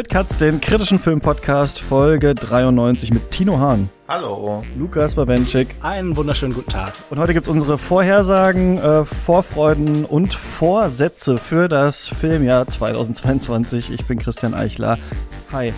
Weird Cuts, den kritischen Filmpodcast, Folge 93 mit Tino Hahn. Hallo. Lukas Bawenschik. Einen wunderschönen guten Tag. Und heute gibt's unsere Vorhersagen, äh, Vorfreuden und Vorsätze für das Filmjahr 2022. Ich bin Christian Eichler. Hi.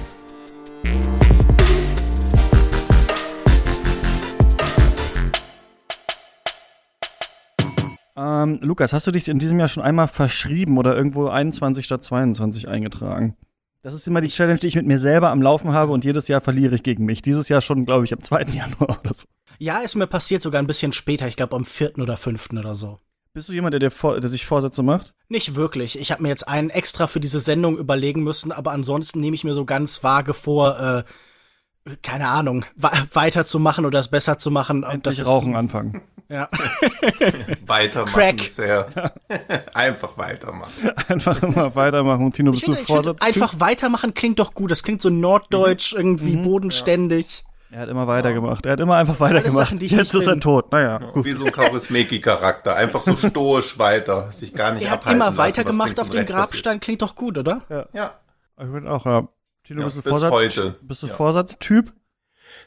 Ähm, Lukas, hast du dich in diesem Jahr schon einmal verschrieben oder irgendwo 21 statt 22 eingetragen? Das ist immer die Challenge, die ich mit mir selber am Laufen habe und jedes Jahr verliere ich gegen mich. Dieses Jahr schon, glaube ich, am 2. Januar oder so. Ja, ist mir passiert sogar ein bisschen später, ich glaube am 4. oder 5. oder so. Bist du jemand, der, vor, der sich Vorsätze macht? Nicht wirklich. Ich habe mir jetzt einen extra für diese Sendung überlegen müssen, aber ansonsten nehme ich mir so ganz vage vor, äh, keine Ahnung, weiterzumachen oder es besser zu machen. Endlich das rauchen anfangen. Ja. weitermachen Crack. bisher. Einfach weitermachen. Einfach immer weitermachen. Tino, bist ich du Vorsatz? Einfach weitermachen klingt doch gut. Das klingt so norddeutsch, mhm. irgendwie mhm. bodenständig. Er hat immer weitergemacht. Er hat immer einfach weitergemacht. Sachen, Jetzt ist er tot. Naja. Ja, wie so ein Kaurismäki-Charakter. Einfach so stoisch weiter. Sich gar nicht er abhalten Er hat immer weitergemacht auf dem Grabstein. Klingt doch gut, oder? Ja. ja. Ich würde auch, ja. Tino, ja, bist du Vorsatz? Heute. Bist du ja. Vorsatztyp?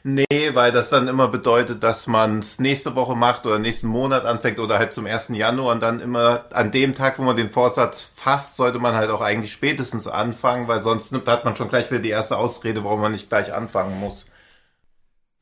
Nee, weil das dann immer bedeutet, dass man es nächste Woche macht oder nächsten Monat anfängt oder halt zum 1. Januar und dann immer an dem Tag, wo man den Vorsatz fasst, sollte man halt auch eigentlich spätestens anfangen, weil sonst hat man schon gleich wieder die erste Ausrede, warum man nicht gleich anfangen muss.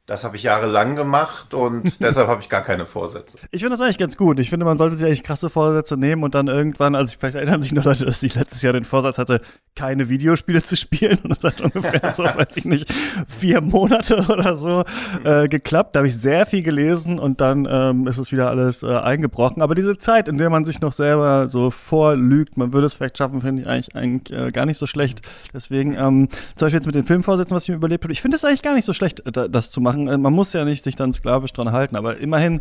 Das habe ich jahrelang gemacht und deshalb habe ich gar keine Vorsätze. Ich finde das eigentlich ganz gut. Ich finde, man sollte sich eigentlich krasse Vorsätze nehmen und dann irgendwann, also vielleicht erinnern sich nur Leute, dass ich letztes Jahr den Vorsatz hatte, keine Videospiele zu spielen und das hat ungefähr so, weiß ich nicht, vier Monate oder so äh, geklappt. Da habe ich sehr viel gelesen und dann ähm, ist es wieder alles äh, eingebrochen. Aber diese Zeit, in der man sich noch selber so vorlügt, man würde es vielleicht schaffen, finde ich eigentlich, eigentlich äh, gar nicht so schlecht. Deswegen, ähm, zum Beispiel jetzt mit den Filmvorsätzen, was ich mir überlebt habe, ich finde es eigentlich gar nicht so schlecht, das zu machen machen. Äh, man muss ja nicht sich dann sklavisch dran halten, aber immerhin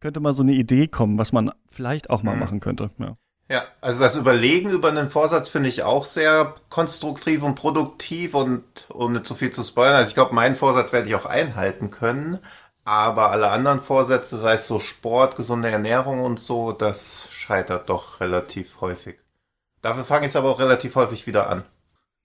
könnte mal so eine Idee kommen, was man vielleicht auch mal mhm. machen könnte. Ja. Ja, also das Überlegen über einen Vorsatz finde ich auch sehr konstruktiv und produktiv und nicht zu viel zu spoilern. Also ich glaube, meinen Vorsatz werde ich auch einhalten können, aber alle anderen Vorsätze, sei es so Sport, gesunde Ernährung und so, das scheitert doch relativ häufig. Dafür fange ich es aber auch relativ häufig wieder an.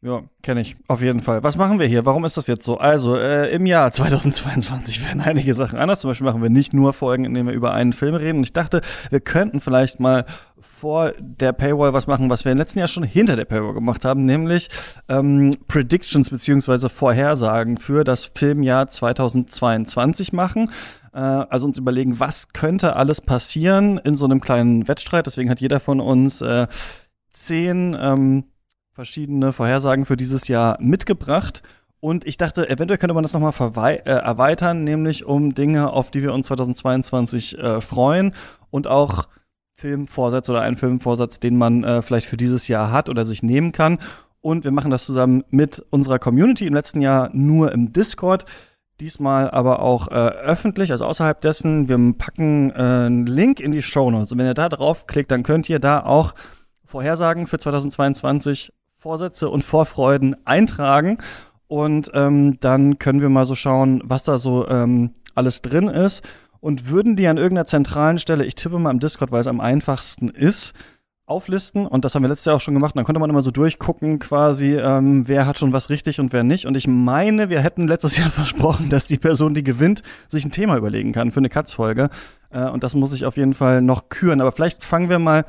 Ja, kenne ich. Auf jeden Fall. Was machen wir hier? Warum ist das jetzt so? Also, äh, im Jahr 2022 werden einige Sachen anders. Zum Beispiel machen wir nicht nur Folgen, in denen wir über einen Film reden. Und ich dachte, wir könnten vielleicht mal vor der Paywall was machen, was wir im letzten Jahr schon hinter der Paywall gemacht haben, nämlich ähm, Predictions beziehungsweise Vorhersagen für das Filmjahr 2022 machen. Äh, also uns überlegen, was könnte alles passieren in so einem kleinen Wettstreit. Deswegen hat jeder von uns äh, zehn ähm, verschiedene Vorhersagen für dieses Jahr mitgebracht. Und ich dachte, eventuell könnte man das nochmal äh, erweitern, nämlich um Dinge, auf die wir uns 2022 äh, freuen und auch Filmvorsatz oder einen Filmvorsatz, den man äh, vielleicht für dieses Jahr hat oder sich nehmen kann. Und wir machen das zusammen mit unserer Community im letzten Jahr nur im Discord. Diesmal aber auch äh, öffentlich, also außerhalb dessen. Wir packen äh, einen Link in die Show Notes. Und wenn ihr da draufklickt, dann könnt ihr da auch Vorhersagen für 2022 Vorsätze und Vorfreuden eintragen. Und ähm, dann können wir mal so schauen, was da so ähm, alles drin ist. Und würden die an irgendeiner zentralen Stelle, ich tippe mal im Discord, weil es am einfachsten ist, auflisten. Und das haben wir letztes Jahr auch schon gemacht. Und dann konnte man immer so durchgucken, quasi, ähm, wer hat schon was richtig und wer nicht. Und ich meine, wir hätten letztes Jahr versprochen, dass die Person, die gewinnt, sich ein Thema überlegen kann für eine Katz-Folge. Äh, und das muss ich auf jeden Fall noch küren. Aber vielleicht fangen wir mal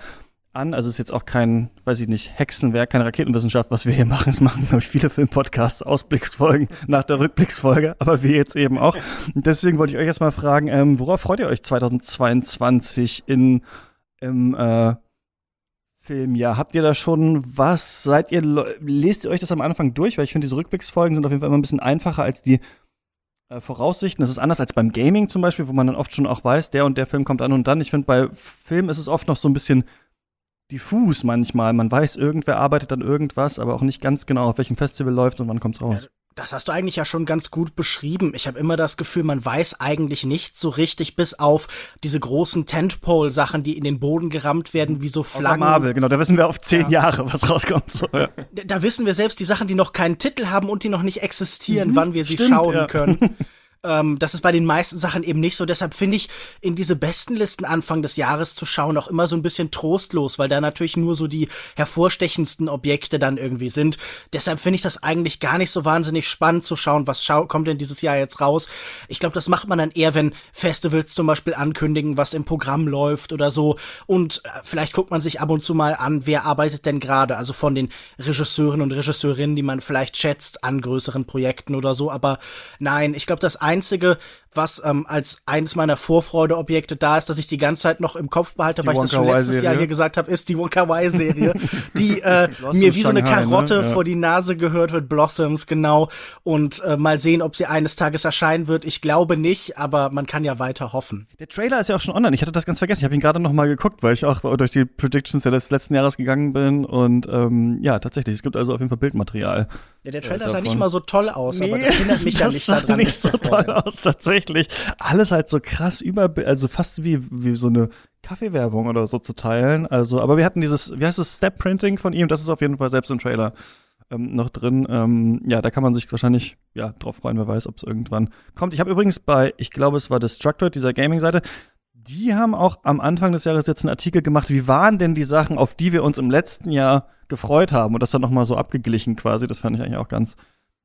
an. Also es ist jetzt auch kein, weiß ich nicht, Hexenwerk, keine Raketenwissenschaft, was wir hier machen. Es machen, glaube ich, viele Filmpodcasts, Ausblicksfolgen nach der Rückblicksfolge, aber wir jetzt eben auch. Und deswegen wollte ich euch erstmal fragen, ähm, worauf freut ihr euch 2022 in, im äh, Filmjahr? Habt ihr da schon was? Seid ihr, lest ihr euch das am Anfang durch? Weil ich finde, diese Rückblicksfolgen sind auf jeden Fall immer ein bisschen einfacher als die äh, Voraussichten. Das ist anders als beim Gaming zum Beispiel, wo man dann oft schon auch weiß, der und der Film kommt an und dann. Ich finde, bei Film ist es oft noch so ein bisschen diffus manchmal. Man weiß, irgendwer arbeitet an irgendwas, aber auch nicht ganz genau, auf welchem Festival läuft und wann kommt's raus. Ja, das hast du eigentlich ja schon ganz gut beschrieben. Ich habe immer das Gefühl, man weiß eigentlich nicht so richtig, bis auf diese großen Tentpole-Sachen, die in den Boden gerammt werden, wie so Flaggen. Außer Marvel, genau, da wissen wir auf zehn ja. Jahre, was rauskommt. So, ja. da, da, wissen wir selbst die Sachen, die noch keinen Titel haben und die noch nicht existieren, mhm, wann wir sie stimmt, schauen können. Ähm, das ist bei den meisten Sachen eben nicht so. Deshalb finde ich, in diese besten Listen Anfang des Jahres zu schauen auch immer so ein bisschen trostlos, weil da natürlich nur so die hervorstechendsten Objekte dann irgendwie sind. Deshalb finde ich das eigentlich gar nicht so wahnsinnig spannend zu schauen, was schau kommt denn dieses Jahr jetzt raus. Ich glaube, das macht man dann eher, wenn Festivals zum Beispiel ankündigen, was im Programm läuft oder so. Und äh, vielleicht guckt man sich ab und zu mal an, wer arbeitet denn gerade, also von den Regisseuren und Regisseurinnen, die man vielleicht schätzt an größeren Projekten oder so. Aber nein, ich glaube, das Einzige, was ähm, als eines meiner Vorfreudeobjekte da ist, dass ich die ganze Zeit noch im Kopf behalte, Die weil ich das schon letztes Jahr hier gesagt habe, ist die Wonka Wai Serie, die äh, mir wie so eine ne? Karotte Ja. vor die Nase gehört wird, Blossoms, genau. Und äh, mal sehen, ob sie eines Tages erscheinen wird. Ich glaube nicht, aber man kann ja weiter hoffen. Der Trailer ist ja auch schon online. Ich hatte das ganz vergessen. Ich habe ihn gerade noch mal geguckt, weil ich auch durch die Predictions des letzten Jahres gegangen bin. Und ähm, ja, tatsächlich, es gibt also auf jeden Fall Bildmaterial. Ja, der Trailer Äh, sah nicht mal so toll aus, aber das hindert mich ja das nicht sah daran. nicht so toll aus, tatsächlich. Alles halt so krass über, also fast wie, wie so eine Kaffeewerbung oder so zu teilen. Also, aber wir hatten dieses, wie heißt es, Step-Printing von ihm, das ist auf jeden Fall selbst im Trailer ähm, noch drin. Ähm, ja, da kann man sich wahrscheinlich ja drauf freuen, wer weiß, ob es irgendwann kommt. Ich habe übrigens bei, ich glaube, es war Destructoid, dieser Gaming-Seite, die haben auch am Anfang des Jahres jetzt einen Artikel gemacht, wie waren denn die Sachen, auf die wir uns im letzten Jahr gefreut haben und das dann nochmal so abgeglichen quasi. Das fand ich eigentlich auch ganz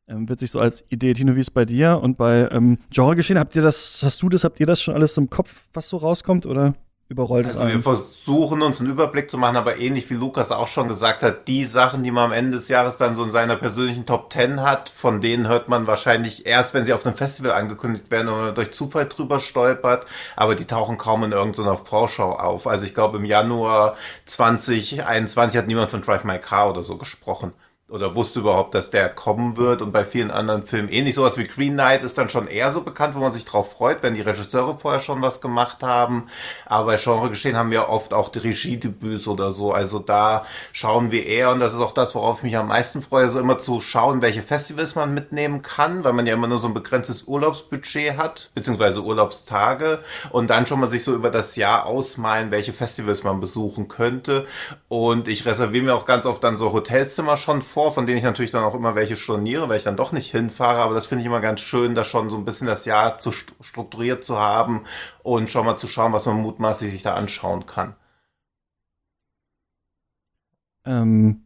ähm, witzig so als Idee. Tino, wie ist bei dir und bei ähm, Genre geschehen? Habt ihr das, hast du das, habt ihr das schon alles im Kopf, was so rauskommt oder überrollt es Also wir versuchen uns einen Überblick zu machen, aber ähnlich wie Lukas auch schon gesagt hat, die Sachen, die man am Ende des Jahres dann so in seiner persönlichen Top 10 hat, von denen hört man wahrscheinlich erst, wenn sie auf einem Festival angekündigt werden oder durch Zufall drüber stolpert, aber die tauchen kaum in irgendeiner Vorschau auf. Also ich glaube im Januar 2021 hat niemand von Drive My Car oder so gesprochen. Oder wusste überhaupt, dass der kommen wird und bei vielen anderen Filmen ähnlich. Sowas wie Green Knight ist dann schon eher so bekannt, wo man sich drauf freut, wenn die Regisseure vorher schon was gemacht haben. Aber bei Genre geschehen haben wir oft auch die Regiedebüts oder so. Also da schauen wir eher, und das ist auch das, worauf ich mich am meisten freue, so immer zu schauen, welche Festivals man mitnehmen kann, weil man ja immer nur so ein begrenztes Urlaubsbudget hat, beziehungsweise Urlaubstage. Und dann schon mal sich so über das Jahr ausmalen, welche Festivals man besuchen könnte. Und ich reserviere mir auch ganz oft dann so Hotelzimmer schon vor, von denen ich natürlich dann auch immer welche storniere, weil ich dann doch nicht hinfahre. Aber das finde ich immer ganz schön, da schon so ein bisschen das Jahr zu st- strukturiert zu haben und schon mal zu schauen, was man mutmaßlich sich da anschauen kann. Ähm,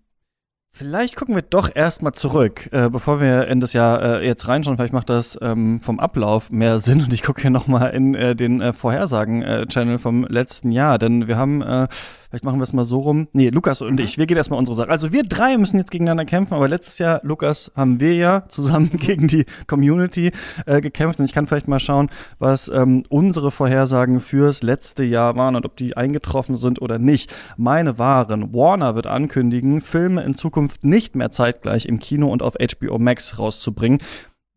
vielleicht gucken wir doch erstmal zurück, äh, bevor wir in das Jahr äh, jetzt reinschauen. Vielleicht macht das ähm, vom Ablauf mehr Sinn und ich gucke hier nochmal in äh, den äh, Vorhersagen-Channel vom letzten Jahr, denn wir haben, äh, vielleicht machen wir es mal so rum. Nee, Lukas und ich, wir gehen erstmal unsere Sache. Also wir drei müssen jetzt gegeneinander kämpfen, aber letztes Jahr, Lukas, haben wir ja zusammen gegen die Community äh, gekämpft und ich kann vielleicht mal schauen, was ähm, unsere Vorhersagen fürs letzte Jahr waren und ob die eingetroffen sind oder nicht. Meine waren, Warner wird ankündigen, Filme in Zukunft nicht mehr zeitgleich im Kino und auf HBO Max rauszubringen.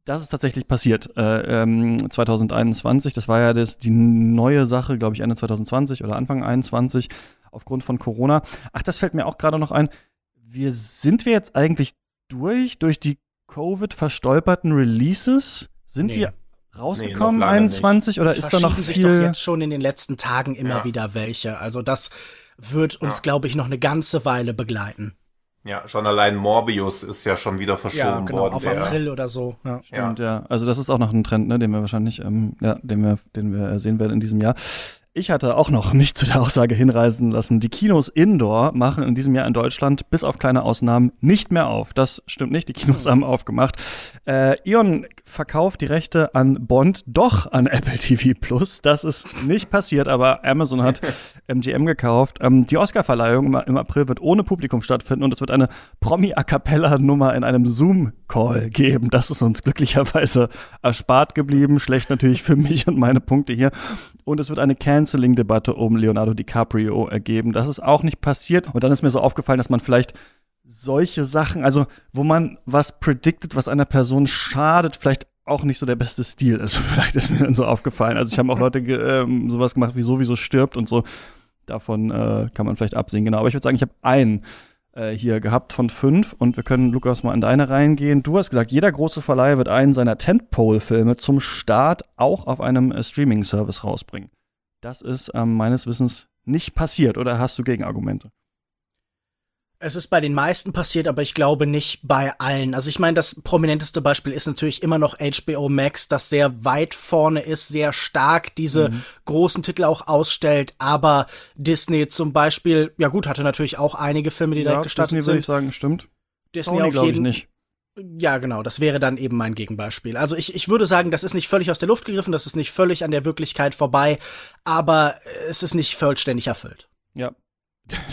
Das ist tatsächlich passiert. Äh, ähm, 2021, das war ja das, die neue Sache, glaube ich, Ende 2020 oder Anfang 21 aufgrund von Corona. Ach, das fällt mir auch gerade noch ein. Wir sind wir jetzt eigentlich durch, durch die Covid verstolperten Releases? Sind Nee. die Nee, rausgekommen, lange 21, oder Es ist da noch verschieben sich doch viel? jetzt schon in den letzten Tagen immer Ja. wieder welche. Also das wird uns, Ja. glaube ich, noch eine ganze Weile begleiten. Ja, schon allein Morbius ist ja schon wieder verschoben Ja, genau, worden. auf der- April oder so. Ja. Stimmt, ja. Also das ist auch noch ein Trend, ne, den wir wahrscheinlich, ähm, ja, den wir, den wir äh, sehen werden in diesem Jahr. Ich hatte auch noch mich zu der Aussage hinreisen lassen, die Kinos Indoor machen in diesem Jahr in Deutschland bis auf kleine Ausnahmen nicht mehr auf. Das stimmt nicht, die Kinos haben aufgemacht. Äh, Ion verkauft die Rechte an Bond doch an Apple TV Plus. Das ist nicht passiert, aber Amazon hat MGM gekauft. Ähm, die Oscarverleihung im, April wird ohne Publikum stattfinden und es wird eine Promi-A-Cappella-Nummer in einem Zoom-Call geben. Das ist uns glücklicherweise erspart geblieben. Schlecht natürlich für mich und meine Punkte hier. Und es wird eine Canceling-Debatte um Leonardo DiCaprio ergeben. Das ist auch nicht passiert. Und dann ist mir so aufgefallen, dass man vielleicht solche Sachen, also wo man was predicted, was einer Person schadet, vielleicht auch nicht so der beste Stil ist. Vielleicht ist mir dann so aufgefallen. Also ich habe auch Leute ähm, sowas gemacht wie sowieso stirbt und so. Davon äh, kann man vielleicht absehen, genau. Aber ich würde sagen, ich habe einen äh, hier gehabt von fünf und wir können, Lukas, mal in deine reingehen. Du hast gesagt, jeder große Verleih wird einen seiner Tentpole-Filme zum Start auch auf einem äh, Streaming-Service rausbringen. Das ist ähm, meines Wissens nicht passiert oder hast du Gegenargumente? Es ist bei den meisten passiert, aber ich glaube nicht bei allen. Also ich meine, das prominenteste Beispiel ist natürlich immer noch HBO Max, das sehr weit vorne ist, sehr stark diese mhm. großen Titel auch ausstellt. Aber Disney zum Beispiel, ja gut, hatte natürlich auch einige Filme, die ja, da gestartet Disney, sind. würde ich sagen, stimmt. Disney Sony, auf jeden ich nicht. Ja, genau, das wäre dann eben mein Gegenbeispiel. Also ich, ich würde sagen, das ist nicht völlig aus der Luft gegriffen, das ist nicht völlig an der Wirklichkeit vorbei, aber es ist nicht vollständig erfüllt. Ja,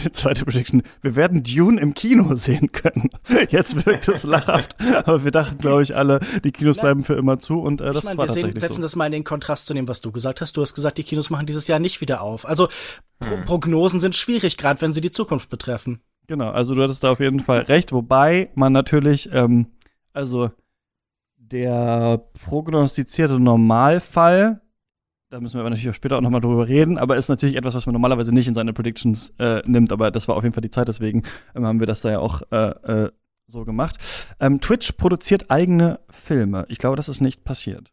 die zweite Prediction. Wir werden Dune im Kino sehen können. Jetzt wirkt es lachhaft. Aber wir dachten, glaube ich, alle, die Kinos bleiben für immer zu und äh, das ich mein, war wir tatsächlich setzen so. das mal in den Kontrast zu dem, was du gesagt hast. Du hast gesagt, die Kinos machen dieses Jahr nicht wieder auf. Also Pro hm. Prognosen sind schwierig, gerade wenn sie die Zukunft betreffen. Genau, also du hattest da auf jeden Fall recht, wobei man natürlich, ähm, also der prognostizierte Normalfall da müssen wir aber natürlich auch später auch nochmal drüber reden, aber ist natürlich etwas, was man normalerweise nicht in seine Predictions äh, nimmt, aber das war auf jeden Fall die Zeit, deswegen ähm, haben wir das da ja auch äh, äh, so gemacht. Ähm, Twitch produziert eigene Filme. Ich glaube, das ist nicht passiert.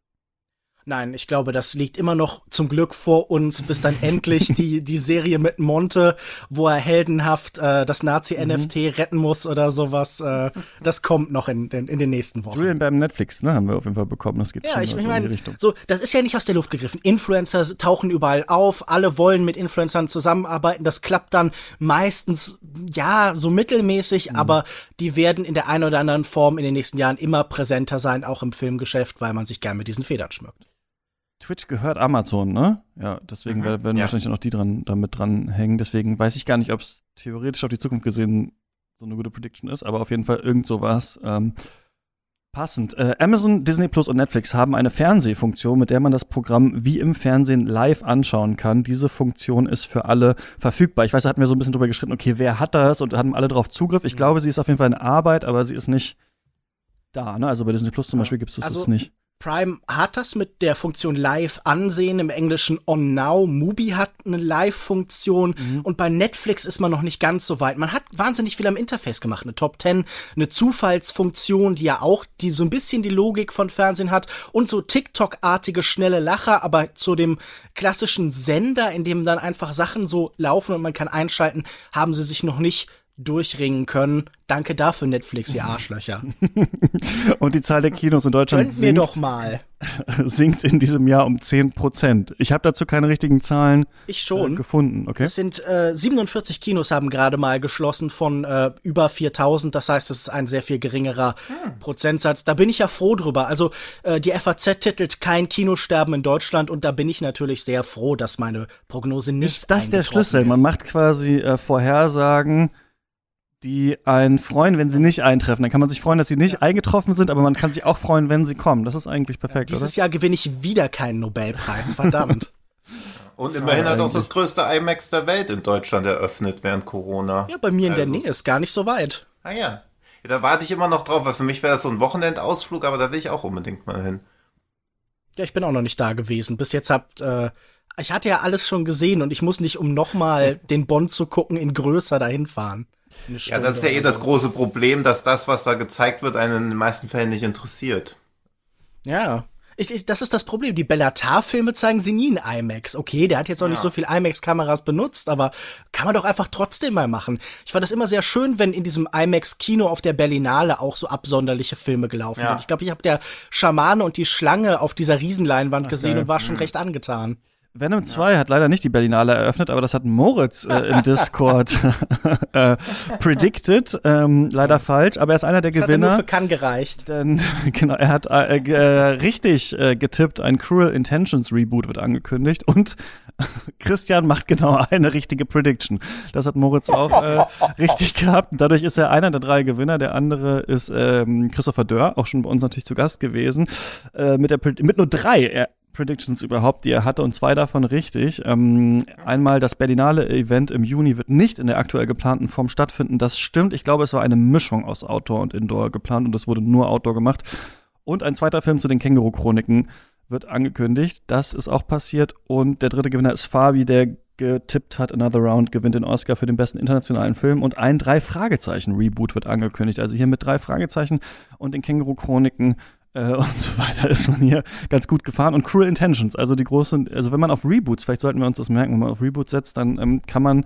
Nein, ich glaube, das liegt immer noch zum Glück vor uns, bis dann endlich die, die Serie mit Monte, wo er heldenhaft äh, das Nazi-NFT mhm. retten muss oder sowas, äh, das kommt noch in, in, in den nächsten Wochen. Julian beim Netflix, ne, haben wir auf jeden Fall bekommen. Das geht ja, schon ich, ich mein, in die Richtung. So, das ist ja nicht aus der Luft gegriffen. Influencer tauchen überall auf, alle wollen mit Influencern zusammenarbeiten. Das klappt dann meistens, ja, so mittelmäßig, mhm. aber die werden in der einen oder anderen Form in den nächsten Jahren immer präsenter sein, auch im Filmgeschäft, weil man sich gern mit diesen Federn schmückt. Twitch gehört Amazon, ne? Ja, deswegen mhm. werden ja. wahrscheinlich auch noch die dran, damit dran hängen. Deswegen weiß ich gar nicht, ob es theoretisch auf die Zukunft gesehen so eine gute Prediction ist, aber auf jeden Fall irgend sowas. Ähm, passend. Äh, Amazon, Disney Plus und Netflix haben eine Fernsehfunktion, mit der man das Programm wie im Fernsehen live anschauen kann. Diese Funktion ist für alle verfügbar. Ich weiß, da hatten wir so ein bisschen drüber geschritten, okay, wer hat das und haben alle darauf Zugriff. Ich mhm. glaube, sie ist auf jeden Fall in Arbeit, aber sie ist nicht da, ne? Also bei Disney Plus zum Beispiel gibt es das also, nicht. Prime hat das mit der Funktion Live ansehen, im Englischen On Now. Mubi hat eine Live-Funktion mhm. und bei Netflix ist man noch nicht ganz so weit. Man hat wahnsinnig viel am Interface gemacht, eine Top 10, eine Zufallsfunktion, die ja auch die so ein bisschen die Logik von Fernsehen hat und so TikTok-artige schnelle Lacher, aber zu dem klassischen Sender, in dem dann einfach Sachen so laufen und man kann einschalten, haben sie sich noch nicht durchringen können. Danke dafür, Netflix, ihr Arschlöcher. Und die Zahl der Kinos in Deutschland Könnt sinkt, mir doch mal. sinkt in diesem Jahr um 10 Prozent. Ich habe dazu keine richtigen Zahlen ich schon. Äh, gefunden. Okay. Es sind äh, 47 Kinos haben gerade mal geschlossen von äh, über 4000. Das heißt, es ist ein sehr viel geringerer hm. Prozentsatz. Da bin ich ja froh drüber. Also äh, die FAZ titelt kein Kinosterben in Deutschland und da bin ich natürlich sehr froh, dass meine Prognose nicht ist das der Schlüssel? Ist. Man macht quasi äh, Vorhersagen die einen freuen, wenn sie nicht eintreffen. Dann kann man sich freuen, dass sie nicht eingetroffen sind, aber man kann sich auch freuen, wenn sie kommen. Das ist eigentlich perfekt, ja, dieses oder? Jahr gewinne ich wieder keinen Nobelpreis, verdammt. Und immerhin hat auch das größte IMAX der Welt in Deutschland eröffnet während Corona. Ja, bei mir in also der Nähe ist gar nicht so weit. Ah ja. ja da warte ich immer noch drauf, weil für mich wäre das so ein Wochenendausflug, aber da will ich auch unbedingt mal hin. Ja, ich bin auch noch nicht da gewesen. Bis jetzt habt, äh, ich hatte ja alles schon gesehen und ich muss nicht, um nochmal den Bond zu gucken, in größer dahin fahren. Ja, das ist ja eh das große Problem, dass das, was da gezeigt wird, einen in den meisten Fällen nicht interessiert. Ja. Ich, ich, das ist das Problem. Die Bellatar-Filme zeigen sie nie in IMAX. Okay, der hat jetzt auch ja. nicht so viel IMAX-Kameras benutzt, aber kann man doch einfach trotzdem mal machen. Ich fand das immer sehr schön, wenn in diesem IMAX-Kino auf der Berlinale auch so absonderliche Filme gelaufen ja. sind. Ich glaube, ich habe der Schamane und die Schlange auf dieser Riesenleinwand okay. gesehen und war schon mhm. recht angetan. Venom 2 ja. hat leider nicht die Berlinale eröffnet, aber das hat Moritz äh, im Discord äh, predicted. Ähm, leider falsch, aber er ist einer der das Gewinner. Hat er nur für Cannes gereicht. Denn, genau, er hat äh, äh, richtig äh, getippt, ein Cruel Intentions Reboot wird angekündigt und Christian macht genau eine richtige Prediction. Das hat Moritz auch äh, richtig gehabt. Dadurch ist er einer der drei Gewinner. Der andere ist ähm, Christopher Dörr, auch schon bei uns natürlich zu Gast gewesen, mit, der, mit nur drei. Er, Predictions überhaupt, die er hatte, und zwei davon richtig. Ähm, einmal das Berlinale Event im Juni wird nicht in der aktuell geplanten Form stattfinden. Das stimmt. Ich glaube, es war eine Mischung aus Outdoor und Indoor geplant und es wurde nur Outdoor gemacht. Und ein zweiter Film zu den Känguru-Chroniken wird angekündigt. Das ist auch passiert. Und der dritte Gewinner ist Fabi, der getippt hat, Another Round gewinnt den Oscar für den besten internationalen Film und ein Drei-Fragezeichen-Reboot wird angekündigt. Also hier mit drei Fragezeichen und den Känguru-Chroniken äh, und so weiter ist man hier ganz gut gefahren. Und Cruel Intentions, also die großen, also wenn man auf Reboots, vielleicht sollten wir uns das merken, wenn man auf Reboots setzt, dann ähm, kann man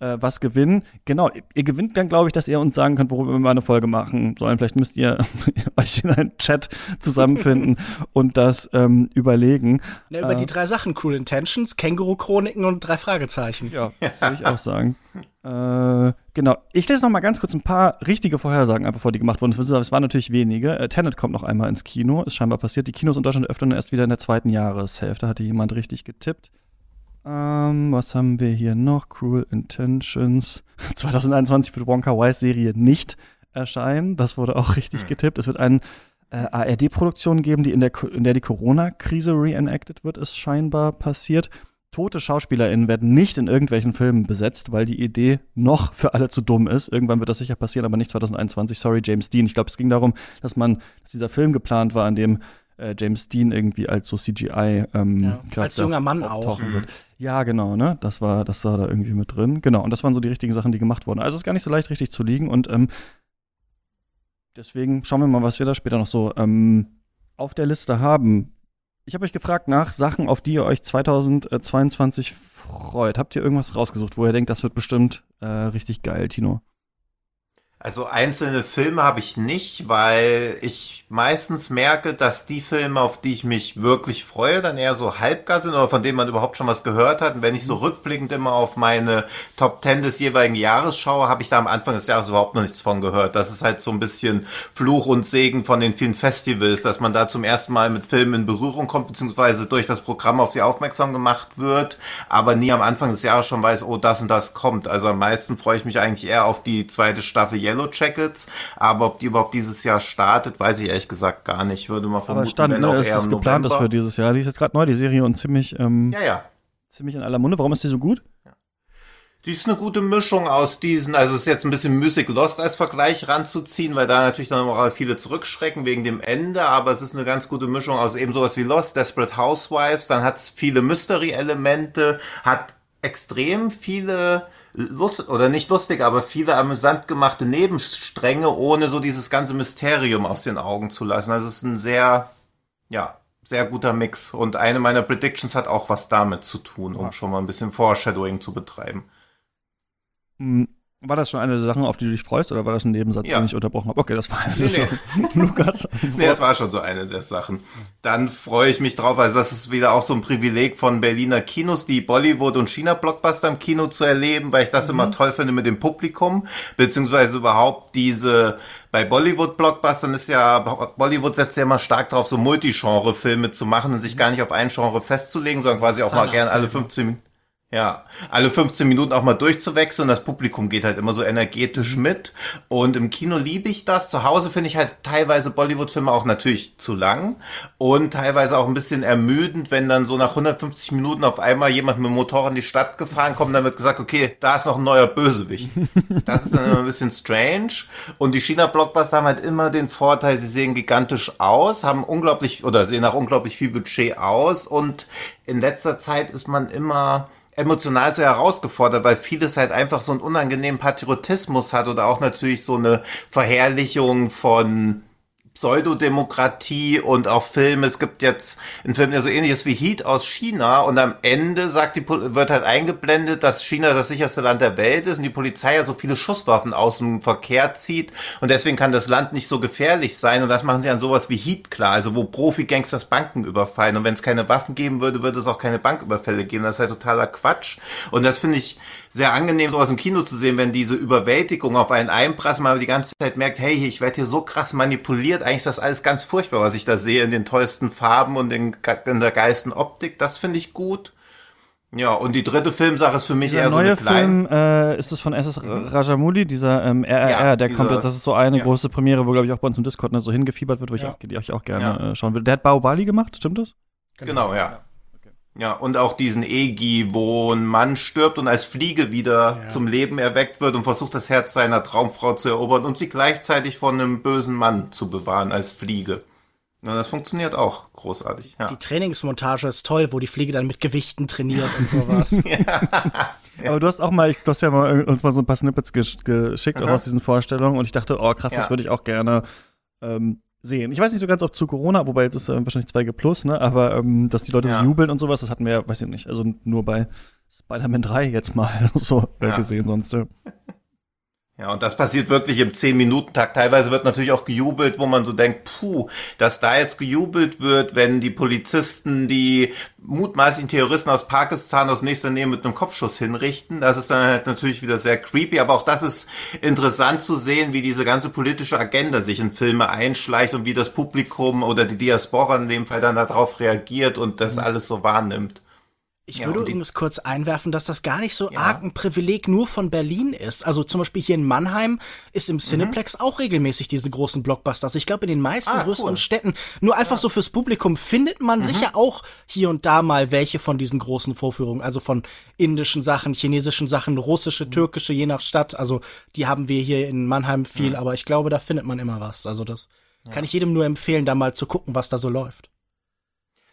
äh, was gewinnen. Genau, ihr gewinnt dann, glaube ich, dass ihr uns sagen könnt, worüber wir mal eine Folge machen sollen. Vielleicht müsst ihr euch in einen Chat zusammenfinden und das ähm, überlegen. Na, über äh, die drei Sachen, Cruel Intentions, Känguru-Chroniken und drei Fragezeichen. Ja, würde ich auch sagen. Äh, genau. Ich lese noch mal ganz kurz ein paar richtige Vorhersagen einfach vor, die gemacht wurden. Es waren natürlich wenige. Äh, Tenet kommt noch einmal ins Kino. Ist scheinbar passiert. Die Kinos in Deutschland öffnen erst wieder in der zweiten Jahreshälfte. Hatte jemand richtig getippt. Ähm, was haben wir hier noch? Cruel Intentions. 2021 wird Wonka Wise Serie nicht erscheinen. Das wurde auch richtig Hm. getippt. Es wird eine äh, ARD-Produktion geben, die in der, in der die Corona-Krise reenacted wird, ist scheinbar passiert. Tote SchauspielerInnen werden nicht in irgendwelchen Filmen besetzt, weil die Idee noch für alle zu dumm ist. Irgendwann wird das sicher passieren, aber nicht 2021. Sorry, James Dean. Ich glaube, es ging darum, dass man, dass dieser Film geplant war, an dem äh, James Dean irgendwie als so CGI ähm, Ja, als junger Mann auch. auftauchen wird. Ja, genau, ne? Das war, das war da irgendwie mit drin. Genau, und das waren so die richtigen Sachen, die gemacht wurden. Also es ist gar nicht so leicht, richtig zu liegen. Und ähm, deswegen schauen wir mal, was wir da später noch so ähm, auf der Liste haben. Ich habe euch gefragt nach Sachen, auf die ihr euch 2022 freut. Habt ihr irgendwas rausgesucht, wo ihr denkt, das wird bestimmt äh, richtig geil, Tino? Also einzelne Filme habe ich nicht, weil ich meistens merke, dass die Filme, auf die ich mich wirklich freue, dann eher so halbgar sind oder von denen man überhaupt schon was gehört hat. Und wenn ich so rückblickend immer auf meine Top Ten des jeweiligen Jahres schaue, habe ich da am Anfang des Jahres überhaupt noch nichts von gehört. Das ist halt so ein bisschen Fluch und Segen von den vielen Festivals, dass man da zum ersten Mal mit Filmen in Berührung kommt, beziehungsweise durch das Programm auf sie aufmerksam gemacht wird, aber nie am Anfang des Jahres schon weiß, oh, das und das kommt. Also am meisten freue ich mich eigentlich eher auf die zweite Staffel Yellow Jackets, aber ob die überhaupt dieses Jahr startet, weiß ich ehrlich gesagt gar nicht. Ich würde mal vermuten, Aber stand, wenn ne, auch es eher ist geplant ist für dieses Jahr. Die ist jetzt gerade neu, die Serie, und ziemlich, ähm, Ja, ja. ziemlich in aller Munde. Warum ist die so gut? Die ist eine gute Mischung aus diesen, also es ist jetzt ein bisschen Music Lost als Vergleich ranzuziehen, weil da natürlich dann auch viele zurückschrecken wegen dem Ende, aber es ist eine ganz gute Mischung aus eben sowas wie Lost, Desperate Housewives, dann hat es viele Mystery-Elemente, hat extrem viele Lust, oder nicht lustig, aber viele amüsant gemachte Nebenstränge, ohne so dieses ganze Mysterium aus den Augen zu lassen. Also es ist ein sehr, ja, sehr guter Mix. Und eine meiner Predictions hat auch was damit zu tun, um Ja. schon mal ein bisschen Foreshadowing zu betreiben. War das schon eine der Sachen, auf die du dich freust, oder war das ein Nebensatz, Ja. den ich unterbrochen habe? Okay, das war eine Nee, der Lukas. Nee, das war schon so eine der Sachen. Dann freue ich mich drauf, also das ist wieder auch so ein Privileg von Berliner Kinos, die Bollywood- und China-Blockbuster im Kino zu erleben, weil ich das immer toll finde mit dem Publikum, beziehungsweise überhaupt diese, bei Bollywood-Blockbustern ist ja, Bollywood setzt ja immer stark drauf, so Multigenre-Filme zu machen und sich gar nicht auf ein Genre festzulegen, sondern quasi auch mal gern alle 15 Minuten. Ja, alle 15 Minuten auch mal durchzuwechseln. Das Publikum geht halt immer so energetisch mit. Und im Kino liebe ich das. Zu Hause finde ich halt teilweise Bollywood-Filme auch natürlich zu lang und teilweise auch ein bisschen ermüdend, wenn dann so nach 150 Minuten auf einmal jemand mit dem Motorrad in die Stadt gefahren kommt, dann wird gesagt, okay, da ist noch ein neuer Bösewicht. Das ist dann immer ein bisschen strange. Und die China-Blockbuster haben halt immer den Vorteil, sie sehen gigantisch aus, haben unglaublich oder sehen nach unglaublich viel Budget aus und in letzter Zeit ist man immer emotional so herausgefordert, weil vieles halt einfach so einen unangenehmen Patriotismus hat oder auch natürlich so eine Verherrlichung von Pseudodemokratie und auch Filme. Es gibt jetzt einen Film, der so ähnlich ist wie Heat aus China und am Ende sagt die, wird halt eingeblendet, dass China das sicherste Land der Welt ist und die Polizei ja so viele Schusswaffen aus dem Verkehr zieht und deswegen kann das Land nicht so gefährlich sein und das machen sie an sowas wie Heat klar, also wo Profi-Gangsters Banken überfallen und wenn es keine Waffen geben würde, würde es auch keine Banküberfälle geben. Das ist halt totaler Quatsch und das finde ich sehr angenehm, sowas im Kino zu sehen, wenn diese Überwältigung auf einen einprasselt, man die ganze Zeit merkt, hey, ich werde hier so krass manipuliert, eigentlich ist das alles ganz furchtbar, was ich da sehe in den tollsten Farben und in, in der geilsten Optik, das finde ich gut. Ja, und die dritte Filmsache ist für mich Dieser eher so neue eine kleine... Film äh, ist das von SS Rajamouli, dieser ähm, RRR, Ja, der dieser- kommt, das ist so eine ja. große Premiere, wo glaube ich auch bei uns im Discord ne, so hingefiebert wird, wo ich, Ja. auch, die ich auch gerne Ja. äh, schauen will. Der hat Baobali gemacht, stimmt das? Genau, ja. Ja, und auch diesen Egi, wo ein Mann stirbt und als Fliege wieder Ja. zum Leben erweckt wird und versucht, das Herz seiner Traumfrau zu erobern und sie gleichzeitig von einem bösen Mann zu bewahren als Fliege. Ja, das funktioniert auch großartig. Ja. Die Trainingsmontage ist toll, wo die Fliege dann mit Gewichten trainiert und sowas. Aber du hast auch mal, ich, du hast ja mal, uns mal so ein paar Snippets gesch geschickt auch Aha. aus diesen Vorstellungen und ich dachte, oh krass, das Ja. würde ich auch gerne ähm, sehen. Ich weiß nicht so ganz, ob zu Corona, wobei jetzt ist äh, wahrscheinlich 2G plus, ne? Aber ähm, dass die Leute Ja. so jubeln und sowas, das hatten wir ja, weiß ich nicht, also nur bei Spider-Man 3 jetzt mal so äh, Ja. gesehen, sonst. Äh. Ja, und das passiert wirklich im 10-Minuten-Takt. Teilweise wird natürlich auch gejubelt, wo man so denkt, puh, dass da jetzt gejubelt wird, wenn die Polizisten die mutmaßlichen Terroristen aus Pakistan aus nächster Nähe mit einem Kopfschuss hinrichten. Das ist dann halt natürlich wieder sehr creepy, aber auch das ist interessant zu sehen, wie diese ganze politische Agenda sich in Filme einschleicht und wie das Publikum oder die Diaspora in dem Fall dann darauf reagiert und das alles so wahrnimmt. Ich Ja, würde die- übrigens kurz einwerfen, dass das gar nicht so Ja. arg ein Privileg nur von Berlin ist. Also zum Beispiel hier in Mannheim ist im Cineplex auch regelmäßig diese großen Blockbusters. Ich glaube, in den meisten Ah, größeren cool. Städten, nur einfach so fürs Publikum, findet man sicher auch hier und da mal welche von diesen großen Vorführungen. Also von indischen Sachen, chinesischen Sachen, russische, türkische, je nach Stadt. Also die haben wir hier in Mannheim viel, aber ich glaube, da findet man immer was. Also das kann ich jedem nur empfehlen, da mal zu gucken, was da so läuft.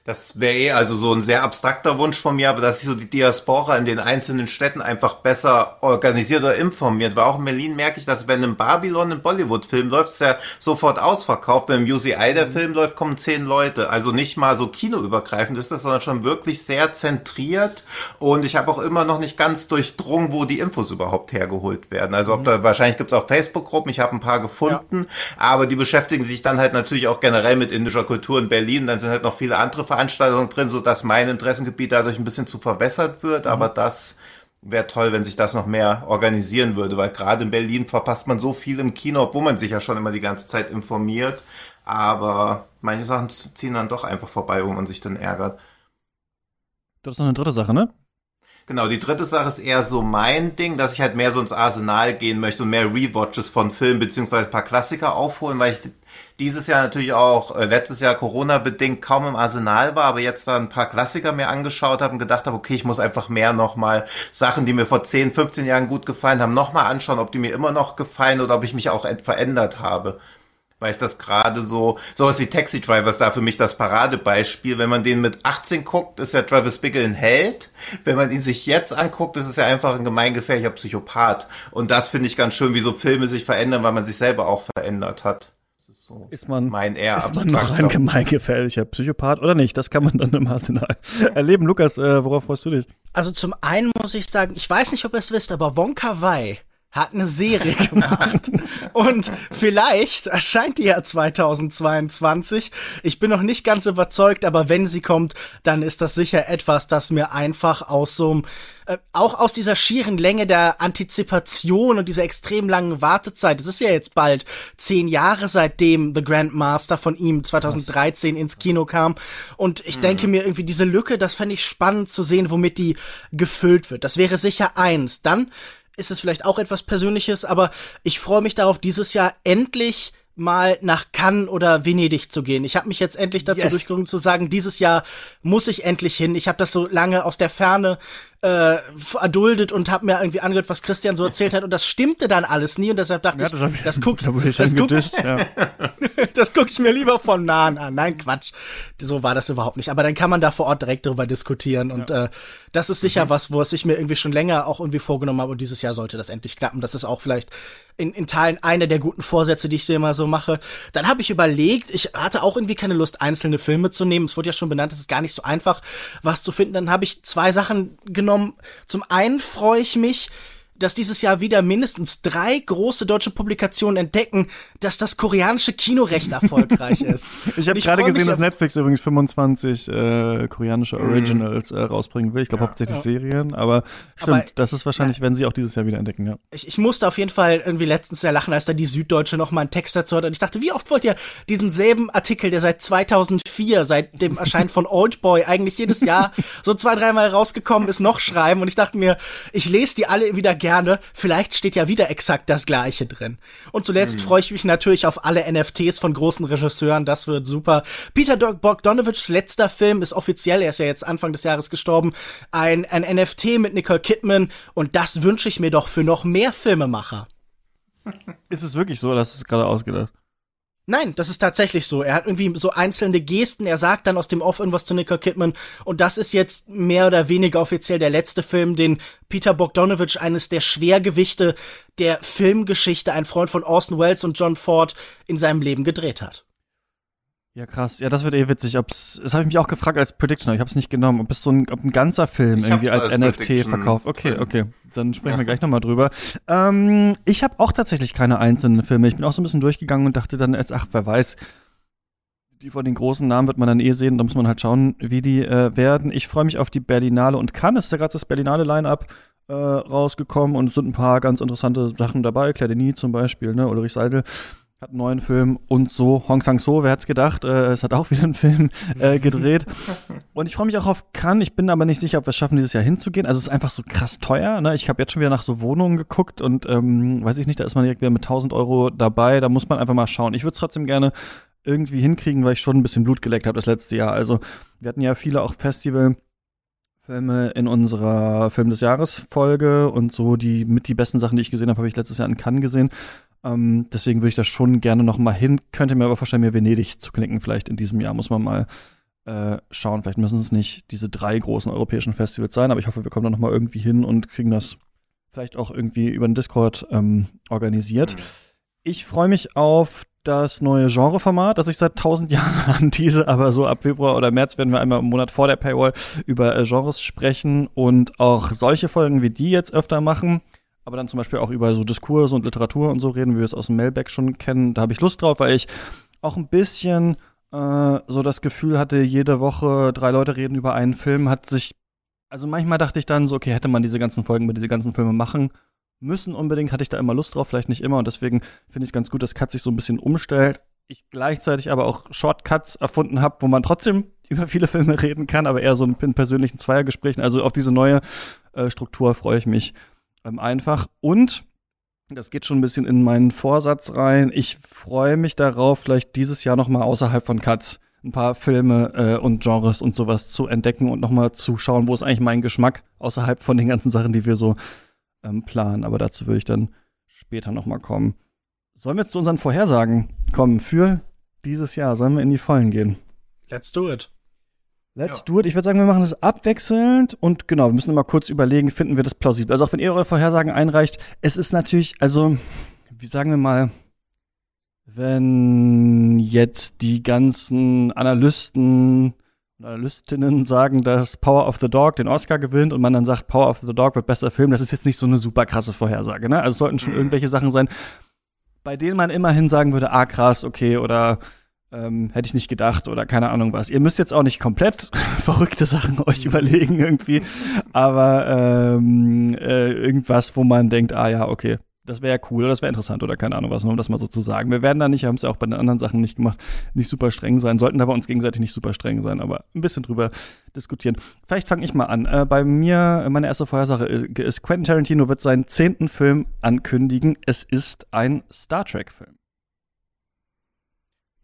Das wäre eh also so ein sehr abstrakter Wunsch von mir, aber dass sich so die Diaspora in den einzelnen Städten einfach besser organisiert oder informiert. Weil auch in Berlin merke ich, dass wenn in Babylon ein Bollywood-Film läuft, ist ja sofort ausverkauft. Wenn im UCI der Film läuft, kommen zehn Leute. Also nicht mal so kinoübergreifend ist das, sondern schon wirklich sehr zentriert. Und ich habe auch immer noch nicht ganz durchdrungen, wo die Infos überhaupt hergeholt werden. Also ob da wahrscheinlich gibt's auch Facebook-Gruppen, ich habe ein paar gefunden, aber die beschäftigen sich dann halt natürlich auch generell mit indischer Kultur in Berlin. Dann sind halt noch viele andere Veranstaltungen drin, so dass mein Interessengebiet dadurch ein bisschen zu verwässert wird. Aber das wäre toll, wenn sich das noch mehr organisieren würde, weil gerade in Berlin verpasst man so viel im Kino, obwohl man sich ja schon immer die ganze Zeit informiert. Aber manche Sachen ziehen dann doch einfach vorbei, wo man sich dann ärgert. Das ist noch eine dritte Sache, ne? Genau, die dritte Sache ist eher so mein Ding, dass ich halt mehr so ins Arsenal gehen möchte und mehr Rewatches von Filmen beziehungsweise ein paar Klassiker aufholen, weil ich dieses Jahr natürlich auch äh, letztes Jahr Corona-bedingt kaum im Arsenal war, aber jetzt da ein paar Klassiker mir angeschaut habe und gedacht habe, okay, ich muss einfach mehr nochmal Sachen, die mir vor 10, 15 Jahren gut gefallen haben, nochmal anschauen, ob die mir immer noch gefallen oder ob ich mich auch verändert habe. Weil ich das gerade so, sowas wie Taxi Driver ist da für mich das Paradebeispiel. Wenn man den mit 18 guckt, ist der Travis Bickle ein Held. Wenn man ihn sich jetzt anguckt, ist es ja einfach ein gemeingefährlicher Psychopath. Und das finde ich ganz schön, wie so Filme sich verändern, weil man sich selber auch verändert hat. So Ist man, mein eher ist man noch ein gemeingefährlicher Psychopath oder nicht? Das kann man dann im Arsenal erleben. Lukas, äh, worauf freust du dich? Also zum einen muss ich sagen, ich weiß nicht, ob ihr es wisst, aber Wonka Wai hat eine Serie gemacht. Und vielleicht erscheint die ja 2022. Ich bin noch nicht ganz überzeugt, aber wenn sie kommt, dann ist das sicher etwas, das mir einfach aus so einem äh, auch aus dieser schieren Länge der Antizipation und dieser extrem langen Wartezeit, es ist ja jetzt bald zehn Jahre seitdem The Grandmaster von ihm 2013 ins Kino kam. Und ich denke mir irgendwie diese Lücke, das fände ich spannend zu sehen, womit die gefüllt wird. Das wäre sicher eins. Dann ist es vielleicht auch etwas Persönliches, aber ich freue mich darauf, dieses Jahr endlich mal nach Cannes oder Venedig zu gehen. Ich habe mich jetzt endlich dazu Yes. durchgerungen zu sagen, dieses Jahr muss ich endlich hin. Ich habe das so lange aus der Ferne äh, erduldet und habe mir irgendwie angehört, was Christian so erzählt hat und das stimmte dann alles nie und deshalb dachte ich, das guck, da wurde ich das guck, angedischt, ja. das gucke ich mir lieber von nahen an. Nein, Quatsch. So war das überhaupt nicht. Aber dann kann man da vor Ort direkt drüber diskutieren. Und äh, das ist sicher was, wo es ich mir irgendwie schon länger auch irgendwie vorgenommen habe. Und dieses Jahr sollte das endlich klappen. Das ist auch vielleicht in, in Teilen eine der guten Vorsätze, die ich so immer so mache. Dann habe ich überlegt, ich hatte auch irgendwie keine Lust, einzelne Filme zu nehmen. Es wurde ja schon benannt, es ist gar nicht so einfach, was zu finden. Dann habe ich zwei Sachen genommen. Zum einen freue ich mich, dass dieses Jahr wieder mindestens drei große deutsche Publikationen entdecken, dass das koreanische Kinorecht erfolgreich ist. Ich habe gerade gesehen, dass Netflix übrigens 25 äh, koreanische Mhm. Originals äh, rausbringen will. Ich glaube hauptsächlich Serien, aber stimmt, Aber- das ist wahrscheinlich, wenn sie auch dieses Jahr wieder entdecken, ja. ich, ich musste auf jeden Fall irgendwie letztens sehr lachen, als da die Süddeutsche noch mal einen Text dazu hat. Und ich dachte, wie oft wollt ihr diesen selben Artikel, der seit 2004, seit dem Erscheinen von Oldboy, eigentlich jedes Jahr so zwei, dreimal rausgekommen ist, noch schreiben? Und ich dachte mir, ich lese die alle wieder gerne. Vielleicht steht ja wieder exakt das Gleiche drin. Und zuletzt freue ich mich natürlich auf alle NFTs von großen Regisseuren. Das wird super. Peter Bogdanovichs letzter Film ist offiziell, er ist ja jetzt Anfang des Jahres gestorben, ein, ein NFT mit Nicole Kidman. Und das wünsche ich mir doch für noch mehr Filmemacher. Ist es wirklich so, du es gerade ausgedacht? Nein, das ist tatsächlich so. Er hat irgendwie so einzelne Gesten. Er sagt dann aus dem Off irgendwas zu Nicole Kidman. Und das ist jetzt mehr oder weniger offiziell der letzte Film, den Peter Bogdanovich, eines der Schwergewichte der Filmgeschichte, ein Freund von Orson Welles und John Ford, in seinem Leben gedreht hat. Ja, krass. Ja, das wird eh witzig. Ob's, das habe ich mich auch gefragt als Prediction, aber ich habe es nicht genommen. Ob es so ein, ob ein ganzer Film Ich irgendwie als, als NFT Prediction verkauft. Okay, okay. Dann sprechen wir Ja. gleich nochmal drüber. Ähm, ich habe auch tatsächlich keine einzelnen Filme. Ich bin auch so ein bisschen durchgegangen und dachte dann erst, ach, wer weiß. Die von den großen Namen wird man dann eh sehen. Da muss man halt schauen, wie die äh, werden. Ich freue mich auf die Berlinale und Cannes. Ist ja gerade das Berlinale-Line-Up äh, rausgekommen und es sind ein paar ganz interessante Sachen dabei. Claire Denis zum Beispiel, ne? Ulrich Seidel hat einen neuen Film und so. Hong Sang-so, wer hat's gedacht? Äh, es hat auch wieder einen Film äh, gedreht. und ich freue mich auch auf Cannes. Ich bin aber nicht sicher, ob wir es schaffen, dieses Jahr hinzugehen. Also es ist einfach so krass teuer. Ne? Ich habe jetzt schon wieder nach so Wohnungen geguckt und ähm, weiß ich nicht, da ist man direkt wieder mit 1000 Euro dabei. Da muss man einfach mal schauen. Ich würde es trotzdem gerne irgendwie hinkriegen, weil ich schon ein bisschen Blut geleckt habe das letzte Jahr. Also wir hatten ja viele auch Festival. Filme in unserer Film des Jahres Folge und so die mit die besten Sachen, die ich gesehen habe, habe ich letztes Jahr in Cannes gesehen. Ähm, deswegen würde ich da schon gerne noch mal hin. Könnte mir aber vorstellen, mir Venedig zu knicken vielleicht in diesem Jahr. Muss man mal äh, schauen. Vielleicht müssen es nicht diese drei großen europäischen Festivals sein, aber ich hoffe, wir kommen da noch mal irgendwie hin und kriegen das vielleicht auch irgendwie über den Discord ähm, organisiert. Mhm. Ich freue mich auf das neue Genreformat, das ich seit tausend Jahren antease, aber so ab Februar oder März werden wir einmal im Monat vor der Paywall über äh, Genres sprechen und auch solche Folgen wie die jetzt öfter machen. Aber dann zum Beispiel auch über so Diskurs und Literatur und so reden, wie wir es aus dem Mailback schon kennen. Da habe ich Lust drauf, weil ich auch ein bisschen äh, so das Gefühl hatte, jede Woche drei Leute reden über einen Film, hat sich also manchmal dachte ich dann so, okay, hätte man diese ganzen Folgen über diese ganzen Filme machen müssen unbedingt, hatte ich da immer Lust drauf, vielleicht nicht immer und deswegen finde ich ganz gut, dass Cut sich so ein bisschen umstellt. Ich gleichzeitig aber auch Shortcuts erfunden habe, wo man trotzdem über viele Filme reden kann, aber eher so in persönlichen Zweiergesprächen. Also auf diese neue äh, Struktur freue ich mich ähm, einfach. Und das geht schon ein bisschen in meinen Vorsatz rein. Ich freue mich darauf, vielleicht dieses Jahr noch mal außerhalb von Cuts ein paar Filme äh, und Genres und sowas zu entdecken und noch mal zu schauen, wo ist eigentlich mein Geschmack außerhalb von den ganzen Sachen, die wir so ähm, planen. Aber dazu würde ich dann später noch mal kommen. Sollen wir zu unseren Vorhersagen kommen für dieses Jahr? Sollen wir in die Vollen gehen? Let's do it. Let's Ja. do it. Ich würde sagen, wir machen das abwechselnd und genau, wir müssen immer kurz überlegen, finden wir das plausibel. Also auch wenn ihr eure Vorhersagen einreicht, es ist natürlich, also, wie sagen wir mal, wenn jetzt die ganzen Analysten und Analystinnen sagen, dass Power of the Dog den Oscar gewinnt und man dann sagt, Power of the Dog wird bester Film, das ist jetzt nicht so eine super krasse Vorhersage, ne? Also es sollten schon Mhm. irgendwelche Sachen sein, bei denen man immerhin sagen würde, ah krass, okay, oder ähm, hätte ich nicht gedacht oder keine Ahnung was. Ihr müsst jetzt auch nicht komplett verrückte Sachen euch überlegen irgendwie, aber ähm, äh, irgendwas, wo man denkt, ah ja, okay, das wäre ja cool oder das wäre interessant oder keine Ahnung was, nur um das mal so zu sagen. Wir werden da nicht, haben es ja auch bei den anderen Sachen nicht gemacht, nicht super streng sein, sollten da bei uns gegenseitig nicht super streng sein, aber ein bisschen drüber diskutieren. Vielleicht fange ich mal an. Äh, bei mir, meine erste Vorhersage äh, ist, Quentin Tarantino wird seinen zehnten Film ankündigen. Es ist ein Star Trek-Film.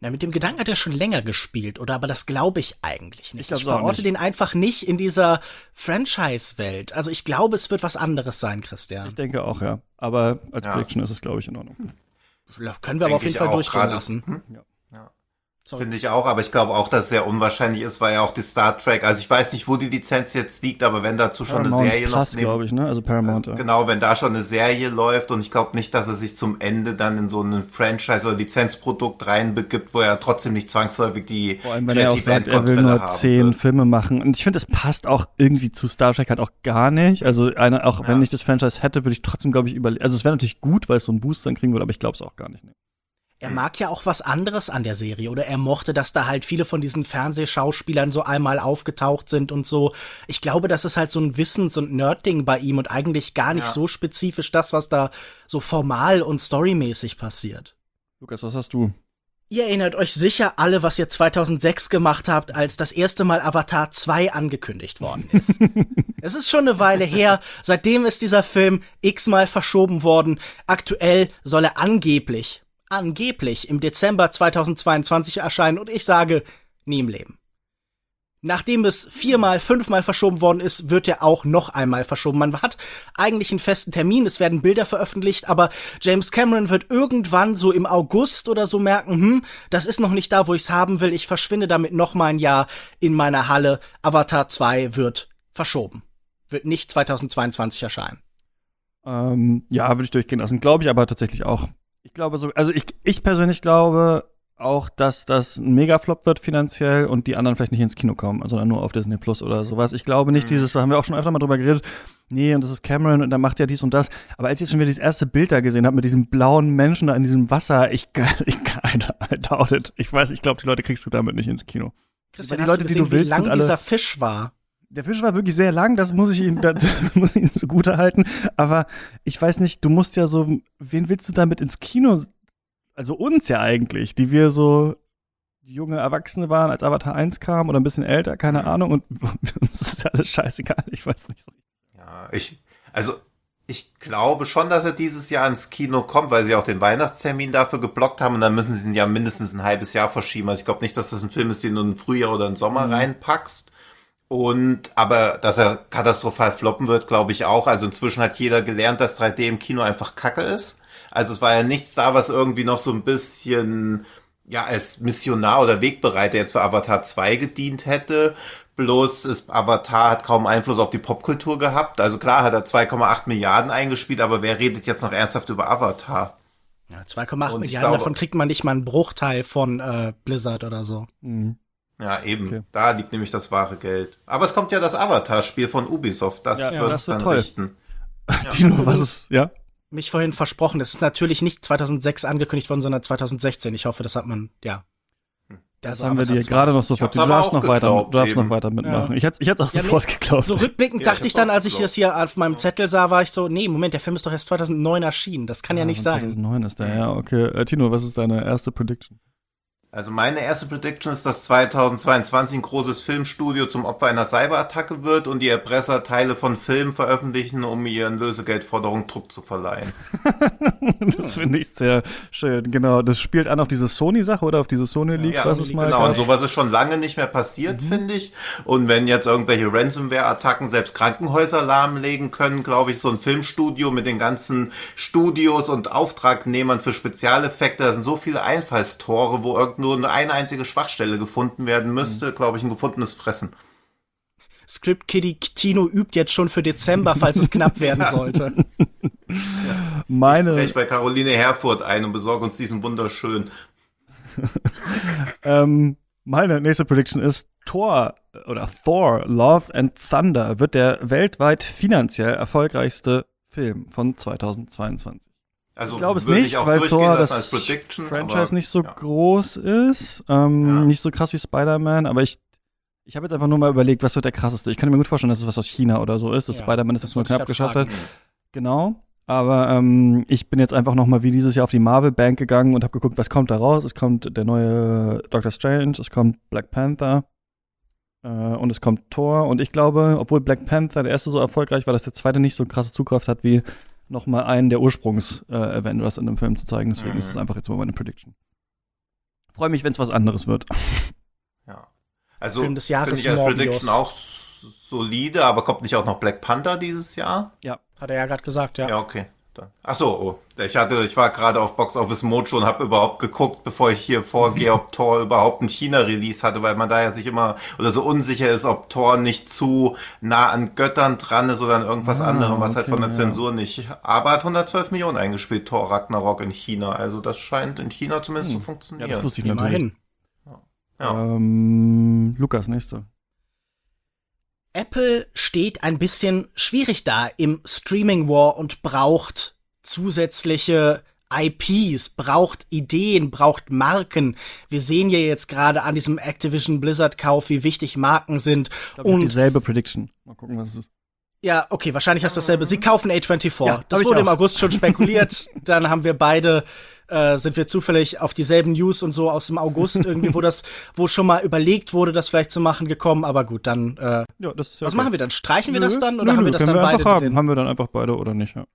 Na, mit dem Gedanken hat er schon länger gespielt, oder? Aber das glaube ich eigentlich nicht. Ich ich verorte nicht. den einfach nicht in dieser Franchise-Welt. Also ich glaube, es wird was anderes sein, Christian. Ich denke auch, ja. Aber als Ja. Prediction ist es, glaube ich, in Ordnung. Können wir aber auf jeden Fall durchgehen lassen. Hm? Ja. Sorry. Finde ich auch, aber ich glaube auch, dass es sehr unwahrscheinlich ist, weil ja auch die Star Trek, also ich weiß nicht, wo die Lizenz jetzt liegt, aber wenn dazu schon eine Paramount Serie Plus, noch glaube ich, ne? Also Paramount. also, ja. genau, wenn da schon eine Serie läuft und ich glaube nicht, dass er sich zum Ende dann in so ein Franchise oder Lizenzprodukt reinbegibt, wo er trotzdem nicht zwangsläufig die Vor allem, wenn er auch sagt, er will nur zehn wird. Filme machen. Und ich finde, es passt auch irgendwie zu Star Trek halt auch gar nicht. Also eine, auch wenn Ja. ich das Franchise hätte, würde ich trotzdem, glaube ich, überlegen. Also es wäre natürlich gut, weil es so einen Boost dann kriegen würde, aber ich glaube es auch gar nicht. Ne. Er mag ja auch was anderes an der Serie oder er mochte, dass da halt viele von diesen Fernsehschauspielern so einmal aufgetaucht sind und so. Ich glaube, das ist halt so ein Wissens- und Nerd-Ding bei ihm und eigentlich gar nicht Ja. so spezifisch das, was da so formal und storymäßig passiert. Lukas, was hast du? Ihr erinnert euch sicher alle, was ihr 2006 gemacht habt, als das erste Mal Avatar 2 angekündigt worden ist. es ist schon eine Weile her. Seitdem ist dieser Film x-mal verschoben worden. Aktuell soll er angeblich, angeblich im Dezember 2022 erscheinen und ich sage, nie im Leben. Nachdem es viermal, fünfmal verschoben worden ist, wird er auch noch einmal verschoben. Man hat eigentlich einen festen Termin, es werden Bilder veröffentlicht, aber James Cameron wird irgendwann so im August oder so merken, hm, das ist noch nicht da, wo ich's haben will. Ich verschwinde damit noch mal ein Jahr in meiner Halle. Avatar 2 wird verschoben. Wird nicht 2022 erscheinen. Ähm, ja, würde ich durchgehen lassen. Glaube ich aber tatsächlich auch. Ich glaube so, also ich, ich persönlich glaube auch, dass das ein Megaflop wird finanziell und die anderen vielleicht nicht ins Kino kommen, sondern nur auf Disney Plus oder sowas. Ich glaube nicht, mhm. dieses, da haben wir auch schon öfter mal drüber geredet, nee, und das ist Cameron und der macht ja dies und das. Aber als ich jetzt schon wieder dieses erste Bild da gesehen habe mit diesem blauen Menschen da in diesem Wasser, ich, ich I doubt it. Ich weiß, ich glaube, die Leute kriegst du damit nicht ins Kino. Christian, die Leute, du gesehen, die du willst, wie lang dieser Fisch war? Der Fisch war wirklich sehr lang, das muss ich ihm, das muss ich ihm zugute halten. Aber ich weiß nicht, du musst ja so, wen willst du damit ins Kino also uns ja eigentlich, die wir so junge Erwachsene waren, als Avatar 1 kam oder ein bisschen älter, keine Ahnung, und uns ist ja alles scheißegal, ich weiß nicht so. Ja, ich, also ich glaube schon, dass er dieses Jahr ins Kino kommt, weil sie auch den Weihnachtstermin dafür geblockt haben und dann müssen sie ihn ja mindestens ein halbes Jahr verschieben. Also ich glaube nicht, dass das ein Film ist, den du im Frühjahr oder im Sommer mhm. reinpackst. Und aber dass er katastrophal floppen wird, glaube ich auch. Also inzwischen hat jeder gelernt, dass 3D im Kino einfach Kacke ist. Also es war ja nichts da, was irgendwie noch so ein bisschen ja als Missionar oder Wegbereiter jetzt für Avatar 2 gedient hätte. Bloß ist Avatar hat kaum Einfluss auf die Popkultur gehabt. Also klar hat er 2,8 Milliarden eingespielt, aber wer redet jetzt noch ernsthaft über Avatar? Ja, 2,8 Milliarden, glaube, davon kriegt man nicht mal einen Bruchteil von äh, Blizzard oder so. Mhm. Ja, eben. Okay. Da liegt nämlich das wahre Geld. Aber es kommt ja das Avatar-Spiel von Ubisoft. Das ja, wird es dann toll. richten. Ja. Tino, was ist, ja? mich vorhin versprochen. Es ist natürlich nicht 2006 angekündigt worden, sondern 2016. Ich hoffe, das hat man, ja. Das haben wir dir gerade noch sofort. Du darfst noch weiter, du darfst noch weiter mitmachen. Ja. Ich hätte ich hätte auch ja, sofort geglaubt. So rückblickend ja, dachte ich dann, als ich das hier auf meinem Zettel sah, war ich so, nee, Moment, der Film ist doch erst 2009 erschienen. Das kann ja, nicht 2009 sein. 2009 ist der, ja, okay. Äh, Tino, was ist deine erste Prediction? Also meine erste Prediction ist, dass 2022 ein großes Filmstudio zum Opfer einer Cyberattacke wird und die Erpresser Teile von Filmen veröffentlichen, um ihren Lösegeldforderungen Druck zu verleihen. das finde ich sehr schön. Genau, das spielt an auf diese Sony-Sache oder auf diese Sony-Leaks, ja, was es mal Genau, und sowas ist schon lange nicht mehr passiert, mhm. finde ich. Und wenn jetzt irgendwelche Ransomware-Attacken selbst Krankenhäuser lahmlegen können, glaube ich, so ein Filmstudio mit den ganzen Studios und Auftragnehmern für Spezialeffekte, da sind so viele Einfallstore, wo irgendwie nur eine einzige Schwachstelle gefunden werden müsste, mhm. glaube ich, ein gefundenes Fressen. Script Kitty Tino übt jetzt schon für Dezember, falls es knapp werden sollte. ja. Meine. Vielleicht bei Caroline Herfurth ein und besorge uns diesen wunderschön. ähm, meine nächste Prediction ist Thor oder Thor Love and Thunder wird der weltweit finanziell erfolgreichste Film von 2022. Also ich glaube es nicht, weil Thor das Franchise aber, nicht so ja. groß ist, ähm, ja. nicht so krass wie Spider-Man, aber ich ich habe jetzt einfach nur mal überlegt, was wird der krasseste. Ich kann mir gut vorstellen, dass es was aus China oder so ist, dass ja, Spider-Man es jetzt nur knapp geschafft hat. Genau. Aber ähm, ich bin jetzt einfach noch mal wie dieses Jahr auf die Marvel Bank gegangen und habe geguckt, was kommt da raus. Es kommt der neue Doctor Strange, es kommt Black Panther äh, und es kommt Thor. Und ich glaube, obwohl Black Panther der erste so erfolgreich war, dass der zweite nicht so krasse Zugkraft hat wie noch mal einen der Ursprungs-Avengers äh, in dem Film zu zeigen. Deswegen mhm. ist das einfach jetzt mal meine Prediction. Freue mich, wenn es was anderes wird. Ja. Also Film des Jahres finde ich als Prediction auch solide, aber kommt nicht auch noch Black Panther dieses Jahr? Ja, hat er ja gerade gesagt, ja. Ja, okay. Ach so, oh. ich hatte, ich war gerade auf Box Office Mojo und habe überhaupt geguckt, bevor ich hier vorgehe, ob Thor überhaupt ein China-Release hatte, weil man da ja sich immer oder so unsicher ist, ob Thor nicht zu nah an Göttern dran ist oder an irgendwas ah, anderem, was okay, halt von der Zensur ja. nicht. Aber hat 112 Millionen eingespielt, Thor Ragnarok in China. Also das scheint in China zumindest hm. zu funktionieren. Ja, das wusste ich natürlich. Ja. Ähm, Lukas, nächste. Apple steht ein bisschen schwierig da im Streaming War und braucht zusätzliche IPs, braucht Ideen, braucht Marken. Wir sehen ja jetzt gerade an diesem Activision Blizzard Kauf, wie wichtig Marken sind. Glaub, und dieselbe Prediction. Mal gucken, was es ist. Ja, okay, wahrscheinlich hast du dasselbe. Sie kaufen A24. Ja, das wurde im August schon spekuliert. Dann haben wir beide äh, sind wir zufällig auf dieselben News und so aus dem August irgendwie, wo das, wo schon mal überlegt wurde, das vielleicht zu machen, gekommen. Aber gut, dann. Äh, ja, das ist ja was okay. machen wir dann? Streichen wir das dann oder nö, haben wir das dann wir beide haben. Haben wir dann einfach beide oder nicht? Ja.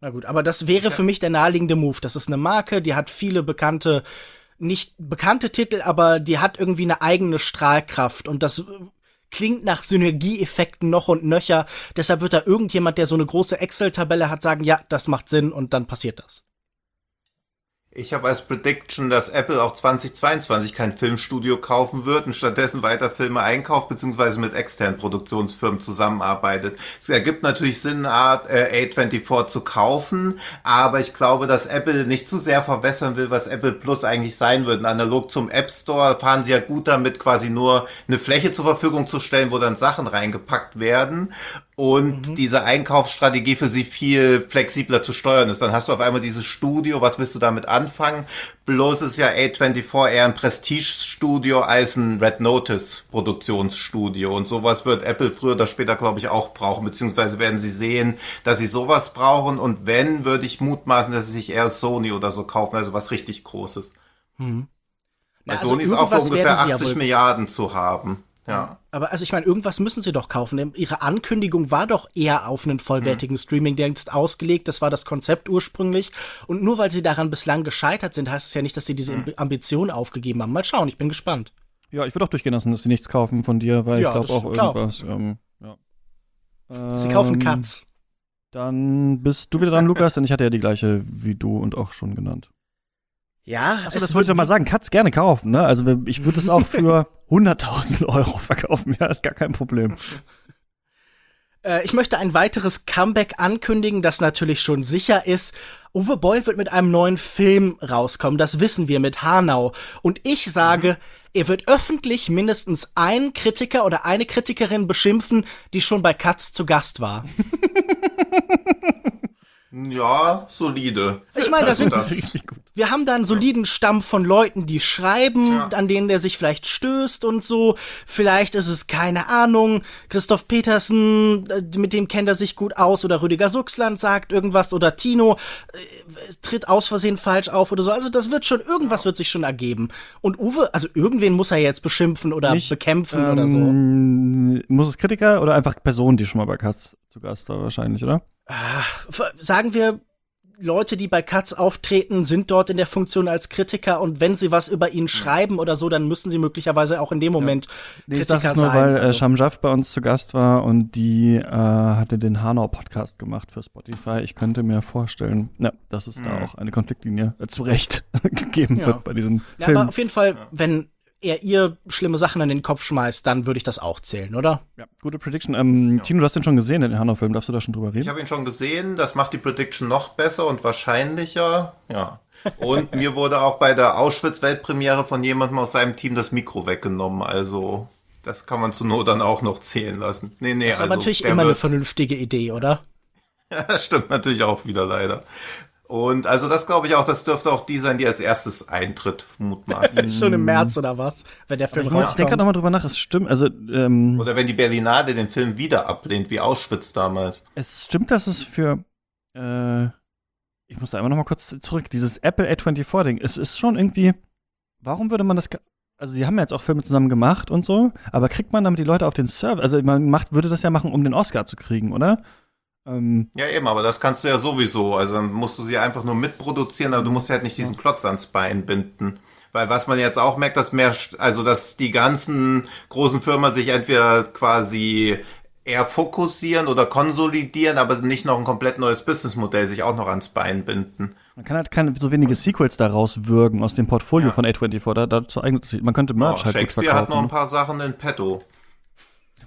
Na gut, aber das wäre für mich der naheliegende Move. Das ist eine Marke, die hat viele bekannte nicht bekannte Titel, aber die hat irgendwie eine eigene Strahlkraft und das klingt nach Synergieeffekten noch und nöcher. Deshalb wird da irgendjemand, der so eine große Excel-Tabelle hat, sagen, ja, das macht Sinn und dann passiert das. Ich habe als Prediction, dass Apple auch 2022 kein Filmstudio kaufen wird und stattdessen weiter Filme einkauft beziehungsweise mit externen Produktionsfirmen zusammenarbeitet. Es ergibt natürlich Sinn, äh, A24 zu kaufen, aber ich glaube, dass Apple nicht zu sehr verwässern will, was Apple Plus eigentlich sein wird. Und analog zum App Store fahren sie ja gut damit, quasi nur eine Fläche zur Verfügung zu stellen, wo dann Sachen reingepackt werden und mhm. diese Einkaufsstrategie für sie viel flexibler zu steuern ist. Dann hast du auf einmal dieses Studio, was willst du damit anfangen? Bloß ist ja A24 eher ein Prestige-Studio als ein Red Notice Produktionsstudio und sowas wird Apple früher oder später, glaube ich, auch brauchen, beziehungsweise werden sie sehen, dass sie sowas brauchen und wenn, würde ich mutmaßen, dass sie sich eher Sony oder so kaufen, also was richtig Großes. Mhm. Weil also Sony ist auch für ungefähr 80 Milliarden zu haben. Ja. Aber also ich meine, irgendwas müssen sie doch kaufen. Ihre Ankündigung war doch eher auf einen vollwertigen mhm. Streaming-Dienst ausgelegt. Das war das Konzept ursprünglich. Und nur weil sie daran bislang gescheitert sind, heißt es ja nicht, dass sie diese mhm. Ambition aufgegeben haben. Mal schauen, ich bin gespannt. Ja, ich würde auch durchgehen lassen, dass sie nichts kaufen von dir, weil ja, ich glaube auch klar. irgendwas. Ähm, ja. Sie kaufen Cuts. Ähm, dann bist du wieder dran, Lukas, denn ich hatte ja die gleiche wie du und auch schon genannt. Ja, also das wollte ich doch mal sagen. Katz gerne kaufen, ne? Also ich würde es auch für 100.000 Euro verkaufen. Ja, ist gar kein Problem. Äh, ich möchte ein weiteres Comeback ankündigen, das natürlich schon sicher ist. Uwe Boll wird mit einem neuen Film rauskommen, das wissen wir mit Hanau. Und ich sage, er wird öffentlich mindestens einen Kritiker oder eine Kritikerin beschimpfen, die schon bei Katz zu Gast war. Ja, solide. Ich meine, das also sind wir haben da einen soliden Stamm von Leuten, die schreiben, ja. an denen der sich vielleicht stößt und so. Vielleicht ist es keine Ahnung, Christoph Petersen, äh, mit dem kennt er sich gut aus oder Rüdiger Suchsland sagt irgendwas oder Tino äh, tritt aus Versehen falsch auf oder so. Also das wird schon irgendwas ja. wird sich schon ergeben. Und Uwe, also irgendwen muss er jetzt beschimpfen oder Nicht, bekämpfen ähm, oder so. Ähm, muss es Kritiker oder einfach Personen, die schon mal bei Katz zu Gast war wahrscheinlich, oder? Ah, sagen wir Leute, die bei Katz auftreten, sind dort in der Funktion als Kritiker und wenn sie was über ihn schreiben oder so, dann müssen sie möglicherweise auch in dem Moment ja. nee, Kritiker das ist nur, sein. weil äh, also. Shamjaf bei uns zu Gast war und die äh, hatte den Hanau-Podcast gemacht für Spotify. Ich könnte mir vorstellen, ja, dass es mhm. da auch eine Konfliktlinie äh, zu Recht gegeben ja. wird bei diesem ja, Film. Aber auf jeden Fall, wenn er ihr schlimme Sachen an den Kopf schmeißt, dann würde ich das auch zählen, oder? Ja, gute Prediction. Ähm, ja. Tino, du hast den schon gesehen, den Hanau-Film. Darfst du da schon drüber reden? Ich habe ihn schon gesehen. Das macht die Prediction noch besser und wahrscheinlicher. Ja. Und mir wurde auch bei der Auschwitz-Weltpremiere von jemandem aus seinem Team das Mikro weggenommen. Also, das kann man zur Not dann auch noch zählen lassen. Nee, nee, das ist also, aber natürlich immer eine vernünftige Idee, oder? Ja, das stimmt natürlich auch wieder leider. Und also das glaube ich auch, das dürfte auch die sein, die als erstes eintritt, mutmaßlich. Schon im März oder was, wenn der Film rauskommt. Ich denke nochmal drüber nach, es stimmt, also ähm, Oder wenn die Berlinade den Film wieder ablehnt, wie Auschwitz damals. Es stimmt, dass es für äh, ich muss da immer noch mal kurz zurück, dieses Apple A24-Ding, es ist schon irgendwie, warum würde man das, also sie haben ja jetzt auch Filme zusammen gemacht und so, aber kriegt man damit die Leute auf den Server, also man macht, würde das ja machen, um den Oscar zu kriegen, oder? Ähm, ja, eben, aber das kannst du ja sowieso. Also dann musst du sie einfach nur mitproduzieren, aber du musst halt nicht diesen Klotz ans Bein binden. Weil was man jetzt auch merkt, dass mehr, also dass die ganzen großen Firmen sich entweder quasi eher fokussieren oder konsolidieren, aber nicht noch ein komplett neues Businessmodell sich auch noch ans Bein binden. Man kann halt keine so wenige Sequels daraus würgen aus dem Portfolio ja. von A24. Da, dazu eignet sich, man könnte Merch oh, halt Shakespeare hat noch ein paar Sachen in petto.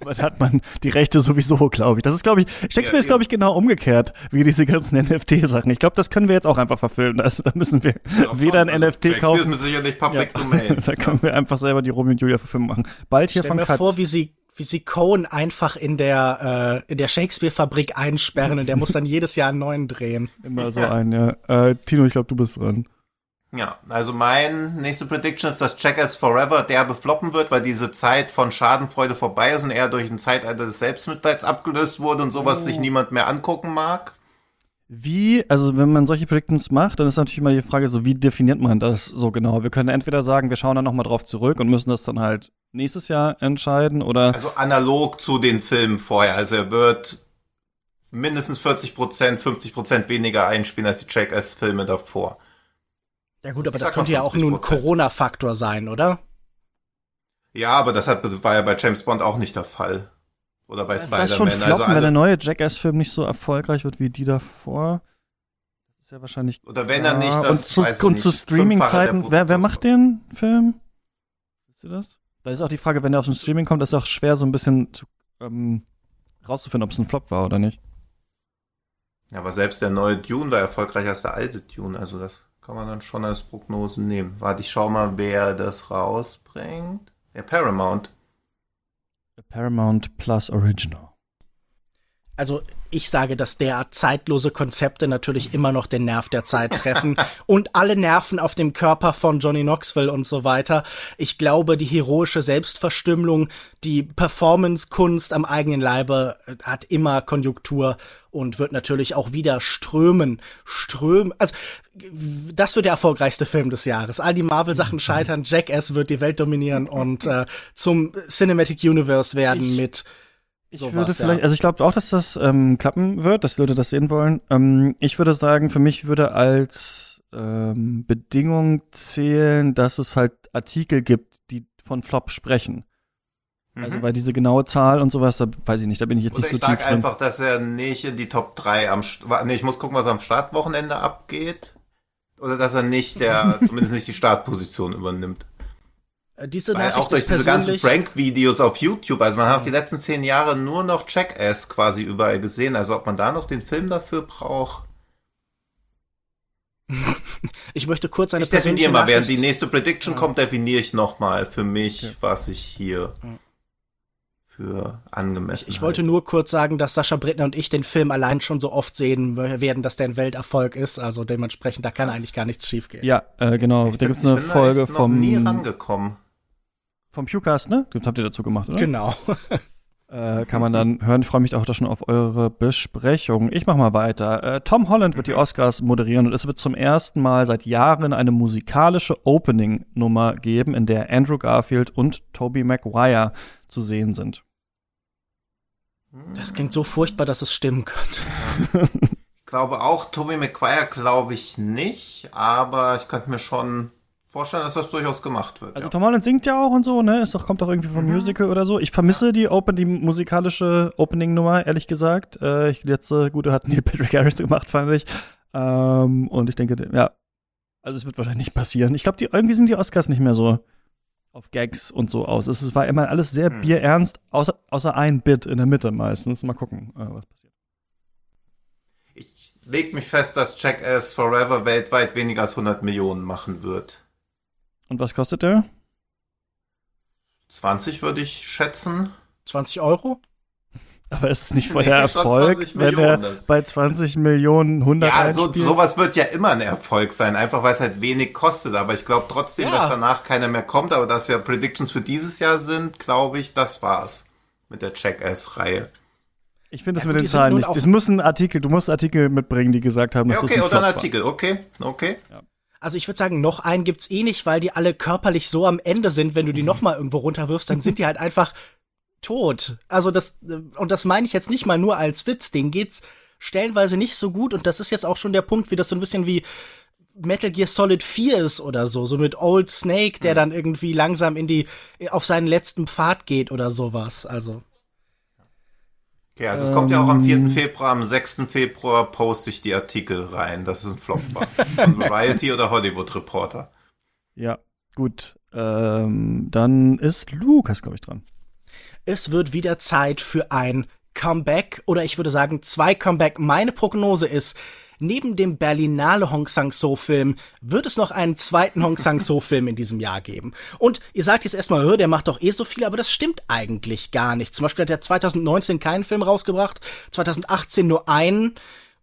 Aber da hat man die Rechte sowieso, glaube ich. Das ist, glaube ich, Shakespeare ja, ist, glaube ich, genau umgekehrt, wie diese ganzen NFT-Sachen. Ich glaube, das können wir jetzt auch einfach verfilmen. Also, da müssen wir ja, weder ein also, NFT Shakespeare kaufen. ist sicherlich Public ja. Domain. da können wir einfach selber die Romeo und Julia Verfilmung machen. Bald hier Stell von mir Katz. vor, wie sie wie sie Cohen einfach in der äh, in der Shakespeare-Fabrik einsperren und der muss dann jedes Jahr einen neuen drehen. Immer so ein, ja. Äh, Tino, ich glaube, du bist dran. Ja, also mein nächste Prediction ist, dass Checkers Forever derbe floppen wird, weil diese Zeit von Schadenfreude vorbei ist und eher durch ein Zeitalter des Selbstmitleids abgelöst wurde und sowas oh. sich niemand mehr angucken mag. Wie, also wenn man solche Predictions macht, dann ist natürlich immer die Frage so, wie definiert man das so genau? Wir können entweder sagen, wir schauen dann nochmal drauf zurück und müssen das dann halt nächstes Jahr entscheiden oder. Also analog zu den Filmen vorher. Also er wird mindestens 40 Prozent, 50 Prozent weniger einspielen als die Check-S-Filme davor. Ja gut, aber ich das könnte ja auch nur ein Corona-Faktor sein, oder? Ja, aber das hat, war ja bei James Bond auch nicht der Fall. Oder bei Spider-Man. Das schon floppen, also wenn der neue Jackass-Film nicht so erfolgreich wird wie die davor. ist ja wahrscheinlich. Oder wenn er nicht das. Und zu, und zu Streaming-Zeiten, wer, wer macht den Film? Wisst ihr das? Da ist auch die Frage, wenn der auf dem Streaming kommt, ist es auch schwer, so ein bisschen zu, ähm, rauszufinden, ob es ein Flop war oder nicht. Ja, aber selbst der neue Dune war erfolgreicher als der alte Dune, also das kann man dann schon als Prognosen nehmen. Warte, ich schau mal, wer das rausbringt. Der Paramount. Der Paramount Plus Original. Also ich sage, dass derart zeitlose Konzepte natürlich immer noch den Nerv der Zeit treffen und alle Nerven auf dem Körper von Johnny Knoxville und so weiter. Ich glaube, die heroische Selbstverstümmelung, die Performance-Kunst am eigenen Leibe äh, hat immer Konjunktur und wird natürlich auch wieder strömen, strömen. Also das wird der erfolgreichste Film des Jahres. All die Marvel-Sachen mhm. scheitern, Jackass wird die Welt dominieren und äh, zum Cinematic Universe werden ich mit ich so würde vielleicht, ja. also ich glaube auch, dass das ähm, klappen wird, dass die Leute das sehen wollen. Ähm, ich würde sagen, für mich würde als ähm, Bedingung zählen, dass es halt Artikel gibt, die von Flop sprechen. Also, mhm. Also weil diese genaue Zahl und sowas, da weiß ich nicht, da bin ich jetzt Oder nicht so tief drin. Ich sag einfach, dass er nicht in die Top 3 am, nee, ich muss gucken, was am Startwochenende abgeht. Oder dass er nicht der, zumindest nicht die Startposition übernimmt. Äh, diese Weil auch durch diese ganzen Prank-Videos auf YouTube, also man hat auch die letzten zehn Jahre nur noch Jackass quasi überall gesehen, also ob man da noch den Film dafür braucht. ich möchte kurz eine Ich definiere mal, während die nächste Prediction ja. kommt, definiere ich nochmal für mich, okay. was ich hier für angemessen Ich, ich wollte nur kurz sagen, dass Sascha Brittner und ich den Film allein schon so oft sehen werden, dass der ein Welterfolg ist, also dementsprechend, da kann was? eigentlich gar nichts schiefgehen. Ja, äh, genau, ich da gibt es eine Folge vom... nie rangekommen vom Pewcast, ne? Das habt ihr dazu gemacht, oder? Genau. äh, kann man dann hören. Ich freue mich auch da schon auf eure Besprechung. Ich mach mal weiter. Äh, Tom Holland wird die Oscars moderieren und es wird zum ersten Mal seit Jahren eine musikalische Opening-Nummer geben, in der Andrew Garfield und Tobey Maguire zu sehen sind. Das klingt so furchtbar, dass es stimmen könnte. ich glaube auch, Tobey Maguire glaube ich nicht, aber ich könnte mir schon vorstellen, dass das durchaus gemacht wird. Also ja. Tom Holland singt ja auch und so, ne? Ist doch, kommt doch irgendwie vom mhm. Musical oder so. Ich vermisse ja. die Open, die musikalische Opening-Nummer, ehrlich gesagt. Äh, ich letzte gute hat Neil Patrick Harris gemacht, fand ich. Ähm, und ich denke, ja, also es wird wahrscheinlich nicht passieren. Ich glaube, irgendwie sind die Oscars nicht mehr so auf Gags und so aus. Es, war immer alles sehr mhm. bierernst, außer, außer ein Bit in der Mitte meistens. Mal gucken, äh, was passiert. Ich leg mich fest, dass Jackass Forever weltweit weniger als 100 Millionen machen wird. Und was kostet der? 20 würde ich schätzen. 20 Euro? Aber ist es nicht voll nee, Erfolg, wenn er bei 20 Millionen 100 Ja, so, sowas wird ja immer ein Erfolg sein, einfach weil es halt wenig kostet. Aber ich glaube trotzdem, ja. dass danach keiner mehr kommt. Aber dass ja Predictions für dieses Jahr sind, glaube ich, das war's mit der Check-Ass-Reihe. Ich finde das ja, mit den Zahlen nicht. Es muss ein Artikel, du musst Artikel mitbringen, die gesagt haben, dass ja, okay, das ein oder ein Artikel, okay, okay. Ja. Also ich würde sagen, noch einen gibt's eh nicht, weil die alle körperlich so am Ende sind, wenn du die mhm. noch mal irgendwo runterwirfst, dann sind die halt einfach tot. Also das und das meine ich jetzt nicht mal nur als Witz, denen geht's stellenweise nicht so gut und das ist jetzt auch schon der Punkt, wie das so ein bisschen wie Metal Gear Solid 4 ist oder so, so mit Old Snake, der mhm. dann irgendwie langsam in die auf seinen letzten Pfad geht oder sowas. Also Okay, also es kommt ja auch am 4. Ähm. Februar, am 6. Februar poste ich die Artikel rein, dass es ein Flop war. Von Variety oder Hollywood Reporter. Ja, gut. Ähm, dann ist Lukas, glaube ich, dran. Es wird wieder Zeit für ein Comeback oder ich würde sagen zwei Comeback. Meine Prognose ist, neben dem Berlinale Hong Sang-so-Film wird es noch einen zweiten Hong Sang-so-Film in diesem Jahr geben. Und ihr sagt jetzt erstmal, der macht doch eh so viel, aber das stimmt eigentlich gar nicht. Zum Beispiel hat er 2019 keinen Film rausgebracht, 2018 nur einen.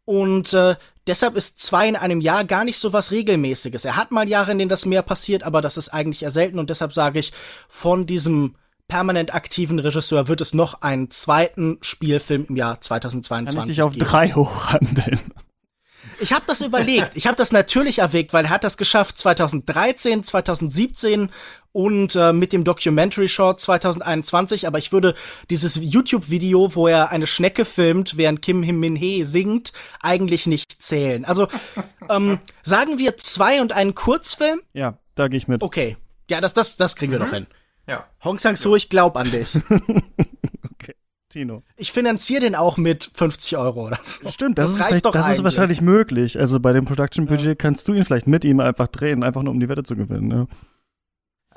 Und äh, deshalb ist zwei in einem Jahr gar nicht so was Regelmäßiges. Er hat mal Jahre, in denen das mehr passiert, aber das ist eigentlich eher selten. Und deshalb sage ich, von diesem permanent aktiven Regisseur wird es noch einen zweiten Spielfilm im Jahr 2022 Kann ich dich auf geben. drei hochhandeln? Ich habe das überlegt. Ich habe das natürlich erwägt, weil er hat das geschafft 2013, 2017 und äh, mit dem Documentary Short 2021. Aber ich würde dieses YouTube-Video, wo er eine Schnecke filmt, während Kim Min He singt, eigentlich nicht zählen. Also ähm, sagen wir zwei und einen Kurzfilm? Ja, da gehe ich mit. Okay. Ja, das, das, das kriegen wir mhm. doch hin. Ja. Hong Sang-soo, ich glaub an dich. okay. Tino. Ich finanziere den auch mit 50 Euro oder so. Stimmt, das, Das ist, reicht vielleicht, doch das ist wahrscheinlich möglich. Also bei dem Production-Budget kannst du ihn vielleicht mit ihm einfach drehen, einfach nur um die Wette zu gewinnen. Ne?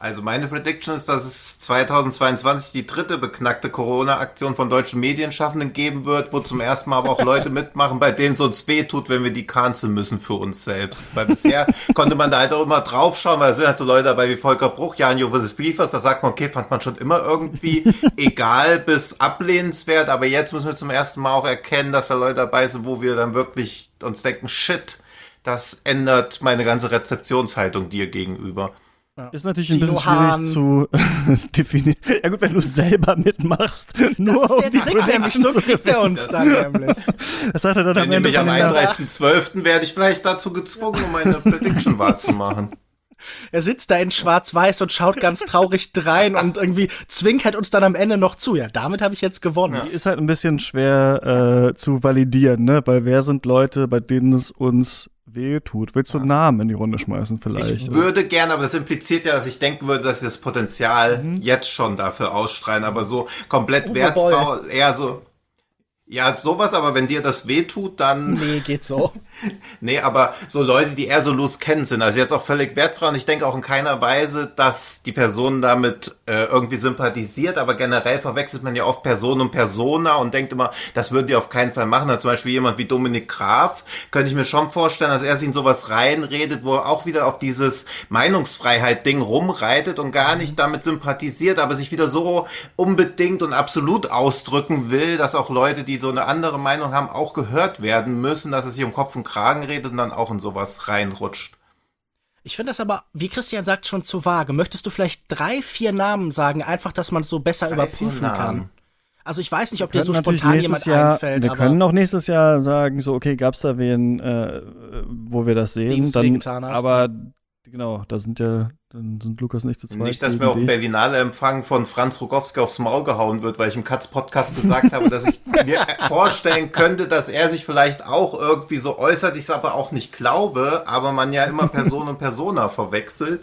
Also meine Prediction ist, dass es 2022 die dritte beknackte Corona-Aktion von deutschen Medienschaffenden geben wird, wo zum ersten Mal aber auch Leute mitmachen, bei denen es uns weh tut, wenn wir die canceln müssen für uns selbst. Weil bisher konnte man da halt auch immer draufschauen, weil es sind halt so Leute dabei wie Volker Bruch, Jan Jovis Fliefers, da sagt man, okay, fand man schon immer irgendwie egal bis ablehnenswert, aber jetzt müssen wir zum ersten Mal auch erkennen, dass da Leute dabei sind, wo wir dann wirklich uns denken, shit, das ändert meine ganze Rezeptionshaltung dir gegenüber. Ist natürlich ein Tino bisschen schwierig Hahn. zu definieren. Ja gut, wenn du selber mitmachst. Nur Das ist der um die Trick, nämlich so kriegt er uns dann nämlich. Das sagt er dann am Ende am der- 31.12. werde ich vielleicht dazu gezwungen, um meine Prediction wahrzumachen. Er sitzt da in schwarz-weiß und schaut ganz traurig drein und irgendwie zwinkert uns dann am Ende noch zu. Ja, damit habe ich jetzt gewonnen. Die ist halt ein bisschen schwer äh, zu validieren, ne? Weil wer sind Leute, bei denen es uns weh tut? Willst du einen Namen in die Runde schmeißen vielleicht? Ich würde gerne, aber das impliziert ja, dass ich denken würde, dass sie das Potenzial Mhm. jetzt schon dafür ausstrahlen, aber so komplett Uwe wertvoll, eher so. Ja, sowas, aber wenn dir das wehtut, dann. Nee, geht so. Nee, aber so Leute, die eher so loose kennen sind, also jetzt auch völlig wertfrei und ich denke auch in keiner Weise, dass die Person damit äh, irgendwie sympathisiert, aber generell verwechselt man ja oft Person und Persona und denkt immer, das würden die auf keinen Fall machen. Also zum Beispiel jemand wie Dominik Graf, könnte ich mir schon vorstellen, dass er sich in sowas reinredet, wo er auch wieder auf dieses Meinungsfreiheit-Ding rumreitet und gar nicht damit sympathisiert, aber sich wieder so unbedingt und absolut ausdrücken will, dass auch Leute, die so eine andere Meinung haben, auch gehört werden müssen, dass es sich um Kopf und Kragen redet und dann auch in sowas reinrutscht. Ich finde das aber, wie Christian sagt, schon zu vage. Möchtest du vielleicht drei, vier Namen sagen, einfach, dass man es so besser Drei, überprüfen kann? Also ich weiß nicht, ob dir so spontan jemand Jahr, einfällt, Wir aber können auch nächstes Jahr sagen, so, okay, gab's da wen, äh, wo wir das sehen, es dann, aber genau, da sind ja, dann sind Lukas nicht zu zweit. Nicht, dass mir dich. Berlinale Empfang von Franz Rogowski aufs Maul gehauen wird, weil ich im Katz Podcast gesagt habe, dass ich mir vorstellen könnte, dass er sich vielleicht auch irgendwie so äußert, ich es aber auch nicht glaube, aber man ja immer Person und Persona verwechselt.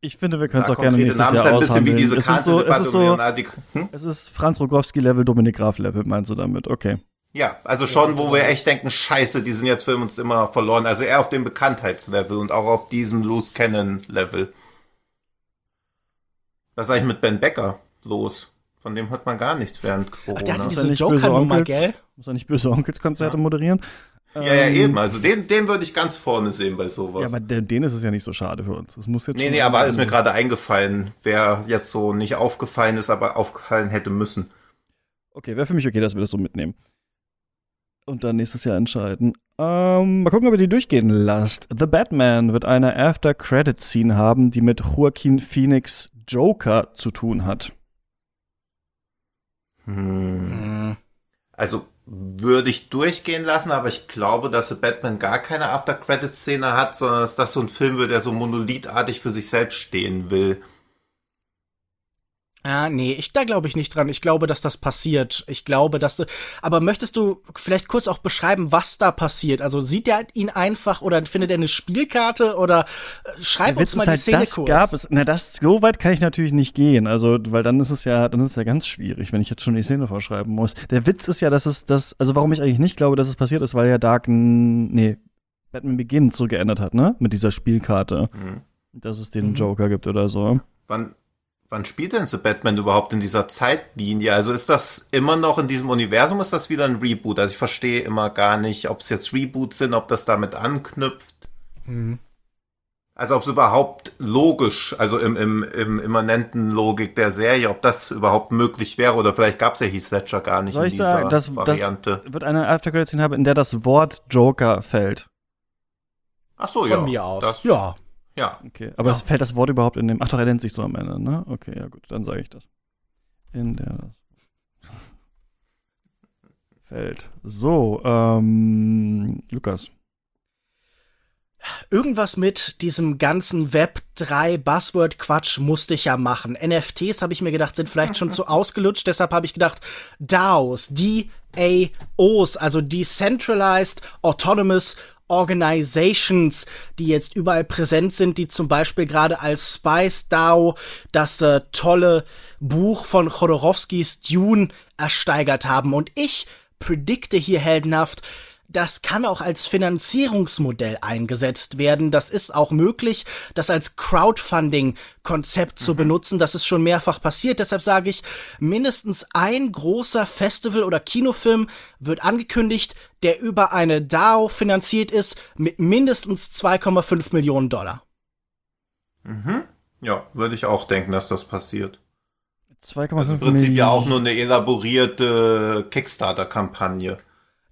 Ich finde, wir können es auch gerne nächstes Namen Jahr ist ein bisschen wie aushandeln. diese es, so, es ist so, hm? es ist Franz Rogowski-Level, Dominik Graf-Level, meinst du damit? Okay. Ja, also schon, wo wir echt denken, scheiße, die sind jetzt für uns immer verloren. Also eher auf dem Bekanntheitslevel und auch auf diesem Loose Cannon Level. Was ist eigentlich mit Ben Becker los? Von dem hört man gar nichts während Corona. Ach, der hat Muss diese er nicht böse Joker-Nummer, Onkels, gell? muss er nicht böse Onkels-Konzerte moderieren? ja, ja, Ähm, eben. Also den, den würde ich ganz vorne sehen bei sowas. Ja, aber den, den ist es ja nicht so schade für uns. Das muss jetzt nee, nee, aber ist mir gerade eingefallen, wer jetzt so nicht aufgefallen ist, aber aufgefallen hätte müssen. Okay, wäre für mich okay, dass wir das so mitnehmen. Und dann nächstes Jahr entscheiden. Ähm, mal gucken, ob ihr die durchgehen lasst. The Batman wird eine After-Credit-Scene haben, die mit Joaquin Phoenix Joker zu tun hat. Hm. Hm. Also würde ich durchgehen lassen, aber ich glaube, dass The Batman gar keine After-Credit-Szene hat, sondern dass das so ein Film wird, der so monolithartig für sich selbst stehen will. Ja, nee, ich, da glaube ich nicht dran. Ich glaube, dass das passiert. Ich glaube, dass du, aber möchtest du vielleicht kurz auch beschreiben, was da passiert? Also sieht er ihn einfach oder findet er eine Spielkarte oder äh, schreib uns mal ist die halt, Szene das kurz. gab es. Na, das, so weit kann ich natürlich nicht gehen. Also, weil dann ist es ja, dann ist es ja ganz schwierig, wenn ich jetzt schon die Szene vorschreiben muss. Der Witz ist ja, dass es das, also warum ich eigentlich nicht glaube, dass es passiert ist, weil ja Dark, n- nee, Batman Begins so geändert hat, ne? Mit dieser Spielkarte. Hm. Dass es den Mhm. Joker gibt oder so. Wann, wann spielt denn The Batman überhaupt in dieser Zeitlinie? Also ist das immer noch in diesem Universum, ist das wieder ein Reboot? Also ich verstehe immer gar nicht, ob es jetzt Reboots sind, ob das damit anknüpft. Hm. Also ob es überhaupt logisch, also im, im, im immanenten Logik der Serie, ob das überhaupt möglich wäre oder vielleicht gab es ja Heath Ledger gar nicht Soll in ich dieser sagen, das, Variante. das wird eine After Credit haben, in der das Wort Joker fällt. Ach so, Von ja. mir aus. Das, ja. Ja. Okay, aber Ja. fällt das Wort überhaupt in dem. Ach doch, er nennt sich so am Ende, ne? Okay, ja gut, dann sage ich das. In der das fällt. So, ähm, Lukas. Irgendwas mit diesem ganzen Web 3 Buzzword Quatsch musste ich ja machen. NFTs habe ich mir gedacht, sind vielleicht schon zu ausgelutscht, deshalb habe ich gedacht DAOs, DAOs, also Decentralized Autonomous Organizations, die jetzt überall präsent sind, die zum Beispiel gerade als Spice DAO das äh, tolle Buch von Chodorowskis Dune ersteigert haben. Und ich predikte hier heldenhaft, das kann auch als Finanzierungsmodell eingesetzt werden. Das ist auch möglich, das als Crowdfunding-Konzept zu mhm. benutzen. Das ist schon mehrfach passiert. Deshalb sage ich, mindestens ein großer Festival- oder Kinofilm wird angekündigt, der über eine DAO finanziert ist mit mindestens 2,5 Millionen Dollar. Mhm. Ja, würde ich auch denken, dass das passiert. 2,5 also im Prinzip ja auch nur eine elaborierte Kickstarter-Kampagne.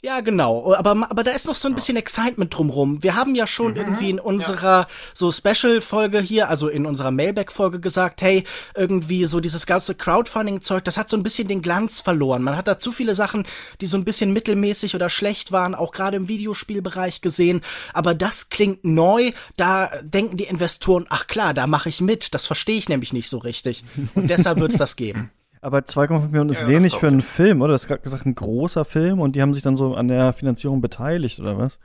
Ja, genau. Aber, aber da ist noch so ein bisschen Excitement drumrum. Wir haben ja schon mhm, irgendwie in unserer ja. so Special-Folge hier, also in unserer Mailback-Folge gesagt, hey, irgendwie so dieses ganze Crowdfunding-Zeug, das hat so ein bisschen den Glanz verloren. Man hat da zu viele Sachen, die so ein bisschen mittelmäßig oder schlecht waren, auch gerade im Videospielbereich gesehen. Aber das klingt neu. Da denken die Investoren, ach klar, da mache ich mit. Das verstehe ich nämlich nicht so richtig. Und deshalb wird es das geben. Aber 2,5 Millionen ist ja, wenig für einen Film, oder? Das ist gerade gesagt ein großer Film und die haben sich dann so an der Finanzierung beteiligt, oder was?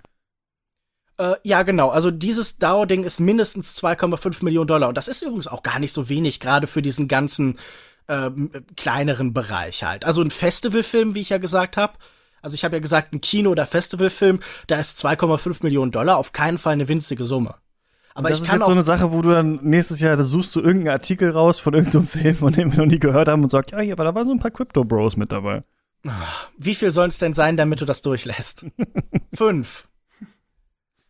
Äh, ja, genau. Also dieses DAO-Ding ist mindestens 2,5 Millionen Dollar. Und das ist übrigens auch gar nicht so wenig, gerade für diesen ganzen äh, kleineren Bereich halt. Also ein Festivalfilm, wie ich ja gesagt habe. Also ich habe ja gesagt, ein Kino- oder Festivalfilm, da ist 2,5 Millionen Dollar auf keinen Fall eine winzige Summe. Aber das ich kann ist jetzt so eine Sache, wo du dann nächstes Jahr, da suchst du irgendeinen Artikel raus von irgendeinem Film, von dem wir noch nie gehört haben und sagst, ja, hier, aber da waren so ein paar Crypto Bros mit dabei. Wie viel sollen es denn sein, damit du das durchlässt? fünf.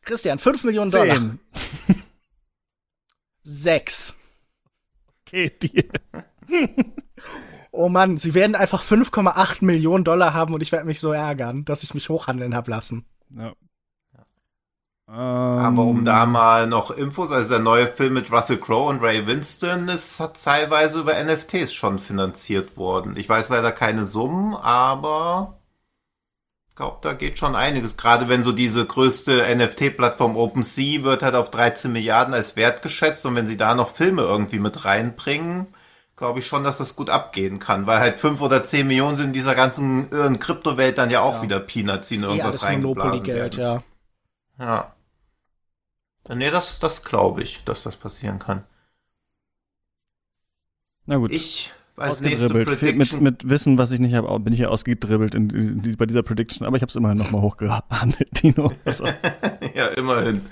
Christian, fünf Millionen Zehn. Dollar. Sechs. Okay, Deal. oh Mann, sie werden einfach 5,8 Millionen Dollar haben und ich werde mich so ärgern, dass ich mich hochhandeln hab lassen. Ja, aber um da ähm. mal noch Infos, also der neue Film mit Russell Crowe und Ray Winston ist teilweise über NFTs schon finanziert worden. Ich weiß leider keine Summen, aber ich glaube, da geht schon einiges. Gerade wenn so diese größte NFT-Plattform OpenSea wird halt auf 13 Milliarden als Wert geschätzt und wenn sie da noch Filme irgendwie mit reinbringen, glaube ich schon, dass das gut abgehen kann, weil halt 5 oder 10 Millionen sind in dieser ganzen irren Kryptowelt dann ja auch ja. wieder Peanuts, die in irgendwas reingeblasen werden. Ja. ja. Nee, das, das glaube ich, dass das passieren kann. Na gut. Ich als nächste Prediction. Mit, mit Wissen, was ich nicht habe, bin ich ja ausgedribbelt in, in, in, bei dieser Prediction, aber ich habe es immerhin nochmal hochgehandelt, Dino. ja, immerhin.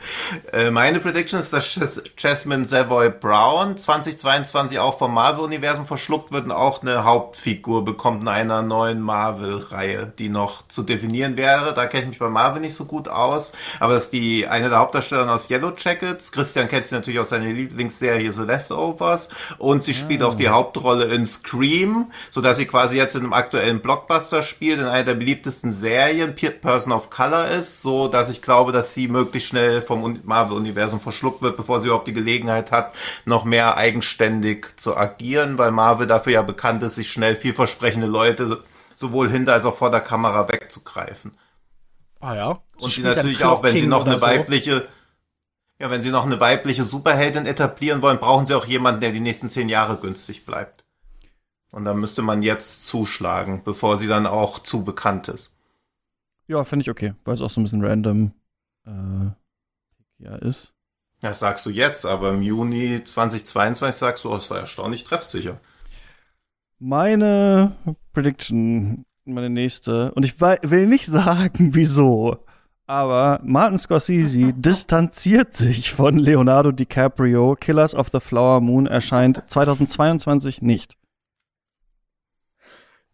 Äh, meine Prediction ist, dass Jasmine Savoy Brown 2022 auch vom Marvel-Universum verschluckt wird und auch eine Hauptfigur bekommt in einer neuen Marvel-Reihe, die noch zu definieren wäre. Da kenne ich mich bei Marvel nicht so gut aus, aber das ist die eine der Hauptdarsteller aus Yellow Jackets. Christian kennt sie natürlich aus seiner Lieblingsserie The Leftovers und sie spielt ah. auch die Hauptrolle in Scream, so dass sie quasi jetzt in einem aktuellen Blockbuster spielt, in einer der beliebtesten Serien, Person of Color ist, so dass ich glaube, dass sie möglichst schnell vom Marvel-Universum verschluckt wird, bevor sie überhaupt die Gelegenheit hat, noch mehr eigenständig zu agieren, weil Marvel dafür ja bekannt ist, sich schnell vielversprechende Leute sowohl hinter als auch vor der Kamera wegzugreifen. Ah ja. Sie und sie natürlich auch, wenn sie noch eine weibliche, ja, wenn sie noch eine weibliche Superheldin etablieren wollen, brauchen sie auch jemanden, der die nächsten zehn Jahre günstig bleibt. Und da müsste man jetzt zuschlagen, bevor sie dann auch zu bekannt ist. Ja, finde ich okay, weil es auch so ein bisschen random äh, ja, ist. Das sagst du jetzt, aber im Juni 2022 sagst du, oh, es war erstaunlich treffsicher. Meine Prediction, meine nächste, und ich will nicht sagen, wieso, aber Martin Scorsese distanziert sich von Leonardo DiCaprio. Killers of the Flower Moon erscheint 2022 nicht.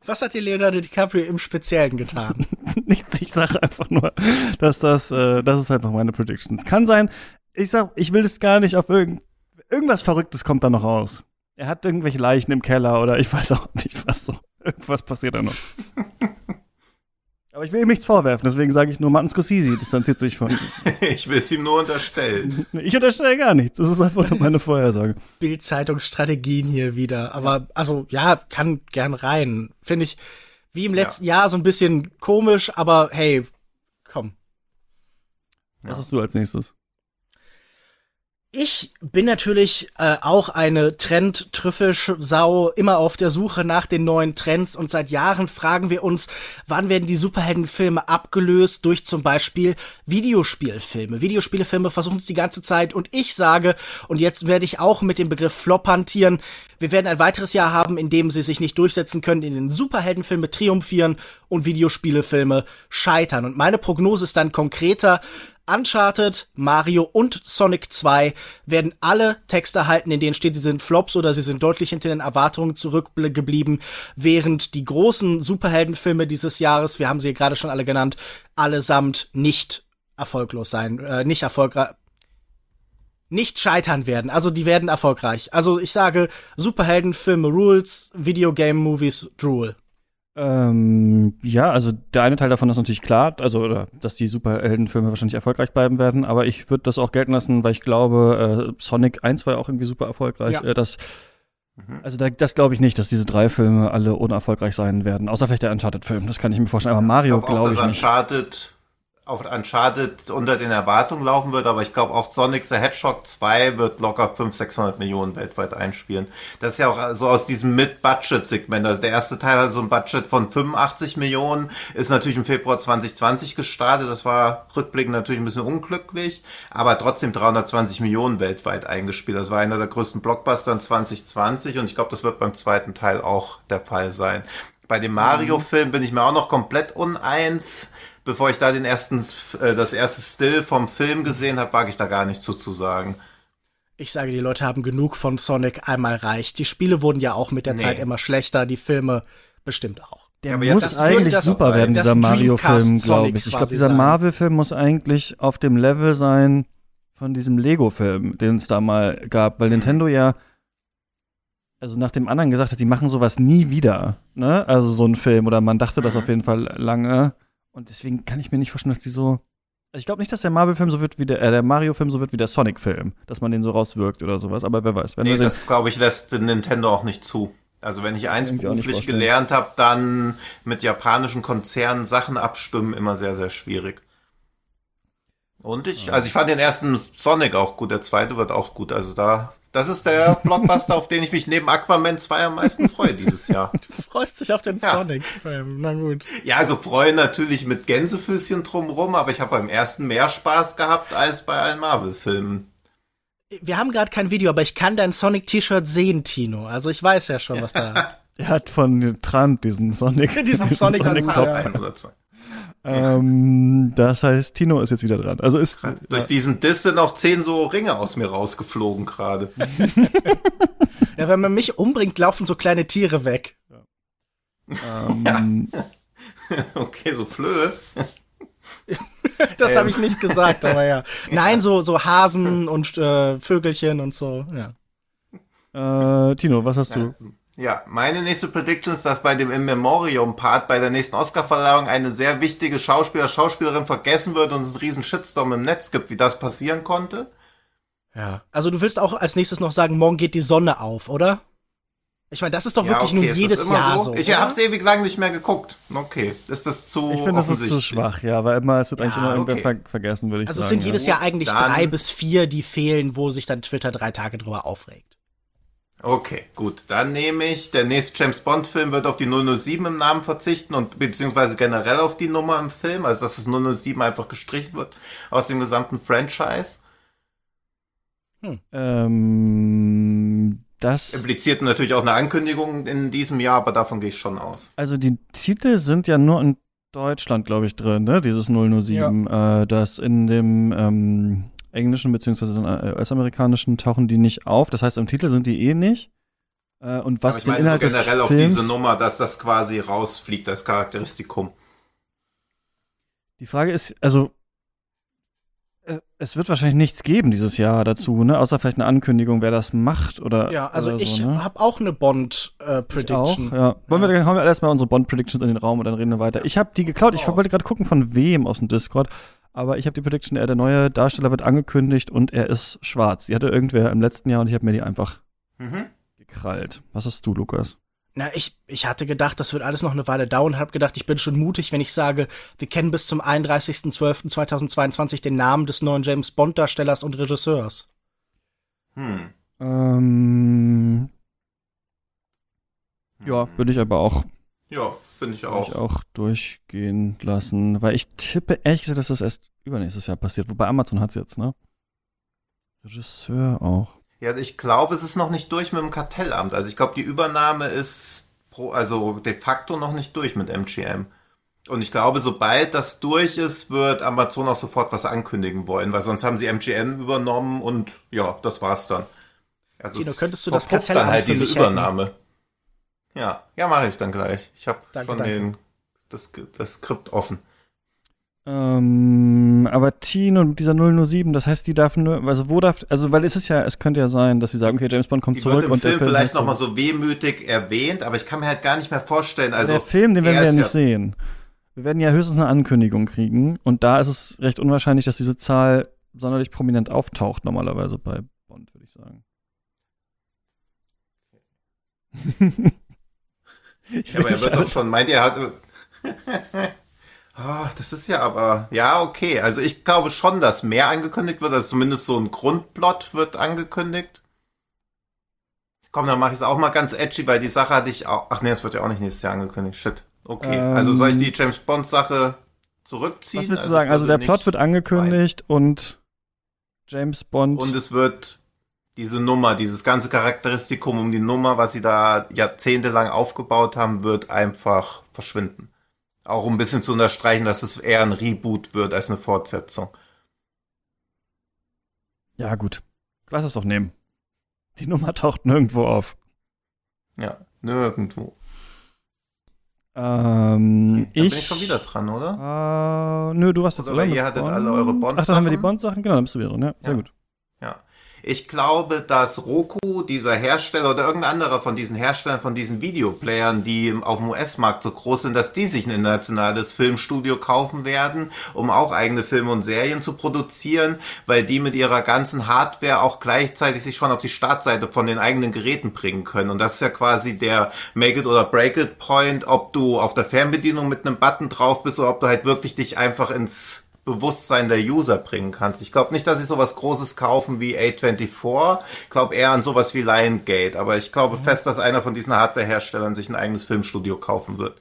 Was hat dir Leonardo DiCaprio im Speziellen getan? Nichts, ich sage einfach nur, dass das, äh, das ist einfach meine Predictions. Kann sein, ich sag, ich will es gar nicht auf irgend, irgendwas Verrücktes kommt da noch raus. Er hat irgendwelche Leichen im Keller oder ich weiß auch nicht, was so. Irgendwas passiert da noch. Aber ich will ihm nichts vorwerfen, deswegen sage ich nur, Martin Scorsese distanziert sich von. ich will es ihm nur unterstellen. Ich unterstelle gar nichts. Das ist einfach nur meine Vorhersage. Bildzeitungsstrategien hier wieder. Aber, also, ja, kann gern rein. Finde ich, wie im letzten ja. Jahr so ein bisschen komisch, aber hey, komm. Was ja. hast du als nächstes? Ich bin natürlich äh, auch eine Trend-Trüffelsau, immer auf der Suche nach den neuen Trends und seit Jahren fragen wir uns, wann werden die Superheldenfilme abgelöst durch zum Beispiel Videospielfilme. Videospielfilme versuchen es die ganze Zeit und ich sage, und jetzt werde ich auch mit dem Begriff Flop hantieren, wir werden ein weiteres Jahr haben, in dem sie sich nicht durchsetzen können, in den Superheldenfilme triumphieren und Videospielefilme scheitern. Und meine Prognose ist dann konkreter, Uncharted, Mario und Sonic 2 werden alle Texte erhalten, in denen steht, sie sind Flops oder sie sind deutlich hinter den Erwartungen zurückgeblieben, während die großen Superheldenfilme dieses Jahres, wir haben sie gerade schon alle genannt, allesamt nicht erfolglos sein, äh, nicht erfolgreich nicht scheitern werden. Also die werden erfolgreich. Also ich sage Superheldenfilme Rules, Videogame Movies Drool. Ähm, ja, also der eine Teil davon ist natürlich klar, also oder, dass die Superheldenfilme wahrscheinlich erfolgreich bleiben werden, aber ich würde das auch gelten lassen, weil ich glaube, äh, Sonic 1 war ja auch irgendwie super erfolgreich. Ja. Äh, das, mhm. also da, das glaube ich nicht, dass diese drei Filme alle unerfolgreich sein werden, außer vielleicht der Uncharted-Film, das kann ich mir vorstellen. Aber Mario glaube glaub ich nicht. Uncharted auf Uncharted unter den Erwartungen laufen wird, aber ich glaube auch Sonic the Hedgehog 2 wird locker 500, 600 Millionen weltweit einspielen. Das ist ja auch so aus diesem Mid-Budget-Segment. Also der erste Teil hat so ein Budget von 85 Millionen, ist natürlich im Februar 2020 gestartet. Das war rückblickend natürlich ein bisschen unglücklich, aber trotzdem 320 Millionen weltweit eingespielt. Das war einer der größten Blockbuster in 2020 und ich glaube, das wird beim zweiten Teil auch der Fall sein. Bei dem Mario-Film bin ich mir auch noch komplett uneins bevor ich da den ersten, äh, das erste Still vom Film gesehen habe, wage ich da gar nichts so zu sagen. Ich sage, die Leute haben genug von Sonic einmal reicht. Die Spiele wurden ja auch mit der nee. Zeit immer schlechter, die Filme bestimmt auch. Der ja, muss eigentlich das, super werden, dieser Mario-Film, glaube ich. Ich glaube, dieser Marvel-Film muss eigentlich auf dem Level sein von diesem Lego-Film, den es da mal gab, weil mhm. Nintendo ja also nach dem anderen gesagt hat, die machen sowas nie wieder, ne? Also so ein Film oder man dachte das mhm. auf jeden Fall lange. Und deswegen kann ich mir nicht vorstellen, dass die so. Also ich glaube nicht, dass der Marvel-Film so wird wie der, äh, der Mario-Film so wird wie der Sonic-Film, dass man den so rauswirkt oder sowas. Aber wer weiß. Wenn nee, das glaube ich lässt Nintendo auch nicht zu. Also wenn ich eins beruflich gelernt habe, dann mit japanischen Konzernen Sachen abstimmen immer sehr sehr schwierig. Und ich, also ich fand den ersten Sonic auch gut, der zweite wird auch gut. Also da das ist der Blockbuster, auf den ich mich neben Aquaman 2 am meisten freue dieses Jahr. Du freust dich auf den ja. Sonic-Film, na gut. Ja, also freue natürlich mit Gänsefüßchen drumrum, aber ich habe beim ersten mehr Spaß gehabt als bei allen Marvel-Filmen. Wir haben gerade kein Video, aber ich kann dein Sonic-T-Shirt sehen, Tino. Also ich weiß ja schon, was da. er hat von Trant diesen Sonic. diesen Sonic, Sonic Top. Ja. Ein oder zwei. Ähm, das heißt, Tino ist jetzt wieder dran. Also ist durch diesen Diss sind auch zehn so Ringe aus mir rausgeflogen gerade. ja, wenn man mich umbringt, laufen so kleine Tiere weg. Ja. Ähm, okay, so Flöhe. das ähm. habe ich nicht gesagt, aber ja. Nein, so so Hasen und äh, Vögelchen und so. Ja. Äh, Tino, was hast du? Ja, meine nächste Prediction ist, dass bei dem In Memoriam Part bei der nächsten Oscarverleihung eine sehr wichtige Schauspieler, Schauspielerin vergessen wird und es einen riesen Shitstorm im Netz gibt, wie das passieren konnte. Ja. Also du willst auch als nächstes noch sagen, morgen geht die Sonne auf, oder? Ich meine, das ist doch wirklich ja, okay. nur jedes Jahr so. so ich habe es ewig lang nicht mehr geguckt. Okay, ist das zu Ich finde, das ist zu schwach, ja, weil immer es wird ja, eigentlich immer irgendwer ver vergessen, würde ich also sagen. Also es sind jedes Jahr eigentlich dann drei bis vier, die fehlen, wo sich dann Twitter drei Tage drüber aufregt. Okay, gut. Dann nehme ich, der nächste James Bond-Film wird auf die 007 im Namen verzichten und beziehungsweise generell auf die Nummer im Film, also dass das 007 einfach gestrichen wird aus dem gesamten Franchise. Hm. Ähm, das impliziert natürlich auch eine Ankündigung in diesem Jahr, aber davon gehe ich schon aus. Also die Titel sind ja nur in Deutschland, glaube ich, drin, ne? Dieses 007, ja. äh, das in dem ähm, englischen beziehungsweise äh, US-amerikanischen tauchen die nicht auf. Das heißt, im Titel sind die eh nicht. Äh, und was Aber ich meine Inhalt so generell auf Films, diese Nummer, dass das quasi rausfliegt, das Charakteristikum. Die Frage ist, also äh, es wird wahrscheinlich nichts geben dieses Jahr dazu, ne? Außer vielleicht eine Ankündigung, wer das macht oder. Ja, also oder ich so, ne? habe auch eine Bond-Prediction. Äh, ja. Wollen ja. wir dann hauen wir erstmal unsere Bond-Predictions in den Raum und dann reden wir weiter. Ich habe die geklaut. Ich wollte gerade gucken, von wem aus dem Discord. Aber ich habe die Prediction, er, der neue Darsteller wird angekündigt und er ist schwarz. Die hatte irgendwer im letzten Jahr und ich habe mir die einfach mhm. gekrallt. Was hast du, Lukas? Na, ich, ich hatte gedacht, das wird alles noch eine Weile dauern, habe gedacht, ich bin schon mutig, wenn ich sage, wir kennen bis zum 31.12.2022 den Namen des neuen James Bond Darstellers und Regisseurs. Hm. Ähm, ja, würde ich aber auch. Ja, finde ich auch. Ich auch durchgehen lassen, weil ich tippe ehrlich gesagt, dass das erst übernächstes Jahr passiert. Wobei Amazon hat es jetzt, ne? Regisseur auch. Ja, ich glaube, es ist noch nicht durch mit dem Kartellamt. Also ich glaube, die Übernahme ist pro, also de facto noch nicht durch mit MGM. Und ich glaube, sobald das durch ist, wird Amazon auch sofort was ankündigen wollen, weil sonst haben sie MGM übernommen und ja, das war's dann. Also Tino, könntest du das Kartellamt dann halt diese Übernahme. Hätten? Ja, ja, mache ich dann gleich. Ich habe schon danke. den das, das Skript offen. Ähm, aber Teen und dieser 007, das heißt, die darf nur, also wo darf, also weil es ist ja, es könnte ja sein, dass sie sagen, okay, James Bond kommt die zurück wird im und Film der Film vielleicht nochmal so wehmütig erwähnt, aber ich kann mir halt gar nicht mehr vorstellen, also. Der Film, den werden wir ja nicht ja sehen. Wir werden ja höchstens eine Ankündigung kriegen und da ist es recht unwahrscheinlich, dass diese Zahl sonderlich prominent auftaucht, normalerweise bei Bond, würde ich sagen. ich ja, aber er wird doch schon, meint er hat, Oh, das ist ja aber, ja, okay. Also ich glaube schon, dass mehr angekündigt wird, also zumindest so ein Grundplot wird angekündigt. Komm, dann mache ich es auch mal ganz edgy, weil die Sache hatte ich auch. Ach nee, es wird ja auch nicht nächstes Jahr angekündigt. Shit. Okay. Ähm, also soll ich die James Bond Sache zurückziehen? Was willst du also sagen? Also der Plot wird angekündigt rein. und James Bond. Und es wird diese Nummer, dieses ganze Charakteristikum um die Nummer, was sie da jahrzehntelang aufgebaut haben, wird einfach verschwinden. Auch um ein bisschen zu unterstreichen, dass es eher ein Reboot wird als eine Fortsetzung. Ja, gut. Lass es doch nehmen. Die Nummer taucht nirgendwo auf. Ja, nirgendwo. Ähm, ich, bin ich schon wieder dran, oder? Äh, nö, du hast jetzt, oder? oder? Ihr hattet Bond? alle eure Bond-Sachen. Ach, dann haben wir die Bond-Sachen, genau, dann bist du wieder drin, ja, sehr gut. Ich glaube, dass Roku, dieser Hersteller oder irgendein anderer von diesen Herstellern von diesen Videoplayern, die auf dem US-Markt so groß sind, dass die sich ein internationales Filmstudio kaufen werden, um auch eigene Filme und Serien zu produzieren, weil die mit ihrer ganzen Hardware auch gleichzeitig sich schon auf die Startseite von den eigenen Geräten bringen können. Und das ist ja quasi der Make it oder Break it Point, ob du auf der Fernbedienung mit einem Button drauf bist oder ob du halt wirklich dich einfach ins Bewusstsein der User bringen kannst. Ich glaube nicht, dass sie sowas Großes kaufen wie A24. Ich glaube eher an sowas wie Liongate. Aber ich glaube mhm. fest, dass einer von diesen Hardware-Herstellern sich ein eigenes Filmstudio kaufen wird.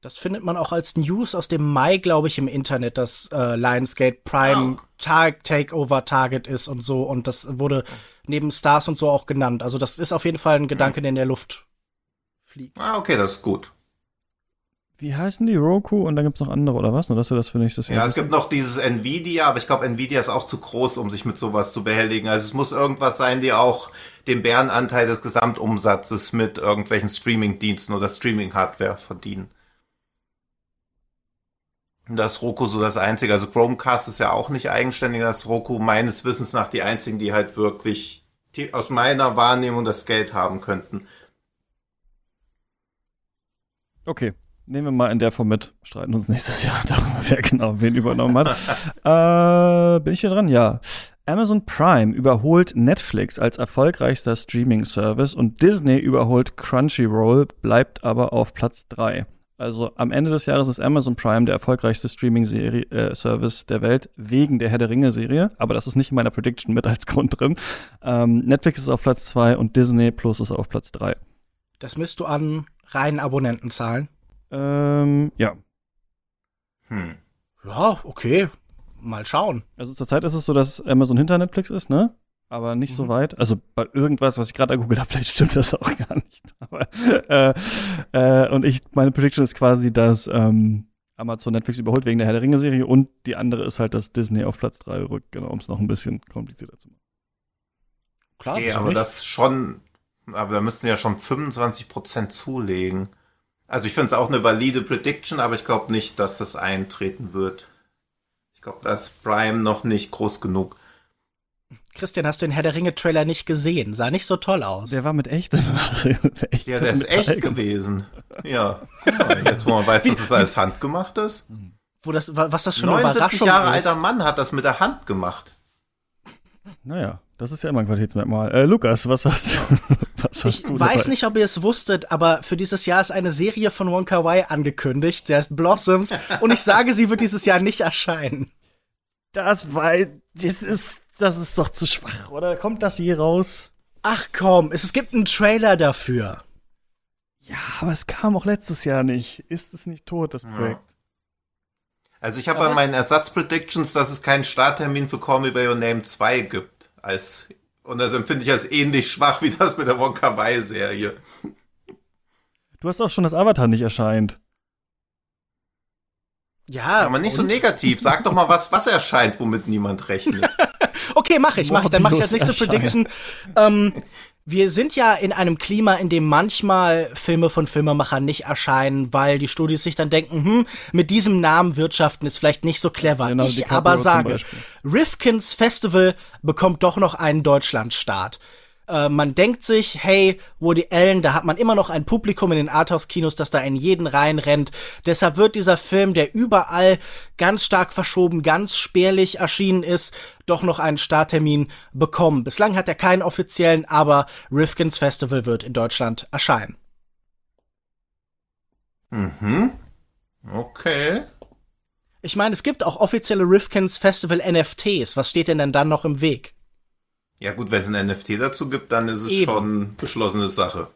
Das findet man auch als News aus dem Mai, glaube ich, im Internet, dass äh, Lionsgate Prime oh. Tag Takeover Target ist und so. Und das wurde neben Stars und so auch genannt. Also das ist auf jeden Fall ein Gedanke, mhm. der in der Luft fliegt. Ah, okay, das ist gut wie heißen die? Roku und dann gibt's noch andere oder was? Nur dass wir das für nächstes Jahr. Ja, es gibt noch dieses Nvidia, aber ich glaube, Nvidia ist auch zu groß, um sich mit sowas zu behelligen. Also es muss irgendwas sein, die auch den Bärenanteil des Gesamtumsatzes mit irgendwelchen Streaming-Diensten oder Streaming-Hardware verdienen. Das Roku so das einzige. Also Chromecast ist ja auch nicht eigenständig. Das Roku meines Wissens nach die einzigen, die halt wirklich aus meiner Wahrnehmung das Geld haben könnten. Okay, Nehmen wir mal in der Form mit, streiten uns nächstes Jahr darüber, wer genau wen übernommen hat. äh, bin ich hier dran? Ja. Amazon Prime überholt Netflix als erfolgreichster Streaming-Service und Disney überholt Crunchyroll, bleibt aber auf Platz 3. Also am Ende des Jahres ist Amazon Prime der erfolgreichste Streaming-Service äh, der Welt wegen der Herr der Ringe-Serie, aber das ist nicht in meiner Prediction mit als Grund drin. Ähm, Netflix ist auf Platz 2 und Disney Plus ist auf Platz 3. Das misst du an reinen Abonnentenzahlen? Ähm, ja. Hm. Ja, okay. Mal schauen. Also zurzeit ist es so, dass Amazon hinter Netflix ist, ne? Aber nicht mhm. so weit. Also bei irgendwas, was ich gerade gegoogelt habe, vielleicht stimmt das auch gar nicht. Aber, äh, äh, und ich, meine Prediction ist quasi, dass ähm, Amazon Netflix überholt wegen der Herr der Ringe-Serie und die andere ist halt, dass Disney auf Platz 3 rückt, genau, um es noch ein bisschen komplizierter zu machen. Klar, okay, aber nicht. das schon, aber da müssten ja schon 25% zulegen. Also ich finde es auch eine valide Prediction, aber ich glaube nicht, dass das eintreten wird. Ich glaube, da ist Prime noch nicht groß genug. Christian, hast du den Herr der Ringe-Trailer nicht gesehen? Sah nicht so toll aus. Der war mit echt. echt ja, der ist echt Metall gewesen. Ja. Jetzt, wo man weiß, dass es alles handgemacht ist. Wo das, was das schon 79 Jahre ist. alter Mann hat das mit der Hand gemacht. Naja, das ist ja immer ein Qualitätsmerkmal. Äh, Lukas, was hast du? was hast ich du weiß dabei? nicht, ob ihr es wusstet, aber für dieses Jahr ist eine Serie von Wonka Wai angekündigt. Sie heißt Blossoms und ich sage, sie wird dieses Jahr nicht erscheinen. Das, weil, das ist das ist doch zu schwach, oder? Kommt das je raus? Ach komm, es, es gibt einen Trailer dafür. Ja, aber es kam auch letztes Jahr nicht. Ist es nicht tot, das Projekt? Also ich habe bei meinen Ersatzpredictions, dass es keinen Starttermin für Call Me By Your Name 2 gibt. Als, und das empfinde ich als ähnlich schwach wie das mit der Wonka Wai Serie. Du hast auch schon, dass Avatar nicht erscheint. Ja, Aber nicht so und? negativ. Sag doch mal was, was erscheint, womit niemand rechnet. Okay, mache ich, mache ich. Dann mache ich als nächste Morbius Prediction. Ähm, wir sind ja in einem Klima, in dem manchmal Filme von Filmemachern nicht erscheinen, weil die Studios sich dann denken, hm, mit diesem Namen wirtschaften ist vielleicht nicht so clever. Genau, ich aber sage. Rifkins Festival bekommt doch noch einen Deutschlandstart. Äh, man denkt sich, hey, Woody Allen, da hat man immer noch ein Publikum in den Arthouse-Kinos, das da in jeden reinrennt. Deshalb wird dieser Film, der überall ganz stark verschoben, ganz spärlich erschienen ist, doch noch einen Starttermin bekommen. Bislang hat er keinen offiziellen, aber Rifkins Festival wird in Deutschland erscheinen. mhm. Okay. Ich meine, es gibt auch offizielle Rifkins Festival NFTs. Was steht denn denn dann noch im Weg? Ja gut, wenn es ein NFT dazu gibt, dann ist es Eben. schon beschlossene Sache.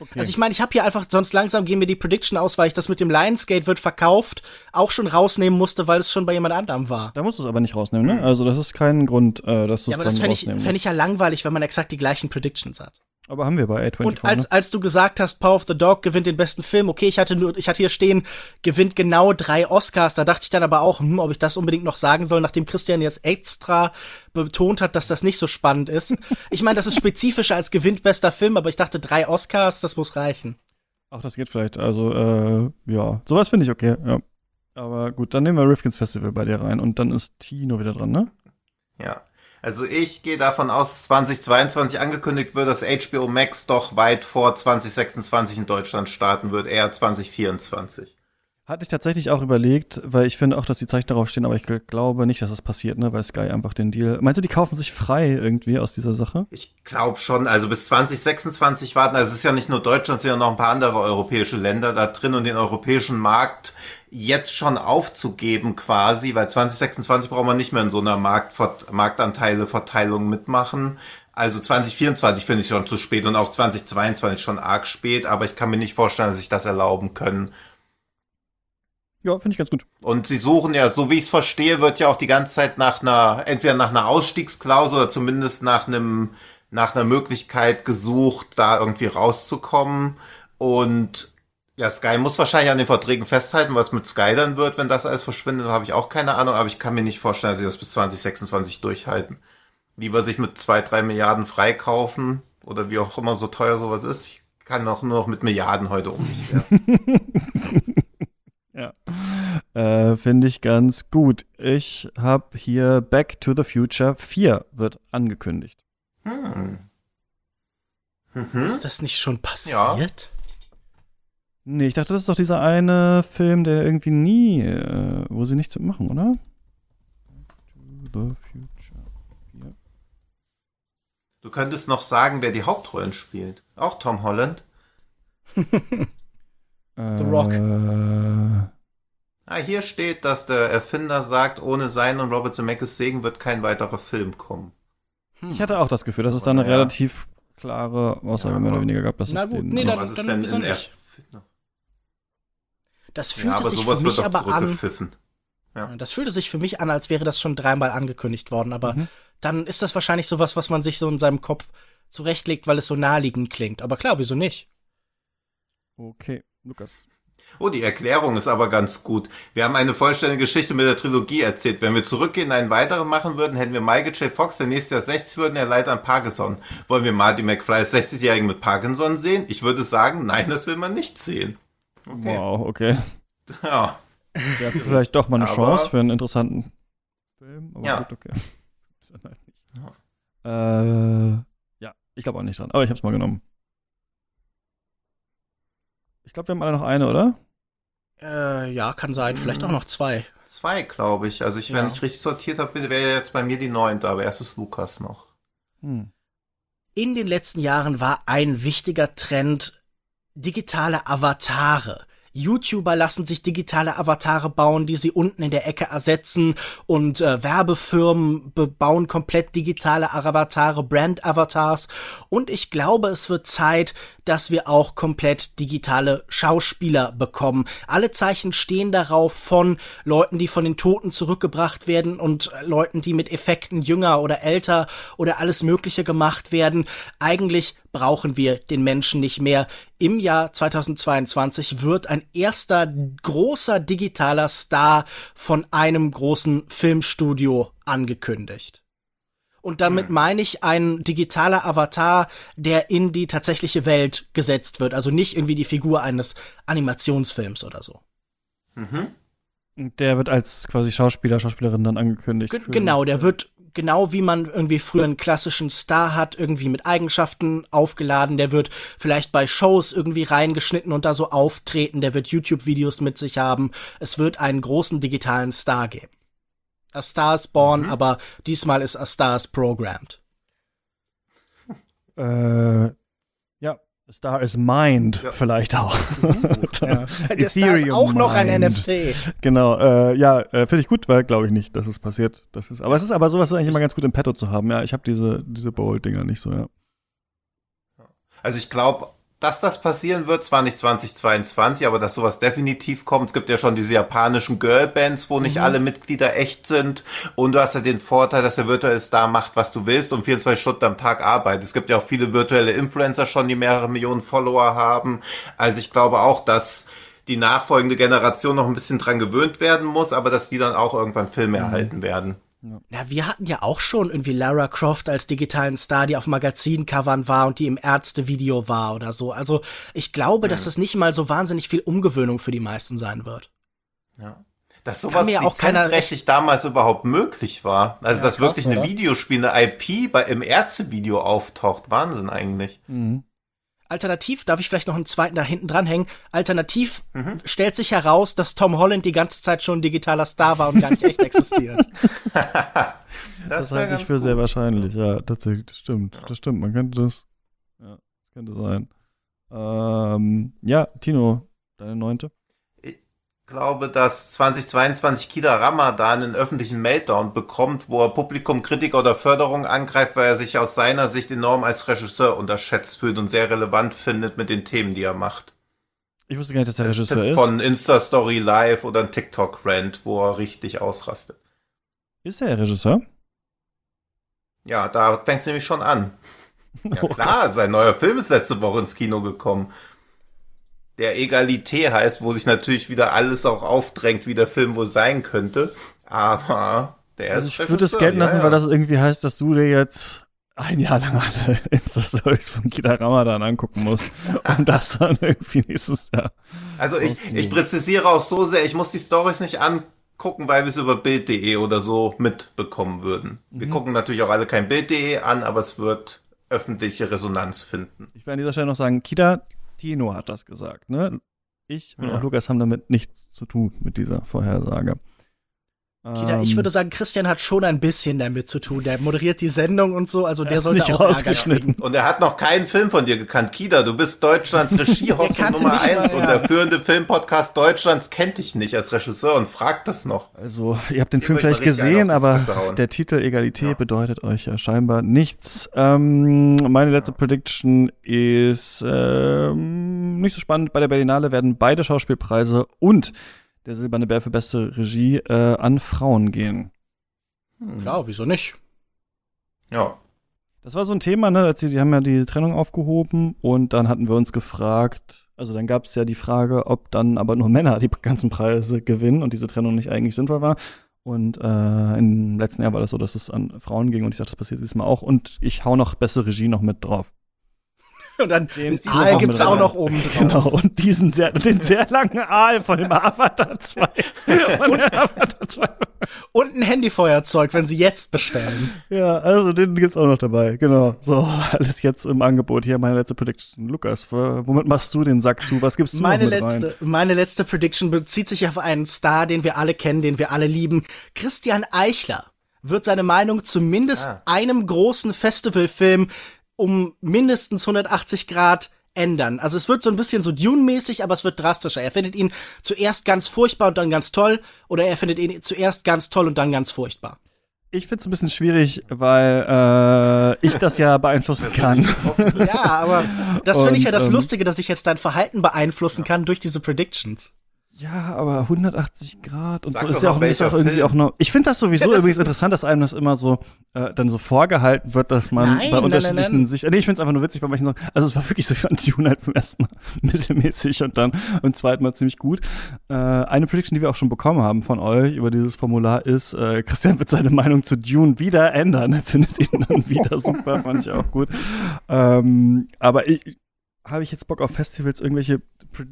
Okay. Also ich meine, ich habe hier einfach, sonst langsam gehen mir die Prediction aus, weil ich das mit dem Lionsgate wird verkauft auch schon rausnehmen musste, weil es schon bei jemand anderem war. da musst du es aber nicht rausnehmen, ne? Also das ist kein Grund, äh, dass du Ja, es aber dann das fände fänd ich ja langweilig, wenn man exakt die gleichen Predictions hat. Aber haben wir bei A24. Und als, ne? als du gesagt hast, Power of the Dog gewinnt den besten Film, okay, ich hatte nur, ich hatte hier stehen, gewinnt genau drei Oscars, da dachte ich dann aber auch, hm, ob ich das unbedingt noch sagen soll, nachdem Christian jetzt extra betont hat, dass das nicht so spannend ist. Ich meine, das ist spezifischer als gewinnt bester Film, aber ich dachte, drei Oscars, das muss reichen. Ach, das geht vielleicht. Also, äh, ja. Sowas finde ich okay, ja. Aber gut, dann nehmen wir Rifkins Festival bei dir rein und dann ist Tino wieder dran, ne? Ja. Also ich gehe davon aus, 2022 angekündigt wird, dass HBO Max doch weit vor 2026 in Deutschland starten wird, eher 2024. Hatte ich tatsächlich auch überlegt, weil ich finde auch, dass die Zeichen darauf stehen, aber ich gl- glaube nicht, dass das passiert, ne? Weil Sky einfach den Deal. Meinst du, die kaufen sich frei irgendwie aus dieser Sache? Ich glaube schon, also bis 2026 warten, also es ist ja nicht nur Deutschland, es sind ja noch ein paar andere europäische Länder da drin und den europäischen Markt jetzt schon aufzugeben quasi, weil 2026 braucht man nicht mehr in so einer Marktvert Marktanteileverteilung mitmachen. Also 2024 finde ich schon zu spät und auch 2022 schon arg spät, aber ich kann mir nicht vorstellen, dass sich das erlauben können. Ja, finde ich ganz gut. Und sie suchen ja, so wie ich es verstehe, wird ja auch die ganze Zeit nach einer, entweder nach einer Ausstiegsklausel oder zumindest nach einem, nach einer Möglichkeit gesucht, da irgendwie rauszukommen. Und ja, Sky muss wahrscheinlich an den Verträgen festhalten, was mit Sky dann wird, wenn das alles verschwindet, habe ich auch keine Ahnung, aber ich kann mir nicht vorstellen, dass sie das bis 2026 durchhalten. Lieber sich mit zwei, drei Milliarden freikaufen oder wie auch immer so teuer sowas ist. Ich kann auch nur noch mit Milliarden heute um mich werfen. Ja. Äh, finde ich ganz gut. Ich habe hier Back to the Future 4 wird angekündigt. Hm. Mhm. Ist das nicht schon passiert? Nee, ich dachte, das ist doch dieser eine Film, der irgendwie nie, äh, wo sie nichts mitmachen, oder? To the Future 4. Du könntest noch sagen, wer die Hauptrollen spielt. Auch Tom Holland. The Rock. Äh, Ah, hier steht, dass der Erfinder sagt, ohne sein und Robert Zemeckis Segen wird kein weiterer Film kommen. ich hatte auch das Gefühl, dass es da eine Ja. relativ klare Aussage Ja, mehr oder weniger gab, dass Na es gut, den nee, dann- Was ist denn wieso in? Das Ja, fühlte aber sich sowas für wird mich aber an. zurückgepfiffen. Das fühlte sich für mich an, als wäre das schon dreimal angekündigt worden, aber Mhm. dann ist das wahrscheinlich sowas, was man sich so in seinem Kopf zurechtlegt, weil es so naheliegend klingt. Aber klar, wieso nicht? Okay, Lukas. Oh, die Erklärung ist aber ganz gut. Wir haben eine vollständige Geschichte mit der Trilogie erzählt. Wenn wir zurückgehen, einen weiteren machen würden, hätten wir Michael J. Fox, der nächstes Jahr 60 würden, er leidet an Parkinson. Wollen wir Marty McFly als 60-Jährigen mit Parkinson sehen? Ich würde sagen, nein, das will man nicht sehen. Okay. Wow, okay. Ja. Ja, vielleicht doch mal eine Aber- Chance für einen interessanten Film. Aber Ja. gut, okay. Nein, nicht. Äh, ja, ich glaube auch nicht dran. Aber ich habe es mal genommen. Ich glaube, wir haben alle noch eine, oder? Äh, ja, kann sein. Vielleicht Mhm. auch noch zwei. Zwei, glaube ich. Also ich, wenn Ja. ich richtig sortiert habe, wäre jetzt bei mir die neunte, aber erst ist Lukas noch. Hm. In den letzten Jahren war ein wichtiger Trend digitale Avatare. YouTuber lassen sich digitale Avatare bauen, die sie unten in der Ecke ersetzen und äh, Werbefirmen bauen komplett digitale Avatare, Brand-Avatars und ich glaube, es wird Zeit, dass wir auch komplett digitale Schauspieler bekommen. Alle Zeichen stehen darauf von Leuten, die von den Toten zurückgebracht werden und Leuten, die mit Effekten jünger oder älter oder alles Mögliche gemacht werden. Eigentlich brauchen wir den Menschen nicht mehr. Im Jahr 2022 wird ein erster großer digitaler Star von einem großen Filmstudio angekündigt. Und damit hm. meine ich ein digitaler Avatar, der in die tatsächliche Welt gesetzt wird. Also nicht irgendwie die Figur eines Animationsfilms oder so. Mhm. Der wird als quasi Schauspieler, Schauspielerin dann angekündigt. G genau, der wird genau wie man irgendwie früher einen klassischen Star hat, irgendwie mit Eigenschaften aufgeladen. Der wird vielleicht bei Shows irgendwie reingeschnitten und da so auftreten. Der wird YouTube-Videos mit sich haben. Es wird einen großen digitalen Star geben. A Star is Born, mhm. aber diesmal ist A Star is Programmed. Äh, Star is Mind ja. vielleicht auch. Uh, ja. Der Star ist auch noch ein NFT. Genau, äh, ja, äh, finde ich gut, weil glaube ich nicht, dass es passiert. Das ist, aber es ist aber sowas eigentlich immer ganz gut im Petto zu haben. Ja, ich habe diese, diese Bold-Dinger nicht so, ja. Also ich glaube, dass das passieren wird, zwar nicht 2022, aber dass sowas definitiv kommt. Es gibt ja schon diese japanischen Girlbands, wo nicht mhm. alle Mitglieder echt sind. Und du hast ja den Vorteil, dass der virtuelle Star macht, was du willst und 24 Stunden am Tag arbeitet. Es gibt ja auch viele virtuelle Influencer schon, die mehrere Millionen Follower haben. Also ich glaube auch, dass die nachfolgende Generation noch ein bisschen dran gewöhnt werden muss, aber dass die dann auch irgendwann Filme mhm. erhalten werden. Ja. ja, wir hatten ja auch schon irgendwie Lara Croft als digitalen Star, die auf Magazincovern war und die im Ärztevideo war oder so. Also ich glaube, mhm. dass es nicht mal so wahnsinnig viel Umgewöhnung für die meisten sein wird. Ja. Dass sowas ja auch lizenzrechtlich damals überhaupt möglich war. Also, ja, dass krass, wirklich eine Videospiel, eine IP bei, im Ärztevideo auftaucht. Wahnsinn eigentlich. Mhm. Alternativ, darf ich vielleicht noch einen zweiten da hinten dranhängen? Alternativ mhm. stellt sich heraus, dass Tom Holland die ganze Zeit schon ein digitaler Star war und gar nicht echt existiert. das, das halte ich für gut. sehr wahrscheinlich, ja, tatsächlich, das stimmt. Das stimmt, man könnte das, ja, das könnte sein. Ähm, ja, Tino, deine neunte? Glaube, dass 2022 Kida Ramadan einen öffentlichen Meltdown bekommt, wo er Publikum, Kritiker oder Förderung angreift, weil er sich aus seiner Sicht enorm als Regisseur unterschätzt fühlt und sehr relevant findet mit den Themen, die er macht. Ich wusste gar nicht, dass er Regisseur ist. Von Insta-Story Live oder ein TikTok-Rant, wo er richtig ausrastet. Ist er Regisseur? Ja, da fängt es nämlich schon an. Ja klar, sein neuer Film ist letzte Woche ins Kino gekommen der Egalité heißt, wo sich natürlich wieder alles auch aufdrängt, wie der Film wohl sein könnte. Aber der also ist. Ich würde es gelten lassen, ja, ja. weil das irgendwie heißt, dass du dir jetzt ein Jahr lang alle Insta-Stories von Kida Ramadan angucken musst und das dann irgendwie nächstes Jahr. Also ich, ich präzisiere auch so sehr, ich muss die Stories nicht angucken, weil wir es über Bild.de oder so mitbekommen würden. Wir mhm. gucken natürlich auch alle kein Bild.de an, aber es wird öffentliche Resonanz finden. Ich werde an dieser Stelle noch sagen, Kida, Tino hat das gesagt, ne? Ich und ja. auch Lukas haben damit nichts zu tun mit dieser Vorhersage. Kida, ich ähm, würde sagen, Christian hat schon ein bisschen damit zu tun. Der moderiert die Sendung und so, also der sollte nicht auch rausgeschnitten. Und er hat noch keinen Film von dir gekannt. Kida, du bist Deutschlands Regiehoffnung Nummer eins und der führende Filmpodcast Deutschlands kennt dich nicht als Regisseur und fragt das noch. Also, ihr habt den Ihr Film vielleicht gesehen, aber der Titel Egalität ja. bedeutet euch ja scheinbar nichts. Ähm, meine letzte Prediction ist ähm, nicht so spannend. Bei der Berlinale werden beide Schauspielpreise und der Silberne Bär für beste Regie äh, an Frauen gehen. Hm. Klar, wieso nicht? Ja. Das war so ein Thema, ne? Als sie, die haben ja die Trennung aufgehoben und dann hatten wir uns gefragt, also dann gab es ja die Frage, ob dann aber nur Männer die ganzen Preise gewinnen und diese Trennung nicht eigentlich sinnvoll war. Und äh, im letzten Jahr war das so, dass es an Frauen ging und ich dachte, das passiert diesmal auch. Und ich hau noch bessere Regie noch mit drauf. Und dann den Aal gibt's auch noch oben drauf. Genau, und diesen sehr, den sehr langen Aal von dem Avatar 2. und, Avatar 2. und ein Handyfeuerzeug, wenn sie jetzt bestellen. Ja, also den gibt's auch noch dabei. Genau. So, alles jetzt im Angebot. Hier meine letzte Prediction. Lukas, womit machst du den Sack zu? Was gibst du meine noch mit letzte, rein? Meine letzte Prediction bezieht sich auf einen Star, den wir alle kennen, den wir alle lieben. Christian Eichler wird seine Meinung zumindest ah. einem großen Festivalfilm um mindestens 180 Grad ändern. Also es wird so ein bisschen so Dune-mäßig, aber es wird drastischer. Er findet ihn zuerst ganz furchtbar und dann ganz toll, oder er findet ihn zuerst ganz toll und dann ganz furchtbar. Ich finde es ein bisschen schwierig, weil äh, ich das ja beeinflussen kann. ja, aber das finde ich ja das ähm, Lustige, dass ich jetzt dein Verhalten beeinflussen ja. kann durch diese Predictions. Ja, aber 180 Grad und Sag so ist ja auch, ist auch irgendwie auch noch. Ich finde das sowieso ja, das übrigens interessant, dass einem das immer so äh, dann so vorgehalten wird, dass man nein, bei unterschiedlichen nein, nein, Sicht. Nee, ich finde es einfach nur witzig bei manchen Sachen. Also es war wirklich so, ich fand Dune halt beim ersten Mal mittelmäßig und dann beim zweiten Mal ziemlich gut. Äh, eine Prediction, die wir auch schon bekommen haben von euch über dieses Formular ist, äh, Christian wird seine Meinung zu Dune wieder ändern. Er findet ihn dann wieder super, fand ich auch gut. Ähm, aber ich, habe ich jetzt Bock auf Festivals, irgendwelche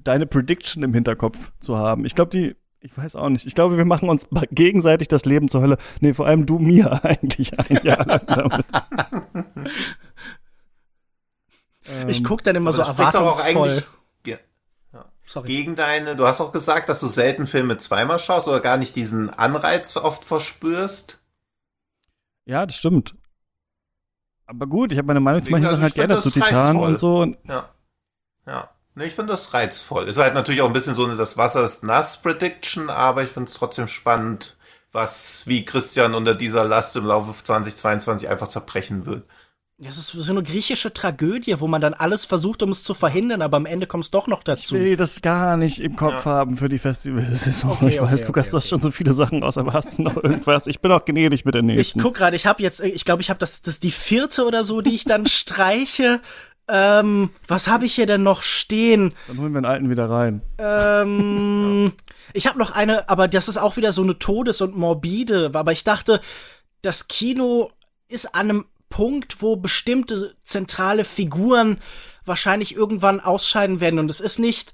deine Prediction im Hinterkopf zu haben. Ich glaube, die, ich weiß auch nicht. Ich glaube, wir machen uns gegenseitig das Leben zur Hölle. Nee, vor allem du mir eigentlich ein Jahr lang damit. ich gucke dann immer so erwartungsvoll. Ja. Sorry. Gegen deine, du hast auch gesagt, dass du selten Filme zweimal schaust oder gar nicht diesen Anreiz oft verspürst. Ja, das stimmt. Aber gut, ich habe meine Meinung zu manchen Sachen halt gerne zu Titan und so. Und ja. Ja. Ne, ich finde das reizvoll. Ist halt natürlich auch ein bisschen so eine das Wasser ist nass Prediction, aber ich finde es trotzdem spannend, was wie Christian unter dieser Last im Laufe 2022 einfach zerbrechen wird. Das ist so eine griechische Tragödie, wo man dann alles versucht, um es zu verhindern, aber am Ende kommt es doch noch dazu. Ich will das gar nicht im Kopf ja. haben für die Festivalsaison. Okay, ich weiß, okay, Lukas, okay, du hast schon so viele Sachen aus, aber hast du noch irgendwas? Ich bin auch gnädig mit der nächsten. Ich guck gerade, ich habe jetzt, ich glaube, ich habe das, das ist die vierte oder so, die ich dann streiche. Ähm, was habe ich hier denn noch stehen? Dann holen wir den alten wieder rein. Ähm, ich habe noch eine, aber das ist auch wieder so eine Todes- und morbide. Aber ich dachte, das Kino ist an einem Punkt, wo bestimmte zentrale Figuren wahrscheinlich irgendwann ausscheiden werden. Und es ist nicht,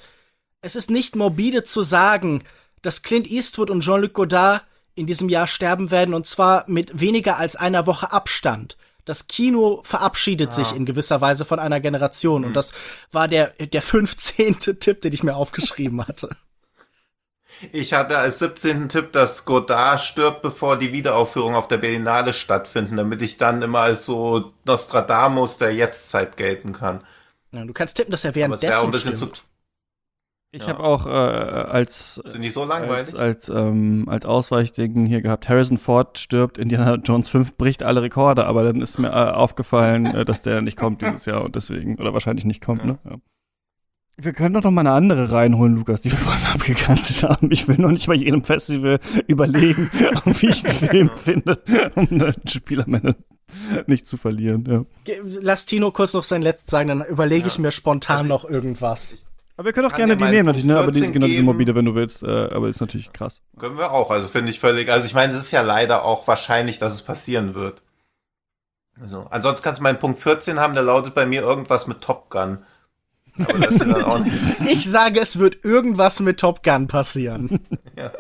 es ist nicht morbide zu sagen, dass Clint Eastwood und Jean-Luc Godard in diesem Jahr sterben werden und zwar mit weniger als einer Woche Abstand das Kino verabschiedet ja. sich in gewisser Weise von einer Generation. Mhm. Und das war der, der 15. Tipp, den ich mir aufgeschrieben hatte. Ich hatte als 17. Tipp, dass Godard stirbt, bevor die Wiederaufführung auf der Berlinale stattfinden, damit ich dann immer als so Nostradamus der Jetztzeit gelten kann. Ja, du kannst tippen, dass er währenddessen Aber es ein bisschen stimmt. zu ich ja. habe auch äh, als Sind die so langweilig? als als, ähm, als Ausweichding hier gehabt. Harrison Ford stirbt, Indiana Jones 5 bricht alle Rekorde, aber dann ist mir äh, aufgefallen, äh, dass der nicht kommt dieses Jahr und deswegen oder wahrscheinlich nicht kommt. Ja. Ne? Ja. Wir können doch noch mal eine andere reinholen, Lukas, die wir vorhin abgekanzelt haben. Ich will noch nicht bei jedem Festival überlegen, wie ich einen Film finde, um einen Spiel am Ende nicht zu verlieren. Ja. Lass Tino kurz noch sein Letztes sagen, dann überlege ja. ich mir spontan also ich, noch irgendwas. Aber wir können auch gerne die nehmen, natürlich, ne? Aber die, genau diese Mobile, wenn du willst. Äh, aber ist natürlich krass. Können wir auch, also finde ich völlig. Also ich meine, es ist ja leider auch wahrscheinlich, dass es passieren wird. Also, ansonsten kannst du meinen Punkt 14 haben, der lautet bei mir irgendwas mit Top Gun. Aber das ist dann auch nichts. Ich sage, es wird irgendwas mit Top Gun passieren. ja.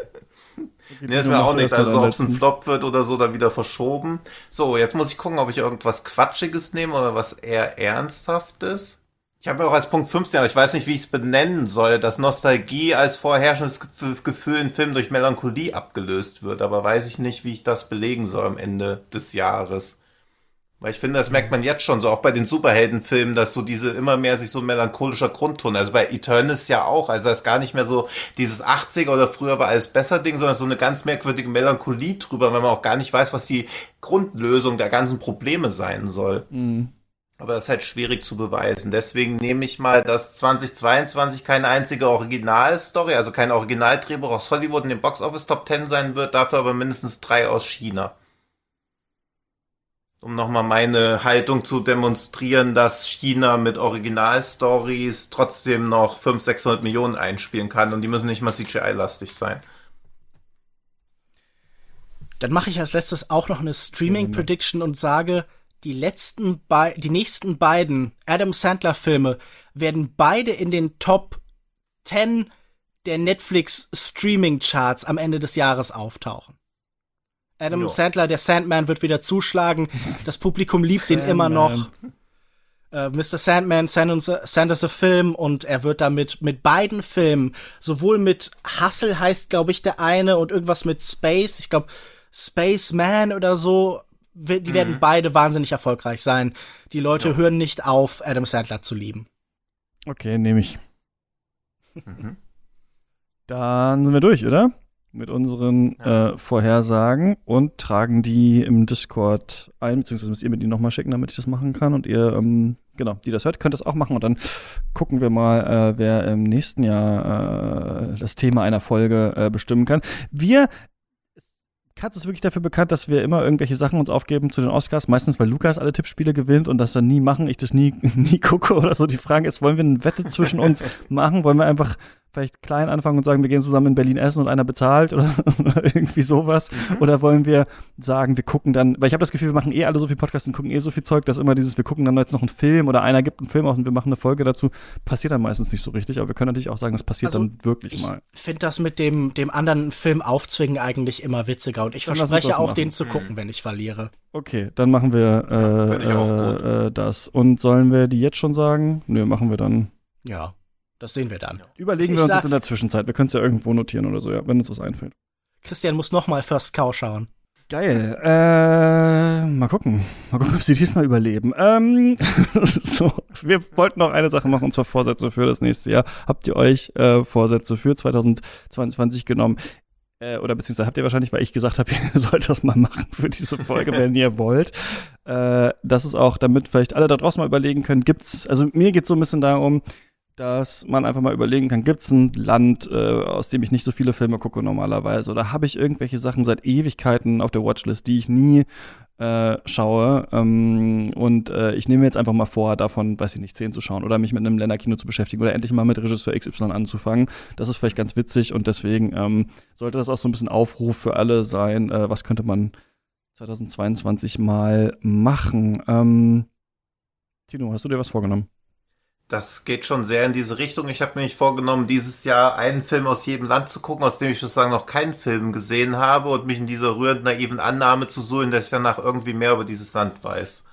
Nee, ist mir auch nichts. Also, ob es ein Flop wird oder so, dann wieder verschoben. So, jetzt muss ich gucken, ob ich irgendwas Quatschiges nehme oder was eher Ernsthaftes. Ich habe auch als Punkt 15, aber ich weiß nicht, wie ich es benennen soll, dass Nostalgie als vorherrschendes Gefühl in Film durch Melancholie abgelöst wird, aber weiß ich nicht, wie ich das belegen soll am Ende des Jahres. Weil ich finde, das merkt man jetzt schon so, auch bei den Superheldenfilmen, dass so diese immer mehr sich so melancholischer Grundton, also bei Eternus ja auch, also das ist gar nicht mehr so dieses 80er oder früher war alles besser Ding, sondern so eine ganz merkwürdige Melancholie drüber, weil man auch gar nicht weiß, was die Grundlösung der ganzen Probleme sein soll. Mhm. Aber das ist halt schwierig zu beweisen. Deswegen nehme ich mal, dass 2022 keine einzige Originalstory, also kein Originaldrehbuch aus Hollywood in den Boxoffice Top 10 sein wird, dafür aber mindestens drei aus China. Um nochmal meine Haltung zu demonstrieren, dass China mit Originalstories trotzdem noch 500, 600 Millionen einspielen kann und die müssen nicht mal CGI-lastig sein. Dann mache ich als letztes auch noch eine Streaming-Prediction und sage, die letzten Be die nächsten beiden Adam Sandler Filme werden beide in den Top 10 der Netflix Streaming Charts am Ende des Jahres auftauchen. Adam jo. Sandler, der Sandman wird wieder zuschlagen. Das Publikum liebt ihn immer noch. Uh, Mr. Sandman, Sanders a Film und er wird damit mit beiden Filmen, sowohl mit Hustle heißt, glaube ich, der eine und irgendwas mit Space, ich glaube Spaceman oder so, die werden mhm. beide wahnsinnig erfolgreich sein. Die Leute ja. hören nicht auf, Adam Sandler zu lieben. Okay, nehme ich. Mhm. Dann sind wir durch, oder? Mit unseren ja. äh, Vorhersagen und tragen die im Discord ein, beziehungsweise müsst ihr mir die nochmal schicken, damit ich das machen kann. Und ihr, ähm, genau, die das hört, könnt das auch machen. Und dann gucken wir mal, äh, wer im nächsten Jahr äh, das Thema einer Folge äh, bestimmen kann. Wir Katz ist wirklich dafür bekannt, dass wir immer irgendwelche Sachen uns aufgeben zu den Oscars. Meistens, weil Lukas alle Tippspiele gewinnt und das dann nie machen, ich das nie, nie gucke oder so. Die Frage ist, wollen wir eine Wette zwischen uns machen? Wollen wir einfach vielleicht klein anfangen und sagen, wir gehen zusammen in Berlin essen und einer bezahlt oder, oder irgendwie sowas? Mhm. Oder wollen wir sagen, wir gucken dann, weil ich habe das Gefühl, wir machen eh alle so viel Podcasts und gucken eh so viel Zeug, dass immer dieses, wir gucken dann jetzt noch einen Film oder einer gibt einen Film aus und wir machen eine Folge dazu, passiert dann meistens nicht so richtig. Aber wir können natürlich auch sagen, das passiert also, dann wirklich ich mal. Ich finde das mit dem, dem anderen Film aufzwingen eigentlich immer witziger und ich dann verspreche auch, machen. den zu gucken, mhm. wenn ich verliere. Okay, dann machen wir äh, äh, äh, das. Und sollen wir die jetzt schon sagen? Nö, machen wir dann. Ja. Das sehen wir dann. Überlegen ich wir uns jetzt in der Zwischenzeit. Wir können es ja irgendwo notieren oder so, ja, wenn uns was einfällt. Christian muss nochmal First Cow schauen. Geil. Äh, mal gucken. Mal gucken, ob sie diesmal überleben. Ähm, so, wir wollten noch eine Sache machen, und zwar Vorsätze für das nächste Jahr. Habt ihr euch äh, Vorsätze für 2022 genommen? Äh, oder beziehungsweise habt ihr wahrscheinlich, weil ich gesagt habe, ihr sollt das mal machen für diese Folge, wenn ihr wollt. Äh, das ist auch, damit vielleicht alle da draußen mal überlegen können, gibt's, also mir geht's so ein bisschen darum, dass man einfach mal überlegen kann, gibt es ein Land, äh, aus dem ich nicht so viele Filme gucke normalerweise? Oder habe ich irgendwelche Sachen seit Ewigkeiten auf der Watchlist, die ich nie äh, schaue? Ähm, und äh, ich nehme jetzt einfach mal vor, davon, weiß ich nicht, zehn zu schauen oder mich mit einem Länderkino zu beschäftigen oder endlich mal mit Regisseur XY anzufangen. Das ist vielleicht ganz witzig und deswegen ähm, sollte das auch so ein bisschen Aufruf für alle sein. Äh, was könnte man 2022 mal machen? Ähm, Tino, hast du dir was vorgenommen? Das geht schon sehr in diese Richtung. Ich habe mir nicht vorgenommen, dieses Jahr einen Film aus jedem Land zu gucken, aus dem ich bislang noch keinen Film gesehen habe und mich in dieser rührend naiven Annahme zu suhlen, dass ich danach irgendwie mehr über dieses Land weiß.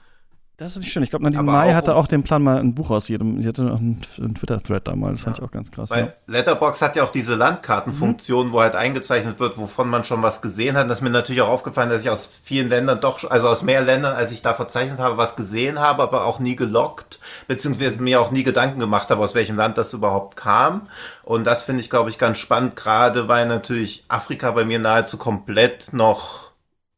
Das ist nicht schön. Ich glaube, Nadine Mai hatte auch den Plan, mal ein Buch aus jedem. Sie hatte noch einen, einen Twitter-Thread damals. Das ja. fand ich auch ganz krass. Weil ja. Letterbox hat ja auch diese Landkartenfunktion, mhm. wo halt eingezeichnet wird, wovon man schon was gesehen hat. Das ist mir natürlich auch aufgefallen, dass ich aus vielen Ländern doch, also aus mehr Ländern, als ich da verzeichnet habe, was gesehen habe, aber auch nie gelockt, beziehungsweise mir auch nie Gedanken gemacht habe, aus welchem Land das überhaupt kam. Und das finde ich, glaube ich, ganz spannend, gerade weil natürlich Afrika bei mir nahezu komplett noch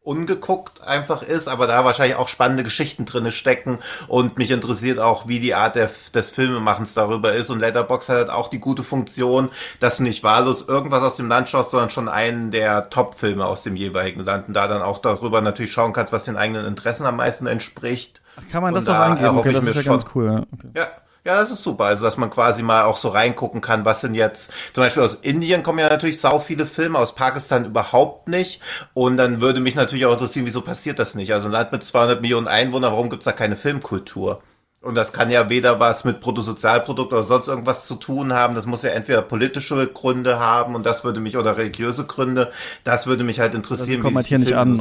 ungeguckt einfach ist, aber da wahrscheinlich auch spannende Geschichten drinne stecken und mich interessiert auch, wie die Art der, des Filmemachens darüber ist und Letterbox hat halt auch die gute Funktion, dass du nicht wahllos irgendwas aus dem Land schaust, sondern schon einen der Top-Filme aus dem jeweiligen Land und da dann auch darüber natürlich schauen kannst, was den eigenen Interessen am meisten entspricht. Ach, kann man das und da eingeben? Okay, das ist ja ganz cool. Ja. Okay. ja. Ja, das ist super. Also, dass man quasi mal auch so reingucken kann, was sind jetzt, zum Beispiel aus Indien kommen ja natürlich sau viele Filme, aus Pakistan überhaupt nicht. Und dann würde mich natürlich auch interessieren, wieso passiert das nicht? Also ein Land mit 200 Millionen Einwohnern, warum gibt's da keine Filmkultur? Und das kann ja weder was mit Bruttosozialprodukt oder sonst irgendwas zu tun haben. Das muss ja entweder politische Gründe haben und das würde mich oder religiöse Gründe. Das würde mich halt interessieren, also, wie sich die an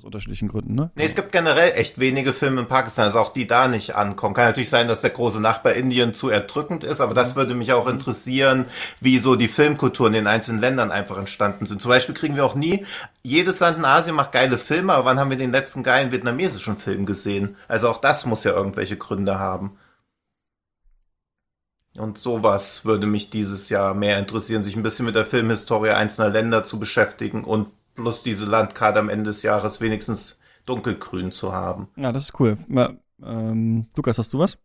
aus, unterschiedlichen Gründen, ne? Nee, es gibt generell echt wenige Filme in Pakistan, also auch die da nicht ankommen. Kann natürlich sein, dass der große Nachbar Indien zu erdrückend ist, aber das mhm. würde mich auch interessieren, wie so die Filmkultur in den einzelnen Ländern einfach entstanden sind. Zum Beispiel kriegen wir auch nie, jedes Land in Asien macht geile Filme, aber wann haben wir den letzten geilen vietnamesischen Film gesehen? Also auch das muss ja irgendwelche Gründe haben. Und sowas würde mich dieses Jahr mehr interessieren, sich ein bisschen mit der Filmhistorie einzelner Länder zu beschäftigen und plus diese Landkarte am Ende des Jahres wenigstens dunkelgrün zu haben. Ja, das ist cool. Ja, ähm, Lukas, hast du was?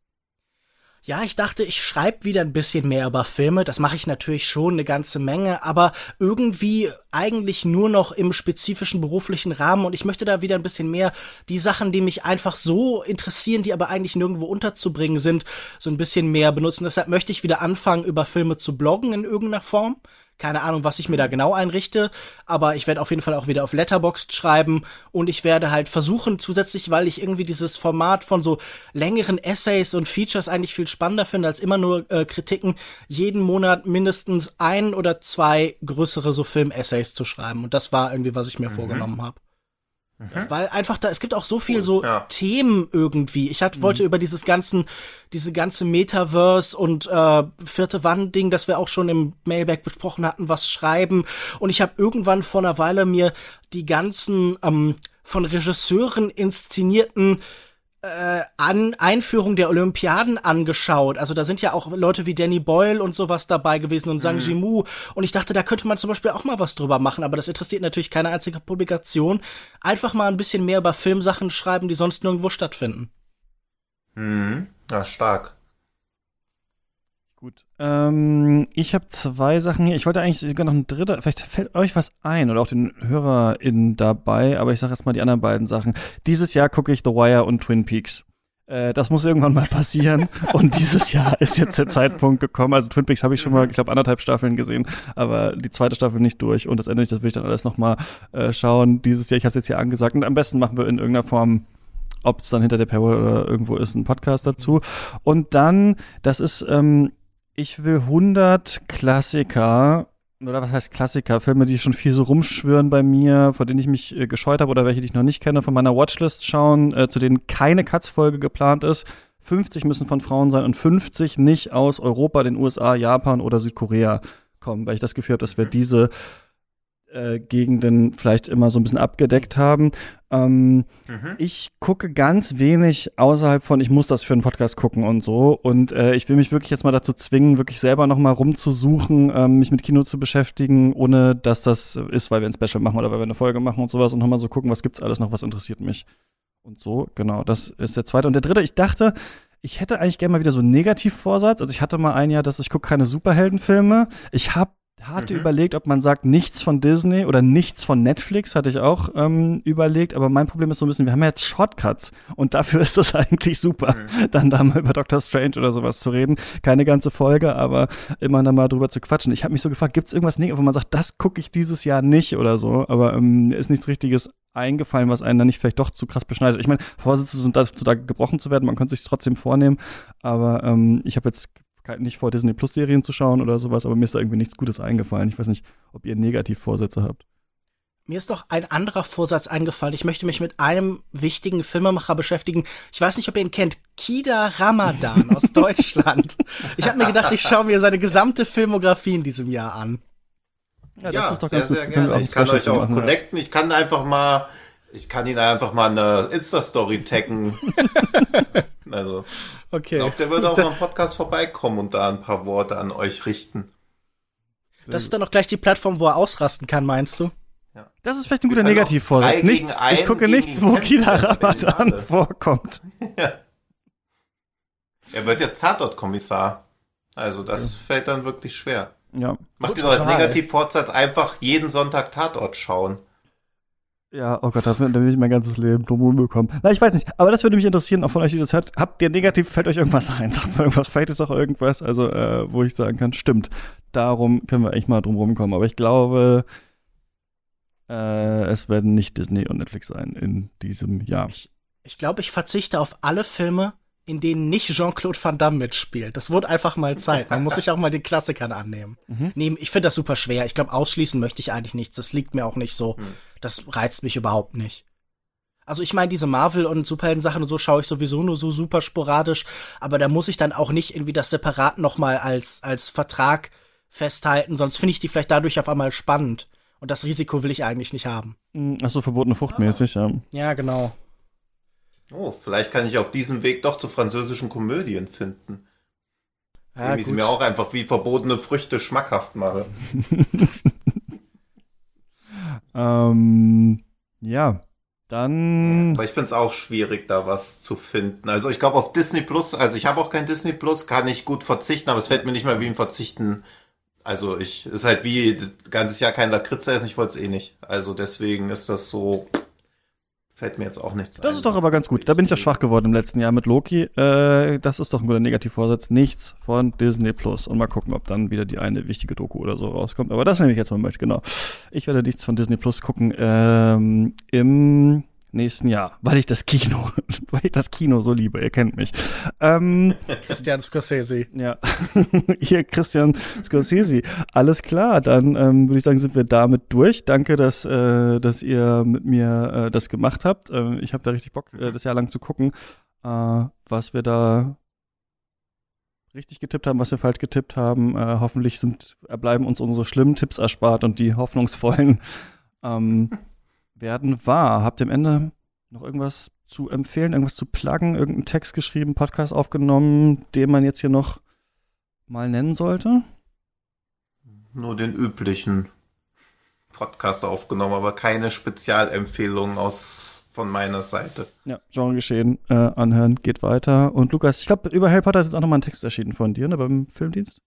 Ja, ich dachte, ich schreibe wieder ein bisschen mehr über Filme. Das mache ich natürlich schon eine ganze Menge, aber irgendwie eigentlich nur noch im spezifischen beruflichen Rahmen. Und ich möchte da wieder ein bisschen mehr die Sachen, die mich einfach so interessieren, die aber eigentlich nirgendwo unterzubringen sind, so ein bisschen mehr benutzen. Deshalb möchte ich wieder anfangen, über Filme zu bloggen in irgendeiner Form. Keine Ahnung, was ich mir da genau einrichte, aber ich werde auf jeden Fall auch wieder auf Letterboxd schreiben und ich werde halt versuchen, zusätzlich, weil ich irgendwie dieses Format von so längeren Essays und Features eigentlich viel spannender finde als immer nur äh, Kritiken, jeden Monat mindestens ein oder zwei größere so Film-Essays zu schreiben. Und das war irgendwie, was ich mir mhm. vorgenommen habe. Mhm. Weil einfach da, es gibt auch so viel so ja. Themen irgendwie. Ich hatte, wollte mhm. über dieses ganzen, diese ganze Metaverse und äh, vierte Wand-Ding, das wir auch schon im Mailback besprochen hatten, was schreiben. Und ich habe irgendwann vor einer Weile mir die ganzen ähm, von Regisseuren inszenierten äh, an Einführung der Olympiaden angeschaut. Also da sind ja auch Leute wie Danny Boyle und sowas dabei gewesen und Zhang mhm. Jimu. Und ich dachte, da könnte man zum Beispiel auch mal was drüber machen, aber das interessiert natürlich keine einzige Publikation. Einfach mal ein bisschen mehr über Filmsachen schreiben, die sonst nirgendwo stattfinden. Mhm. Ja, stark. Ähm, ich habe zwei Sachen hier. Ich wollte eigentlich sogar noch ein dritter. Vielleicht fällt euch was ein oder auch den HörerInnen dabei, aber ich sage jetzt mal die anderen beiden Sachen. Dieses Jahr gucke ich The Wire und Twin Peaks. Äh, das muss irgendwann mal passieren. und dieses Jahr ist jetzt der Zeitpunkt gekommen. Also Twin Peaks habe ich schon mal, ich glaube, anderthalb Staffeln gesehen, aber die zweite Staffel nicht durch. Und das Ende nicht, das will ich dann alles nochmal äh, schauen. Dieses Jahr, ich habe es jetzt hier angesagt. Und am besten machen wir in irgendeiner Form ob es dann hinter der Paywall oder irgendwo ist, ein Podcast dazu. Und dann, das ist, ähm, ich will 100 Klassiker oder was heißt Klassiker, Filme, die schon viel so rumschwören bei mir, vor denen ich mich äh, gescheut habe oder welche, die ich noch nicht kenne, von meiner Watchlist schauen, äh, zu denen keine Cuts-Folge geplant ist. 50 müssen von Frauen sein und 50 nicht aus Europa, den USA, Japan oder Südkorea kommen, weil ich das Gefühl habe, dass wir diese äh, Gegenden vielleicht immer so ein bisschen abgedeckt haben. Ähm, mhm. Ich gucke ganz wenig außerhalb von, ich muss das für einen Podcast gucken und so. Und äh, ich will mich wirklich jetzt mal dazu zwingen, wirklich selber noch mal rumzusuchen, ähm, mich mit Kino zu beschäftigen, ohne dass das ist, weil wir ein Special machen oder weil wir eine Folge machen und sowas und nochmal so gucken, was gibt's alles noch, was interessiert mich. Und so, genau, das ist der zweite. Und der dritte, ich dachte, ich hätte eigentlich gerne mal wieder so einen Negativvorsatz. Also ich hatte mal ein Jahr, dass ich gucke keine Superheldenfilme. Ich habe hatte mhm. überlegt, ob man sagt, nichts von Disney oder nichts von Netflix, hatte ich auch ähm, überlegt. Aber mein Problem ist so ein bisschen, wir haben ja jetzt Shortcuts und dafür ist das eigentlich super, mhm. dann da mal über Doctor Strange oder sowas zu reden. Keine ganze Folge, aber immer dann mal drüber zu quatschen. Ich habe mich so gefragt, gibt es irgendwas wo man sagt, das gucke ich dieses Jahr nicht oder so, aber ähm, ist nichts Richtiges eingefallen, was einen dann nicht vielleicht doch zu krass beschneidet. Ich meine, Vorsätze sind dazu da gebrochen zu werden, man könnte sich trotzdem vornehmen, aber ähm, ich habe jetzt nicht vor, Disney Plus Serien zu schauen oder sowas, aber mir ist da irgendwie nichts Gutes eingefallen. Ich weiß nicht, ob ihr Negativvorsätze habt. Mir ist doch ein anderer Vorsatz eingefallen. Ich möchte mich mit einem wichtigen Filmemacher beschäftigen. Ich weiß nicht, ob ihr ihn kennt. Kida Ramadan aus Deutschland. Ich habe mir gedacht, ich schaue mir seine gesamte Filmografie in diesem Jahr an. Ja, ja sehr, sehr gerne. Ich kann euch auch machen, connecten. Ich kann einfach mal, ich kann ihn einfach mal eine Insta-Story taggen. also. Okay. Ich glaube, der würde auch mal im Podcast vorbeikommen und da ein paar Worte an euch richten. Das ist dann auch gleich die Plattform, wo er ausrasten kann, meinst du? Ja. Das ist vielleicht ein guter Negativvorsatz. Nichts, ich gucke nichts, wo Kida Ramadan vorkommt. Ja. Er wird jetzt Tatort-Kommissar. Also das ja. fällt dann wirklich schwer. Ja. Macht ihr doch als Negativvorsatz einfach jeden Sonntag Tatort schauen. Ja, oh Gott, da will ich mein ganzes Leben drum bekommen. Na, ich weiß nicht, aber das würde mich interessieren, auch von euch, die das hört. Habt ihr negativ, fällt euch irgendwas ein? Sagt mal irgendwas, fällt jetzt auch irgendwas, also, äh, wo ich sagen kann, stimmt. Darum können wir echt mal drum rumkommen. Aber ich glaube, äh, es werden nicht Disney und Netflix sein in diesem Jahr. Ich, ich glaube, ich verzichte auf alle Filme, in denen nicht Jean-Claude Van Damme mitspielt. Das wurde einfach mal Zeit. Man muss sich auch mal den Klassikern annehmen. Mhm. Nee, ich finde das super schwer. Ich glaube, ausschließen möchte ich eigentlich nichts. Das liegt mir auch nicht so. Mhm. Das reizt mich überhaupt nicht. Also ich meine, diese Marvel- und Superhelden-Sachen und so schaue ich sowieso nur so super sporadisch, aber da muss ich dann auch nicht irgendwie das separat nochmal als, als Vertrag festhalten, sonst finde ich die vielleicht dadurch auf einmal spannend. Und das Risiko will ich eigentlich nicht haben. Hm, ach so, verbotene Frucht mäßig, ja. Ja, genau. Oh, vielleicht kann ich auf diesem Weg doch zu französischen Komödien finden. Ja, Indem ich sie mir auch einfach wie verbotene Früchte schmackhaft mache. ähm, ja, dann. Aber ich finde es auch schwierig, da was zu finden. Also ich glaube auf Disney Plus, also ich habe auch kein Disney Plus, kann ich gut verzichten, aber es fällt mir nicht mehr wie ein Verzichten. Also ich, ist halt wie ganzes Jahr kein Lakritz essen, ich wollte es eh nicht. Also deswegen ist das so, Fällt mir jetzt auch nichts Das ein, ist doch aber ganz gut. Da bin ich ja schwach geworden im letzten Jahr mit Loki. Äh, das ist doch ein guter Negativvorsatz. Nichts von Disney Plus. Und mal gucken, ob dann wieder die eine wichtige Doku oder so rauskommt. Aber das nehme ich jetzt mal mit, genau. Ich werde nichts von Disney Plus gucken ähm, im nächsten Jahr, weil ich das Kino, weil ich das Kino so liebe, ihr kennt mich. Ähm, Christian Scorsese. Ja, hier Christian Scorsese. Alles klar, dann ähm, würde ich sagen, sind wir damit durch. Danke, dass, äh, dass ihr mit mir äh, das gemacht habt. Äh, ich habe da richtig Bock, äh, das Jahr lang zu gucken, äh, was wir da richtig getippt haben, was wir falsch getippt haben. Äh, hoffentlich sind, bleiben uns unsere schlimmen Tipps erspart und die hoffnungsvollen ähm, werden wahr. Habt ihr am Ende Noch irgendwas zu empfehlen, irgendwas zu pluggen, irgendeinen Text geschrieben, Podcast aufgenommen, den man jetzt hier noch mal nennen sollte? Nur den üblichen Podcast aufgenommen, aber keine Spezialempfehlungen aus von meiner Seite. Ja, Genre geschehen, äh, anhören, geht weiter. Und Lukas, ich glaube, über Harry Potter ist jetzt auch nochmal ein Text erschienen von dir, ne, beim Filmdienst?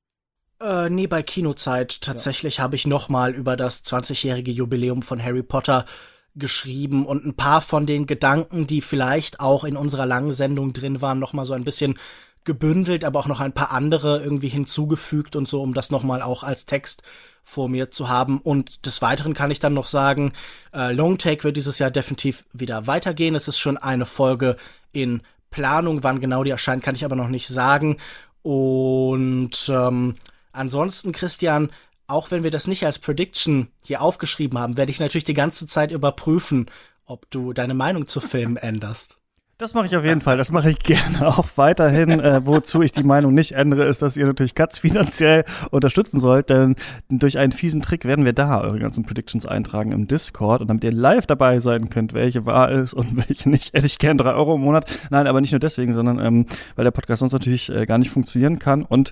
Äh, nee, bei Kinozeit. Tatsächlich ja. habe ich nochmal über das 20-jährige Jubiläum von Harry Potter geschrieben und ein paar von den Gedanken, die vielleicht auch in unserer langen Sendung drin waren, nochmal so ein bisschen gebündelt, aber auch noch ein paar andere irgendwie hinzugefügt und so, um das nochmal auch als Text vor mir zu haben. Und des Weiteren kann ich dann noch sagen, äh, Long Take wird dieses Jahr definitiv wieder weitergehen. Es ist schon eine Folge in Planung. Wann genau die erscheint, kann ich aber noch nicht sagen. Und ähm, ansonsten, Christian, auch wenn wir das nicht als Prediction hier aufgeschrieben haben, werde ich natürlich die ganze Zeit überprüfen, ob du deine Meinung zu Filmen änderst. Das mache ich auf jeden Fall. Das mache ich gerne auch weiterhin. Äh, wozu ich die Meinung nicht ändere, ist, dass ihr natürlich Katz finanziell unterstützen sollt, denn durch einen fiesen Trick werden wir da eure ganzen Predictions eintragen im Discord und damit ihr live dabei sein könnt, welche wahr ist und welche nicht, hätte ich gern drei Euro im Monat. Nein, aber nicht nur deswegen, sondern ähm, weil der Podcast sonst natürlich äh, gar nicht funktionieren kann und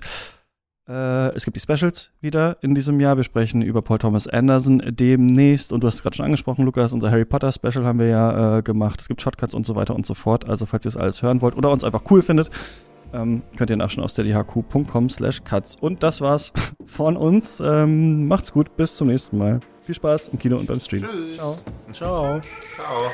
äh, es gibt die Specials wieder in diesem Jahr. Wir sprechen über Paul Thomas Anderson demnächst. Und du hast es gerade schon angesprochen, Lukas, unser Harry Potter Special haben wir ja äh, gemacht. Es gibt Shotcuts und so weiter und so fort. Also falls ihr es alles hören wollt oder uns einfach cool findet, ähm, könnt ihr nachschauen auf steadyhq.com slash cuts. Und das war's von uns. Ähm, macht's gut, bis zum nächsten Mal. Viel Spaß im Kino und beim Stream. Tschüss. Ciao. Ciao. Ciao.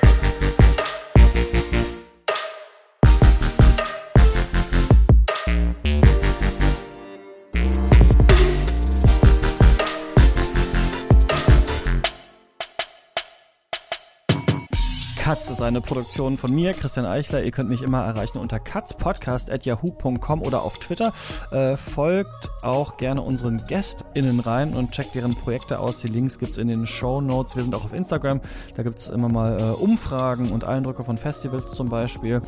Katz ist eine Produktion von mir, Christian Eichler. Ihr könnt mich immer erreichen unter katzpodcast.yahoo.com oder auf Twitter. Äh, folgt auch gerne unseren GästInnen rein und checkt deren Projekte aus. Die Links gibt's in den Show Notes. Wir sind auch auf Instagram. Da gibt's immer mal äh, Umfragen und Eindrücke von Festivals zum Beispiel.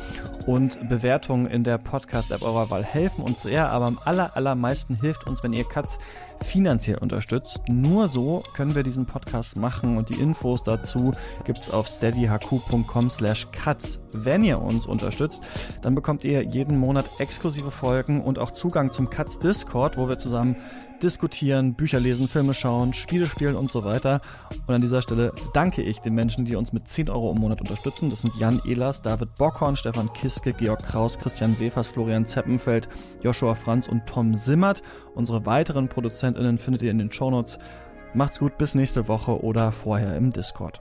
Und Bewertungen in der Podcast-App eurer Wahl helfen uns sehr. Aber am aller, allermeisten hilft uns, wenn ihr Katz finanziell unterstützt. Nur so können wir diesen Podcast machen und die Infos dazu gibt's auf steadyhq.com slash cuts. Wenn ihr uns unterstützt, dann bekommt ihr jeden Monat exklusive Folgen und auch Zugang zum Cuts Discord, wo wir zusammen diskutieren, Bücher lesen, Filme schauen, Spiele spielen und so weiter. Und an dieser Stelle danke ich den Menschen, die uns mit 10 Euro im Monat unterstützen. Das sind Jan Ehlers, David Bockhorn, Stefan Kiske, Georg Kraus, Christian Wefers, Florian Zeppenfeld, Joshua Franz und Tom Simmert. Unsere weiteren ProduzentInnen findet ihr in den Shownotes. Macht's gut, bis nächste Woche oder vorher im Discord.